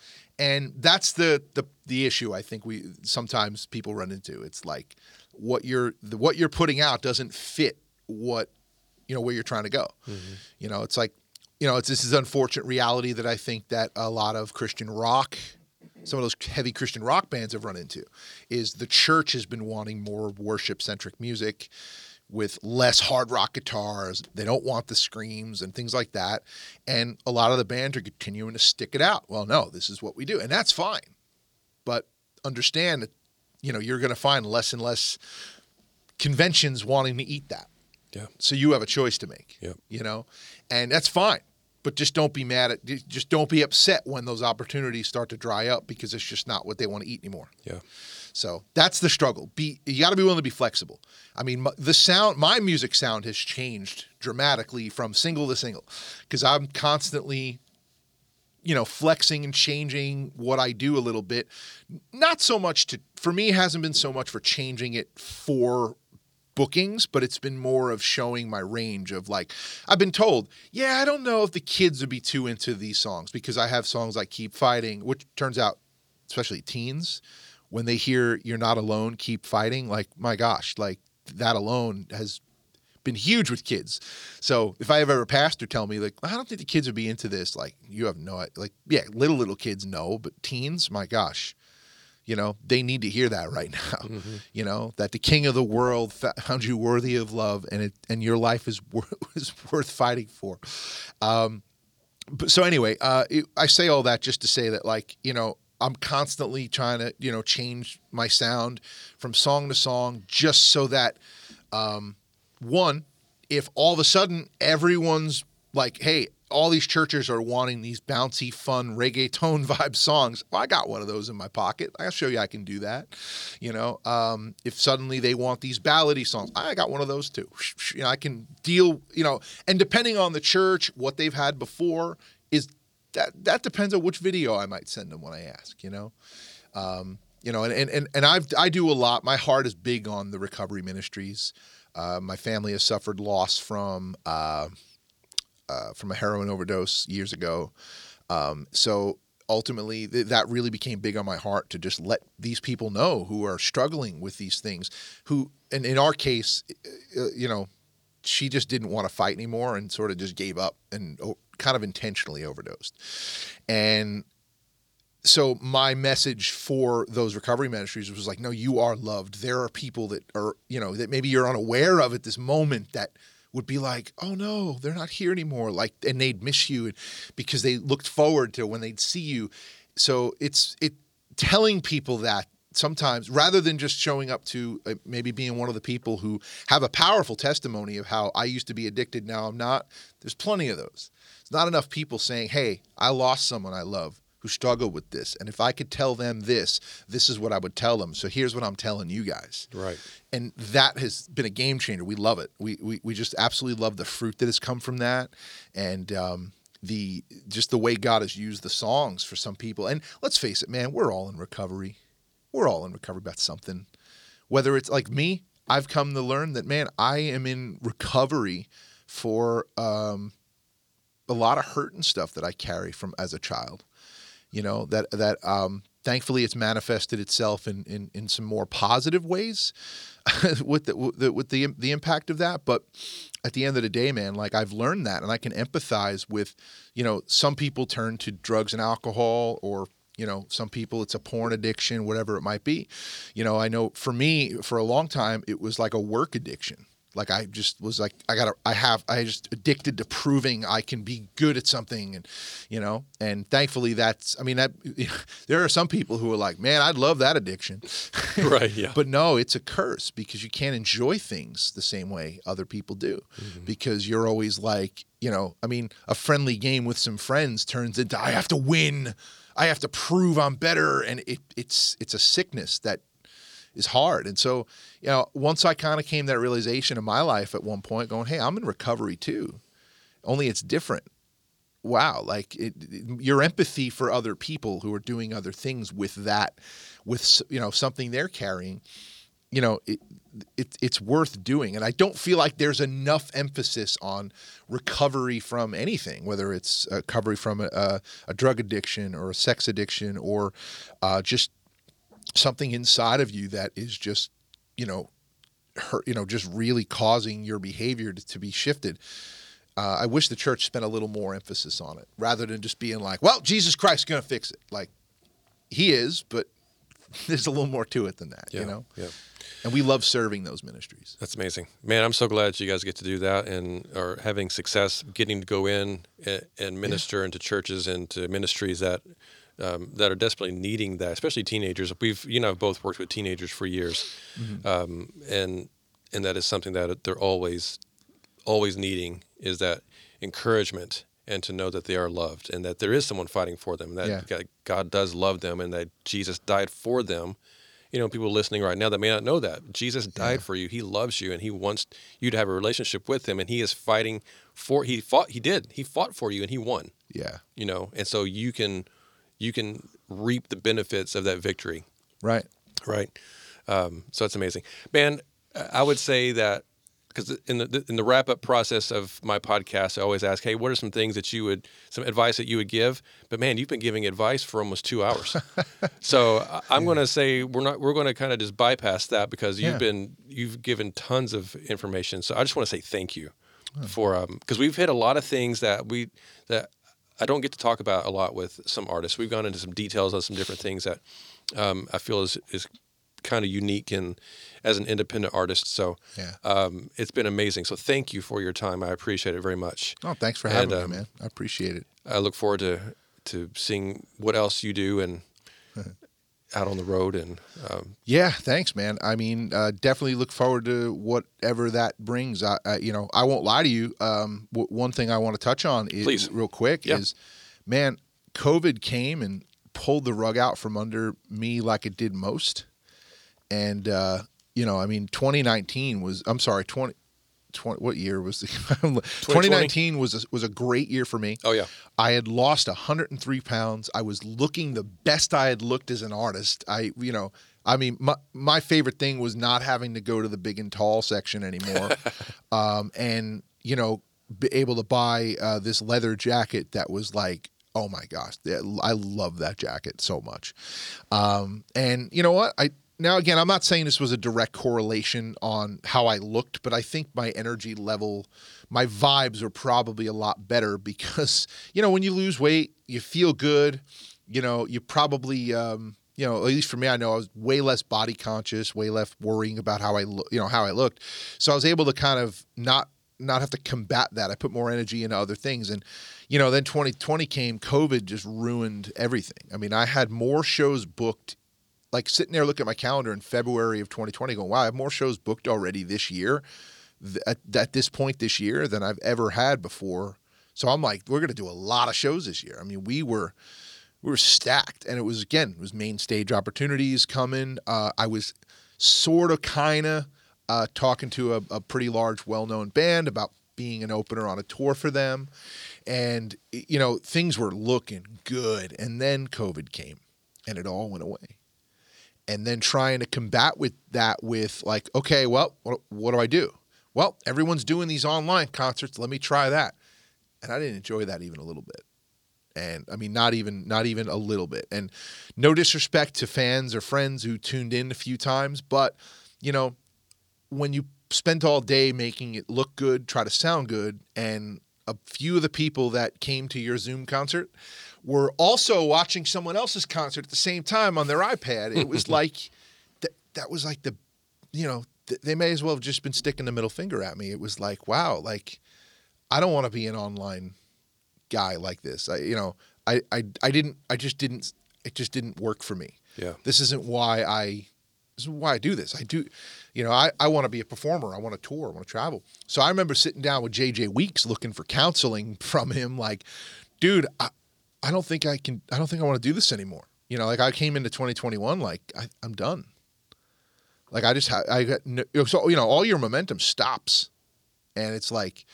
and that's the the the issue I think we sometimes people run into. It's like what you're what you're putting out doesn't fit what you know where you're trying to go. Mm-hmm. You know, it's like you know, it's this is unfortunate reality that I think that a lot of Christian rock, some of those heavy Christian rock bands have run into, is the church has been wanting more worship centric music with less hard rock guitars. They don't want the screams and things like that. And a lot of the bands are continuing to stick it out. Well, no, this is what we do. And that's fine. But understand that you know you're going to find less and less conventions wanting to eat that. Yeah. So you have a choice to make. Yeah. You know, and that's fine. But just don't be mad at. Just don't be upset when those opportunities start to dry up because it's just not what they want to eat anymore. Yeah. So that's the struggle. Be you got to be willing to be flexible. I mean, the sound, my music sound has changed dramatically from single to single because I'm constantly you know, flexing and changing what I do a little bit. Not so much to, for me, hasn't been so much for changing it for bookings, but it's been more of showing my range of like, I've been told, yeah, I don't know if the kids would be too into these songs because I have songs like Keep Fighting, which turns out, especially teens, when they hear You're Not Alone, Keep Fighting, like, my gosh, like that alone has been huge with kids. So if I have ever a pastor tell me like, I don't think the kids would be into this, like you have no like, yeah, little little kids no, but teens, my gosh, you know they need to hear that right now. Mm-hmm. You know that the King of the world found you worthy of love, and it and your life is worth, is worth fighting for. Um, but, so anyway, uh, it, I say all that just to say that like you know I'm constantly trying to you know change my sound from song to song just so that um, one, if all of a sudden everyone's like, hey, all these churches are wanting these bouncy, fun reggaeton vibe songs. Well, I got one of those in my pocket. I'll show you I can do that. You know, um, if suddenly they want these ballady songs, I got one of those too. You know, I can deal. You know, and depending on the church, what they've had before is that that depends on which video I might send them when I ask. You know. Um, you know, and, and, and I've, I do a lot. My heart is big on the recovery ministries. Uh, my family has suffered loss from uh, uh, from a heroin overdose years ago. Um, so ultimately, th- that really became big on my heart to just let these people know who are struggling with these things. Who, and in our case, uh, uh, you know, she just didn't want to fight anymore and sort of just gave up and kind of intentionally overdosed. And so my message for those recovery ministries was like no you are loved there are people that are you know that maybe you're unaware of at this moment that would be like, "Oh no, they're not here anymore." Like, and they'd miss you because they looked forward to when they'd see you. So it's it telling people that sometimes rather than just showing up to uh, maybe being one of the people who have a powerful testimony of how I used to be addicted, now I'm not. There's plenty of those. It's not enough people saying, "Hey, I lost someone I love." Who struggle with this. And if I could tell them this, this is what I would tell them. So here's what I'm telling you guys. Right. And that has been a game changer. We love it. We we, we just absolutely love the fruit that has come from that. And um, the just the way God has used the songs for some people. And let's face it, man, we're all in recovery. We're all in recovery about something. Whether it's like me, I've come to learn that man, I am in recovery for um, a lot of hurt and stuff that I carry from as a child you know that that um, thankfully it's manifested itself in in, in some more positive ways with the, with the the impact of that. But at the end of the day man like I've learned that and I can empathize with you know some people turn to drugs and alcohol or you know some people it's a porn addiction whatever it might be. You know I know for me for a long time it was like a work addiction like I just was like I got to I have I just addicted to proving I can be good at something and you know and thankfully that's I mean that there are some people who are like man I'd love that addiction. right, yeah. but no, it's a curse because you can't enjoy things the same way other people do mm-hmm. because you're always like, you know, I mean, a friendly game with some friends turns into I have to win. I have to prove I'm better and it, it's it's a sickness that is hard. And so, you know, once I kind of came that realization in my life at one point, going, "Hey, I'm in recovery too, only it's different." Wow, like it, it, your empathy for other people who are doing other things with that, with you know something they're carrying, you know, it, it, it's worth doing. And I don't feel like there's enough emphasis on recovery from anything, whether it's recovery from a, a, drug addiction or a sex addiction or uh, just something inside of you that is just, you know, hurt, you know, just really causing your behavior to, to be shifted. Uh, I wish the church spent a little more emphasis on it rather than just being like, well, Jesus Christ's going to fix it. Like, he is, but there's a little more to it than that, yeah, you know? Yeah. And we love serving those ministries. That's amazing. Man, I'm so glad you guys get to do that and are having success getting to go in and, and minister yeah. into churches and to ministries that um, that are desperately needing that, especially teenagers. We've you know I've both worked with teenagers for years, mm-hmm. um, and and that is something that they're always always needing is that encouragement and to know that they are loved and that there is someone fighting for them that yeah. God does love them and that Jesus died for them. You know, people listening right now that may not know that Jesus died yeah. for you. He loves you and he wants you to have a relationship with him and he is fighting for he fought he did. He fought for you and he won. Yeah. You know, and so you can you can reap the benefits of that victory. Right. Right. Um, so it's amazing, man. I would say that because in the in the wrap up process of my podcast, I always ask, "Hey, what are some things that you would, some advice that you would give?" But man, you've been giving advice for almost two hours, so I'm yeah. going to say we're not. We're going to kind of just bypass that because you've yeah. been you've given tons of information. So I just want to say thank you oh. for um because we've hit a lot of things that we that I don't get to talk about a lot with some artists. We've gone into some details on some different things that um, I feel is is kind of unique and as an independent artist. So yeah. um, it's been amazing. So thank you for your time. I appreciate it very much. Oh, thanks for having and, me, um, man. I appreciate it. I look forward to to seeing what else you do and out on the road and um, yeah thanks man i mean uh, definitely look forward to whatever that brings I, I you know i won't lie to you um, w- one thing i want to touch on is Please. real quick yeah. is man covid came and pulled the rug out from under me like it did most and uh, you know, I mean, 2019 was I'm sorry, 20. 20 what year was the 2019 was a, was a great year for me. Oh yeah. I had lost 103 pounds. I was looking the best I had looked as an artist. I you know, I mean, my, my favorite thing was not having to go to the big and tall section anymore. um, and, you know, be able to buy uh, this leather jacket that was like, oh my gosh, I love that jacket so much. Um, and you know what? I, now again i'm not saying this was a direct correlation on how i looked but i think my energy level my vibes are probably a lot better because you know when you lose weight you feel good you know you probably um, you know at least for me i know i was way less body conscious way less worrying about how i look you know how i looked. So i was able to kind of not not have to combat that. I put more energy into other things. And you know then 2020 came covid just ruined everything. I mean i had more shows booked like sitting there looking at my calendar in February of 2020 going, wow, I have more shows booked already this year at, at this point this year than I've ever had before. So I'm like, we're going to do a lot of shows this year. I mean, we were we were stacked, and it was again, it was main stage opportunities coming. Uh, I was sort of kind of uh, talking to a, a pretty large, well-known band about being an opener on a tour for them, and you know things were looking good. And then COVID came, and it all went away and then trying to combat with that with like okay well what, what, do i do? Well everyone's doing these online concerts. Let me try that. And i didn't enjoy that even a little bit. And i mean not even not even a little bit. And no disrespect to fans or friends who tuned in a few times but you know when you spent all day making it look good try to sound good and a few of the people that came to your zoom concert were also watching someone else's concert at the same time on their iPad. It was like that. That was like the, you know, th- they may as well have just been sticking the middle finger at me. It was like, wow, like I don't want to be an online guy like this. I, you know, I, I, I didn't. I just didn't. It just didn't work for me. Yeah. This isn't why I. This is why I do this. I do, you know, I, I want to be a performer. I want to tour. I want to travel. So I remember sitting down with JJ Weeks looking for counseling from him. Like, dude, I, I don't think I can. I don't think I want to do this anymore. You know, like I came into 2021 like I, am done. Like I just ha- I got no, so you know all your momentum stops, and it's like,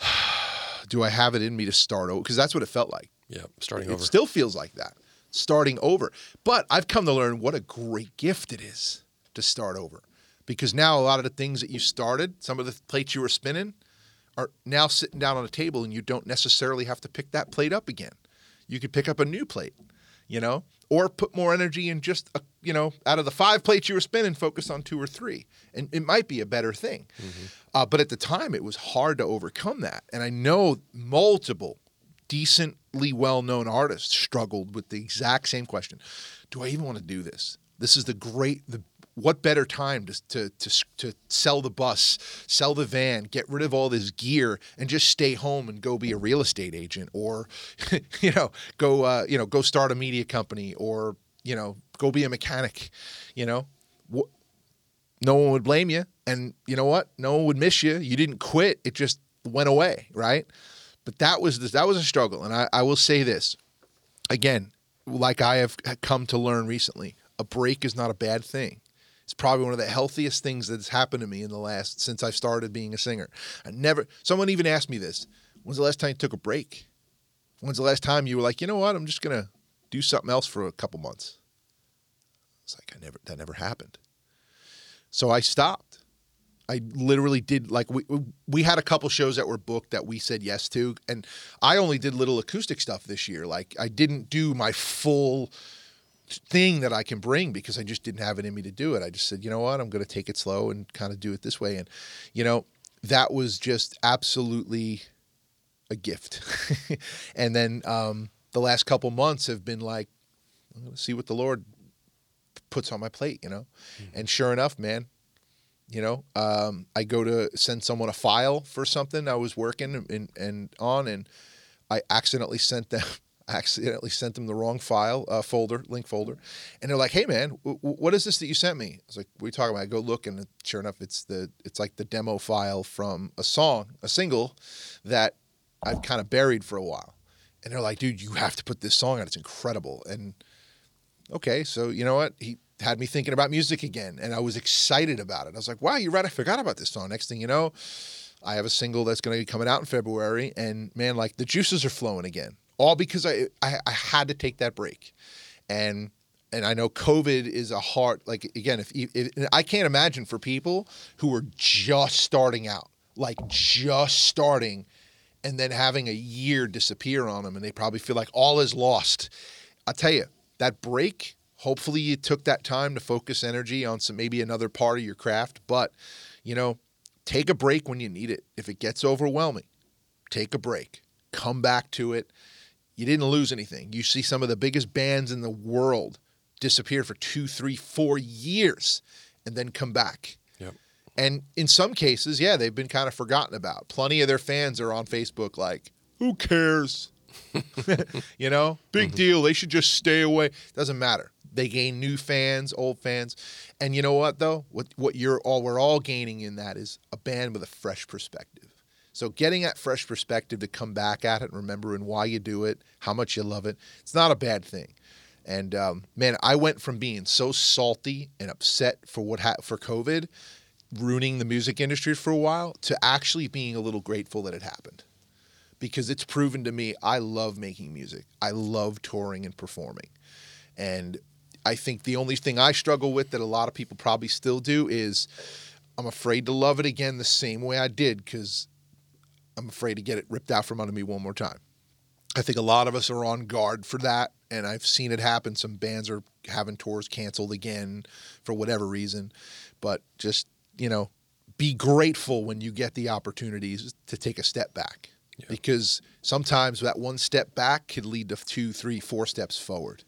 do I have it in me to start over? Because that's what it felt like. Yeah, starting it, over. It still feels like that, starting over. But I've come to learn what a great gift it is to start over, because now a lot of the things that you started, some of the plates you were spinning, are now sitting down on a table and you don't necessarily have to pick that plate up again. You could pick up a new plate, you know, or put more energy in just, a, you know, out of the five plates you were spinning, focus on two or three. And it might be a better thing. Mm-hmm. Uh, but at the time, it was hard to overcome that. And I know multiple decently well known artists struggled with the exact same question Do I even want to do this? This is the great, the what better time to, to, to, to sell the bus, sell the van, get rid of all this gear, and just stay home and go be a real estate agent, or you know, go uh, you know, go start a media company, or you know, go be a mechanic. You know, no one would blame you, and you know what? No one would miss you. You didn't quit; it just went away, right? But that was that was a struggle, and I, I will say this again, like I have come to learn recently, a break is not a bad thing it's probably one of the healthiest things that's happened to me in the last since I've started being a singer. I never someone even asked me this. When's the last time you took a break? When's the last time you were like, you know what, I'm just gonna do something else for a couple months? It's like I never that never happened. So I stopped. I literally did like we we had a couple shows that were booked that we said yes to, and I only did little acoustic stuff this year. Like I didn't do my full thing that I can bring because I just didn't have it in me to do it. I just said, you know what, I'm going to take it slow and kind of do it this way, and you know that was just absolutely a gift. and then um, the last couple months have been like, I'm going to see what the Lord puts on my plate, you know, mm-hmm. and sure enough, man, you know, um, I go to send someone a file for something I was working and, and on, and I accidentally sent them accidentally sent them the wrong file uh, folder, link folder, and they're like, "Hey, man, w- what is this that you sent me?" I was like, "What are you talking about?" I go look, and sure enough, it's the it's like the demo file from a song, a single that I've kind of buried for a while, and they're like, "Dude, you have to put this song on. It's incredible." And okay, so you know what? He had me thinking about music again, and I was excited about it. I was like, "Wow, you're right. I forgot about this song." Next thing you know. I have a single that's going to be coming out in February, and man, like the juices are flowing again all because I, I, I had to take that break, and and I know COVID is a hard like again if, if I can't imagine for people who are just starting out, like just starting, and then having a year disappear on them, and they probably feel like all is lost. I tell you that break. Hopefully, you took that time to focus energy on some maybe another part of your craft, but you know, take a break when you need it. If it gets overwhelming, take a break. Come back to it you didn't lose anything. You see some of the biggest bands in the world disappear for two, three, four years and then come back. Yep. And in some cases, yeah, they've been kind of forgotten about. Plenty of their fans are on Facebook like, who cares? you know, big mm-hmm. deal. They should just stay away. Doesn't matter. They gain new fans, old fans. And you know what though? What what you're all we're all gaining in that is a band with a fresh perspective. So getting that fresh perspective to come back at it and remembering why you do it, how much you love it, it's not a bad thing. And um, man, I went from being so salty and upset for what ha- for COVID, ruining the music industry for a while, to actually being a little grateful that it happened, because it's proven to me I love making music. I love touring and performing, and I think the only thing I struggle with that a lot of people probably still do is I'm afraid to love it again the same way I did because I'm afraid to get it ripped out from under me one more time. I think a lot of us are on guard for that, and I've seen it happen. Some bands are having tours canceled again for whatever reason, but just you know, be grateful when you get the opportunities to take a step back, yeah. because sometimes that one step back could lead to two, three, four steps forward.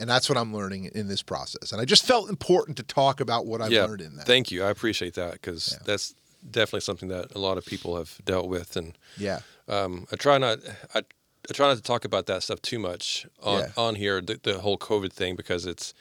And that's what I'm learning in this process. And I just felt important to talk about what I've yeah, learned in that. Thank you. I appreciate that because yeah. that's definitely something that a lot of people have dealt with, and yeah, um, I try not I, I try not to talk about that stuff too much on yeah. on here, the, the whole COVID thing, because it's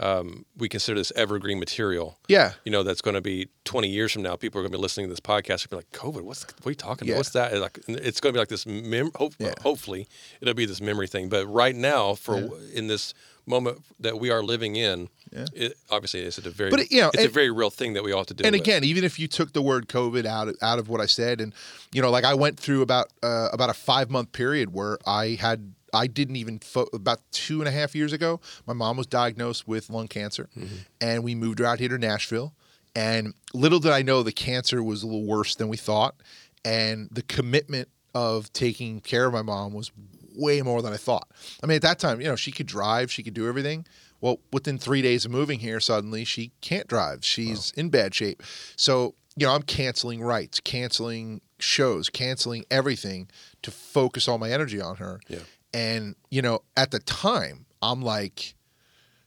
um, we consider this evergreen material. Yeah, you know that's going to be 20 years from now. People are going to be listening to this podcast and be like, "COVID? What's what are you talking yeah. about? What's that?" Like, it's going to be like this. Mem- hope, yeah. Hopefully, it'll be this memory thing. But right now, for in this moment that we are living in, yeah. It, obviously, it's a very, but you know, it's and, a very real thing that we all have to do. And with. again, even if you took the word COVID out of, out of what I said, and you know, like I went through about uh, about a five month period where I had I didn't even fo- about two and a half years ago. My mom was diagnosed with lung cancer, mm-hmm. and we moved her out here to Nashville. And little did I know the cancer was a little worse than we thought, and the commitment of taking care of my mom was way more than I thought. I mean, at that time, you know, she could drive, she could do everything. Well, within three days of moving here, suddenly she can't drive. She's wow. in bad shape. So, you know, I'm canceling writes, canceling shows, canceling everything to focus all my energy on her. Yeah. And, you know, at the time, I'm like,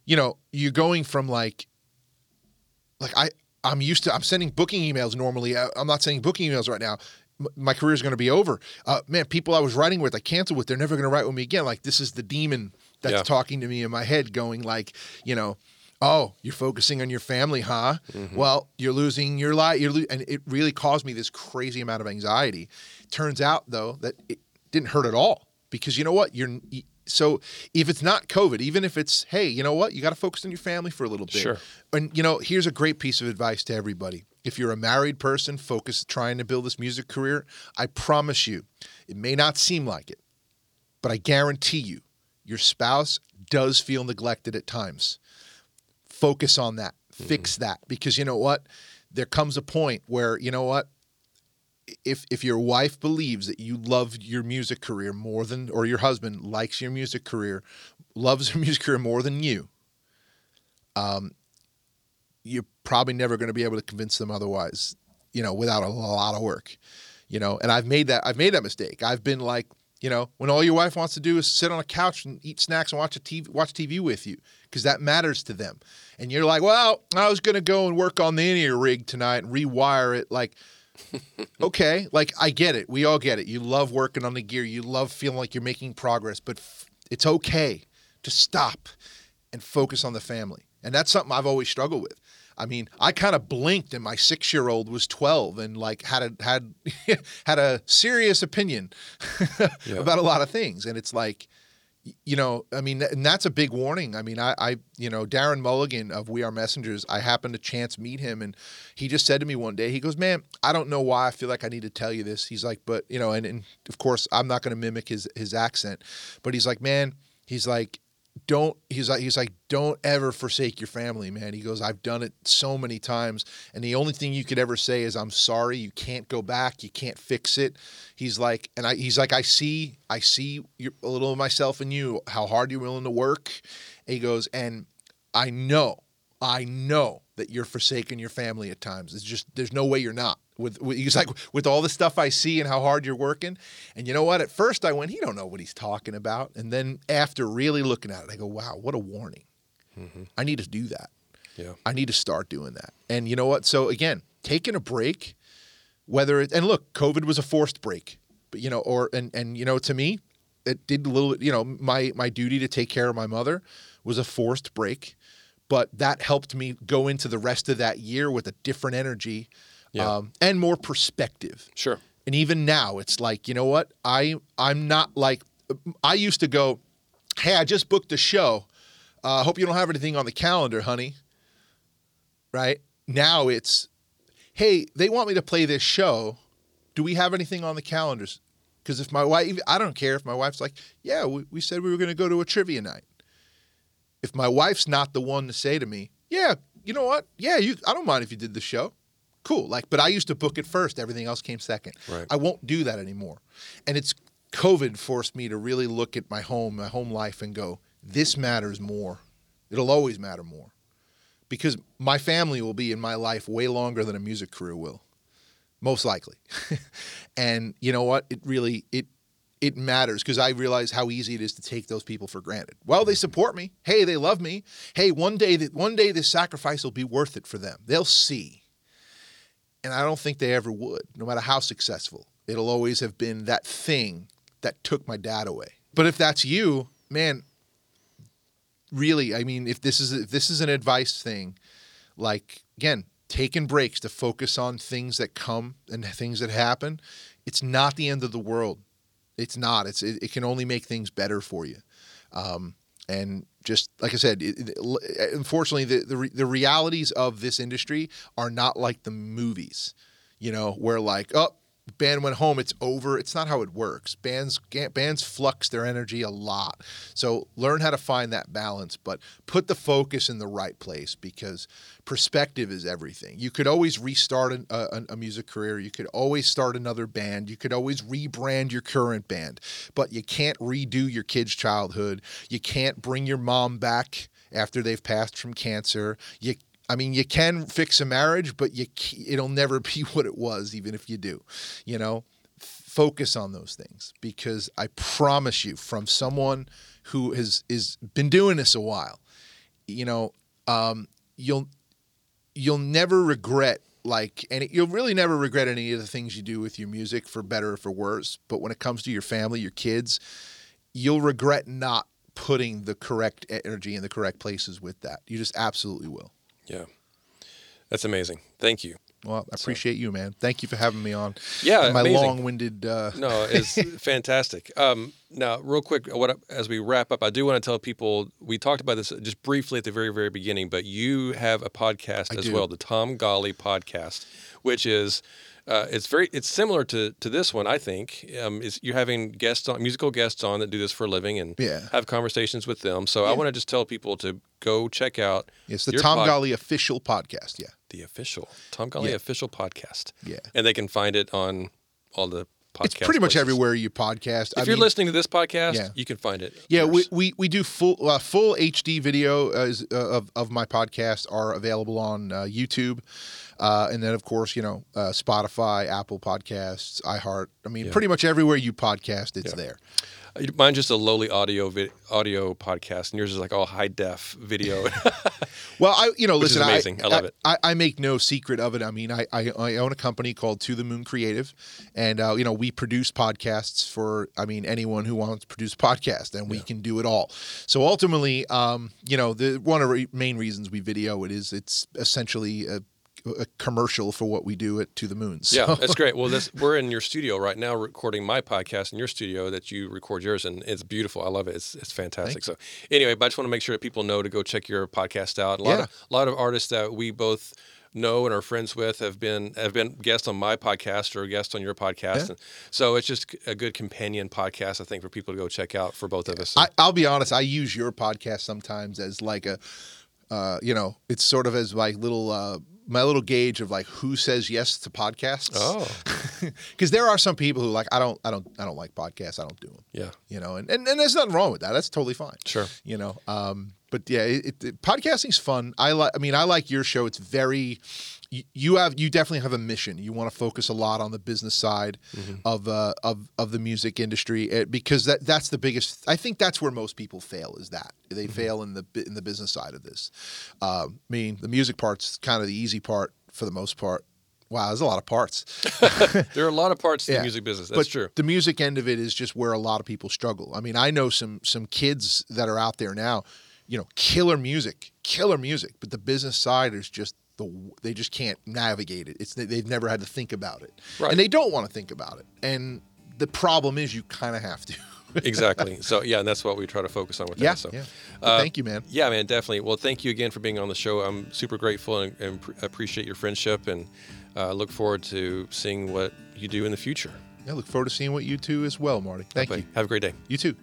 you know, you're going from like, like I, I'm used to, I'm sending booking emails normally. I'm not sending booking emails right now my career is going to be over. Uh, man, people I was writing with, I canceled with, they're never going to write with me again. Like this is the demon that's yeah. talking to me in my head, going like, you know, oh, you're focusing on your family, huh? Mm-hmm. Well, you're losing your life. You're lo-, and it really caused me this crazy amount of anxiety. Turns out though that it didn't hurt at all because you know what? You're so if it's not COVID, even if it's hey, you know what? You got to focus on your family for a little bit. Sure. And you know, here's a great piece of advice to everybody. If you're a married person focused trying to build this music career, I promise you, it may not seem like it, but I guarantee you your spouse does feel neglected at times. Focus on that, mm-hmm. fix that, because you know what? there comes a point where you know what if if your wife believes that you love your music career more than or your husband likes your music career loves your music career more than you um you're probably never going to be able to convince them otherwise you know without a lot of work you know and i've made that i've made that mistake i've been like you know when all your wife wants to do is sit on a couch and eat snacks and watch a tv watch tv with you because that matters to them and you're like well i was going to go and work on the in-ear rig tonight and rewire it like okay, like I get it. We all get it. You love working on the gear. You love feeling like you're making progress, but f- it's okay to stop and focus on the family. And that's something I've always struggled with. I mean, I kind of blinked and my 6-year-old was 12 and like had a had had a serious opinion yeah. about a lot of things and it's like you know, I mean, and that's a big warning. I mean, I, I, you know, Darren Mulligan of We Are Messengers, I happened to chance meet him, and he just said to me one day, he goes, "Man, I don't know why I feel like I need to tell you this." He's like, "But you know," and, and of course, I'm not going to mimic his his accent, but he's like, "Man," he's like, don't he's like he's like don't ever forsake your family man. He goes i've done it so many times and the only thing you could ever say is i'm sorry you can't go back you can't fix it he's like and i he's like i see i see a little of myself in you how hard you're willing to work. And he goes and i know i know that you're forsaking your family at times it's just there's no way you're not with, with he's like with all the stuff I see and how hard you're working. And you know what? At first I went, he don't know what he's talking about. And then after really looking at it, I go, wow, what a warning. Mm-hmm. I need to do that. Yeah. I need to start doing that. And you know what? So again, taking a break, whether it and look, COVID was a forced break. But you know, or and and you know, to me, it did a little you know, my my duty to take care of my mother was a forced break. But that helped me go into the rest of that year with a different energy yeah. um, and more perspective. Sure. And even now, it's like you know what I I'm not like I used to go. Hey, I just booked a show. I uh, hope you don't have anything on the calendar, honey. Right now, it's hey, they want me to play this show. Do we have anything on the calendars? Because if my wife, I don't care if my wife's like, yeah, we, we said we were going to go to a trivia night. If my wife's not the one to say to me, yeah, you know what? Yeah, you, I don't mind if you did the show cool. Like, but I used to book it first. Everything else came second. Right. I won't do that anymore. And it's COVID forced me to really look at my home, my home life, and go, this matters more. It'll always matter more, because my family will be in my life way longer than a music career will, most likely. and you know what? It really it it matters because I realize how easy it is to take those people for granted. Well, they support me. Hey, they love me. Hey, one day that one day this sacrifice will be worth it for them. They'll see and I don't think they ever would, no matter how successful. It'll always have been that thing that took my dad away. But if that's you, man, really, I mean, if this is if this is an advice thing, like again, taking breaks to focus on things that come and things that happen, it's not the end of the world. It's not. It's it, it can only make things better for you. Um, and just like I said, it, it, unfortunately, the, the the realities of this industry are not like the movies. You know, where like, oh, band went home, it's over. It's not how it works. Bands bands flux their energy a lot. So learn how to find that balance, but put the focus in the right place because perspective is everything. You could always restart a, a, a music career. You could always start another band. You could always rebrand your current band, but you can't redo your kid's childhood. You can't bring your mom back after they've passed from cancer. You I mean, you can fix a marriage, but you it'll never be what it was, even if you do. You know, focus on those things because I promise you, from someone who has is been doing this a while, you know, um, you'll you'll never regret like any you'll really never regret any of the things you do with your music for better or for worse but when it comes to your family your kids you'll regret not putting the correct energy in the correct places with that you just absolutely will yeah. That's amazing. Thank you. Well, I appreciate so, you, man. Thank you for having me on. Yeah, my long-winded. Uh... no, it's fantastic. Um, now, real quick, what as we wrap up, I do want to tell people we talked about this just briefly at the very, very beginning, but you have a podcast I as do. well, the Tom Golly podcast, which is uh, it's very it's similar to to this one. I think um, is you're having guests on musical guests on that do this for a living and yeah. have conversations with them. So yeah. I want to just tell people to go check out. It's the Tom pod- Golly official podcast. Yeah, the official Tom Golly yeah. official podcast. Yeah, and they can find it on all the podcast. It's pretty much everywhere you podcast. If I you're mean, listening to this podcast, yeah. you can find it. Yeah, we, we, we do full uh, full HD video as, uh, of of my podcast are available on uh, YouTube, uh, and then of course you know uh, Spotify, Apple Podcasts, iHeart. I mean, yeah. pretty much everywhere you podcast, it's yeah. there. Mine's just a lowly audio vi- audio podcast, and yours is like all high def video. well, I you know listen, amazing. I, I love it. I, I, make no secret of it. I mean, I, I, I own a company called To the Moon Creative, and uh, you know we produce podcasts for I mean anyone who wants to produce podcast, and we yeah. can do it all. So ultimately, um, you know, the one of the main reasons we video it is it's essentially a a commercial for what we do at To the Moon. So. Yeah, that's great. Well, this, we're in your studio right now recording my podcast in your studio that you record yours, and it's beautiful. I love it. It's, it's fantastic. So anyway, but I just want to make sure that people know to go check your podcast out. A lot yeah. of a lot of artists that we both know and are friends with have been have been guests on my podcast or guests on your podcast. Yeah. And so it's just a good companion podcast, I think, for people to go check out for both of us. I, will be honest, I use your podcast sometimes as like a, uh, you know, it's sort of as like little uh, my little gauge of like who says yes to podcasts. Oh, because there are some people who like I don't I don't I don't like podcasts. I don't do them. Yeah, you know, and and, and there's nothing wrong with that. That's totally fine. Sure, you know. Um, but yeah, it, it, podcasting's fun. I like. I mean, I like your show. It's very you have you definitely have a mission. You want to focus a lot on the business side mm-hmm. of uh, of of the music industry eh, because that that's the biggest. I think that's where most people fail. Is that they mm-hmm. fail in the in the business side of this. Uh, I mean, the music part's kind of the easy part for the most part. Wow, there's a lot of parts. there are a lot of parts to yeah. the music business. That's but true. The music end of it is just where a lot of people struggle. I mean, I know some some kids that are out there now, you know, killer music, killer music, but the business side is just the they just can't navigate it. It's they've never had to think about it, right. and they don't want to think about it. And the problem is, you kind of have to. exactly. So yeah, and that's what we try to focus on with yeah, that. So yeah. Well, uh, thank you, man. Yeah, man, definitely. Well, thank you again for being on the show. I'm super grateful and, and pr- appreciate your friendship, and uh, look forward to seeing what you do in the future. Yeah, look forward to seeing what you do as well, Marty. Thank okay. you. Have a great day. You too.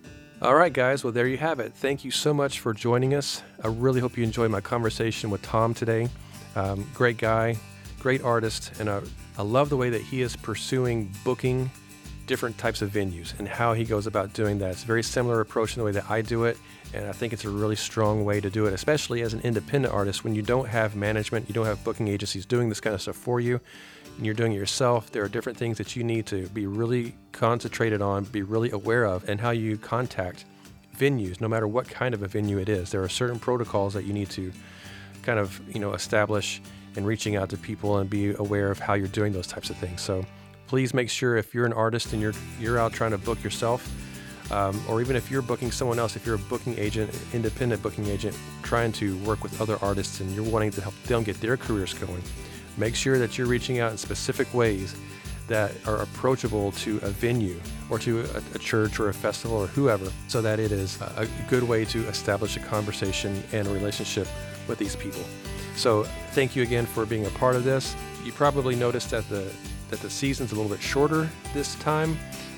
All right, guys. Well, there you have it. Thank you so much for joining us. I really hope you enjoyed my conversation with Tom today. Um, great guy, great artist, and I, I love the way that he is pursuing booking different types of venues and how he goes about doing that. It's a very similar approach in the way that I do it, and I think it's a really strong way to do it, especially as an independent artist when you don't have management, you don't have booking agencies doing this kind of stuff for you, and you're doing it yourself. There are different things that you need to be really concentrated on, be really aware of, and how you contact venues, no matter what kind of a venue it is. There are certain protocols that you need to kind of you know establish and reaching out to people and be aware of how you're doing those types of things. So please make sure if you're an artist and you're you're out trying to book yourself, um, or even if you're booking someone else, if you're a booking agent, independent booking agent, trying to work with other artists and you're wanting to help them get their careers going, make sure that you're reaching out in specific ways that are approachable to a venue or to a, a, church or a festival or whoever, so that it is a, a good way to establish a conversation and a relationship with these people. So thank you again for being a part of this. You probably noticed that the that the season's a little bit shorter this time.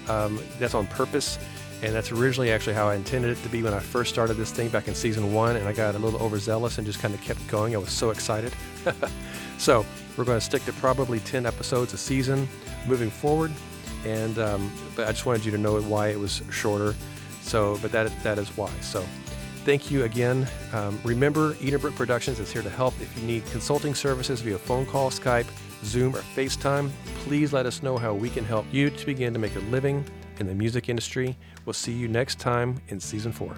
Um, that's on purpose, and that's originally actually how I intended it to be when I first started this thing back in season one. And I got a little overzealous and just kind of kept going. I was so excited. so we're going to stick to probably 10 episodes a season moving forward. And um, but I just wanted you to know why it was shorter. So, but that that is why. So thank you again. Um, remember, Edenbrooke Productions is here to help. If you need consulting services via phone call, Skype, Zoom, or FaceTime, please let us know how we can help you to begin to make a living in the music industry. We'll see you next time in season four.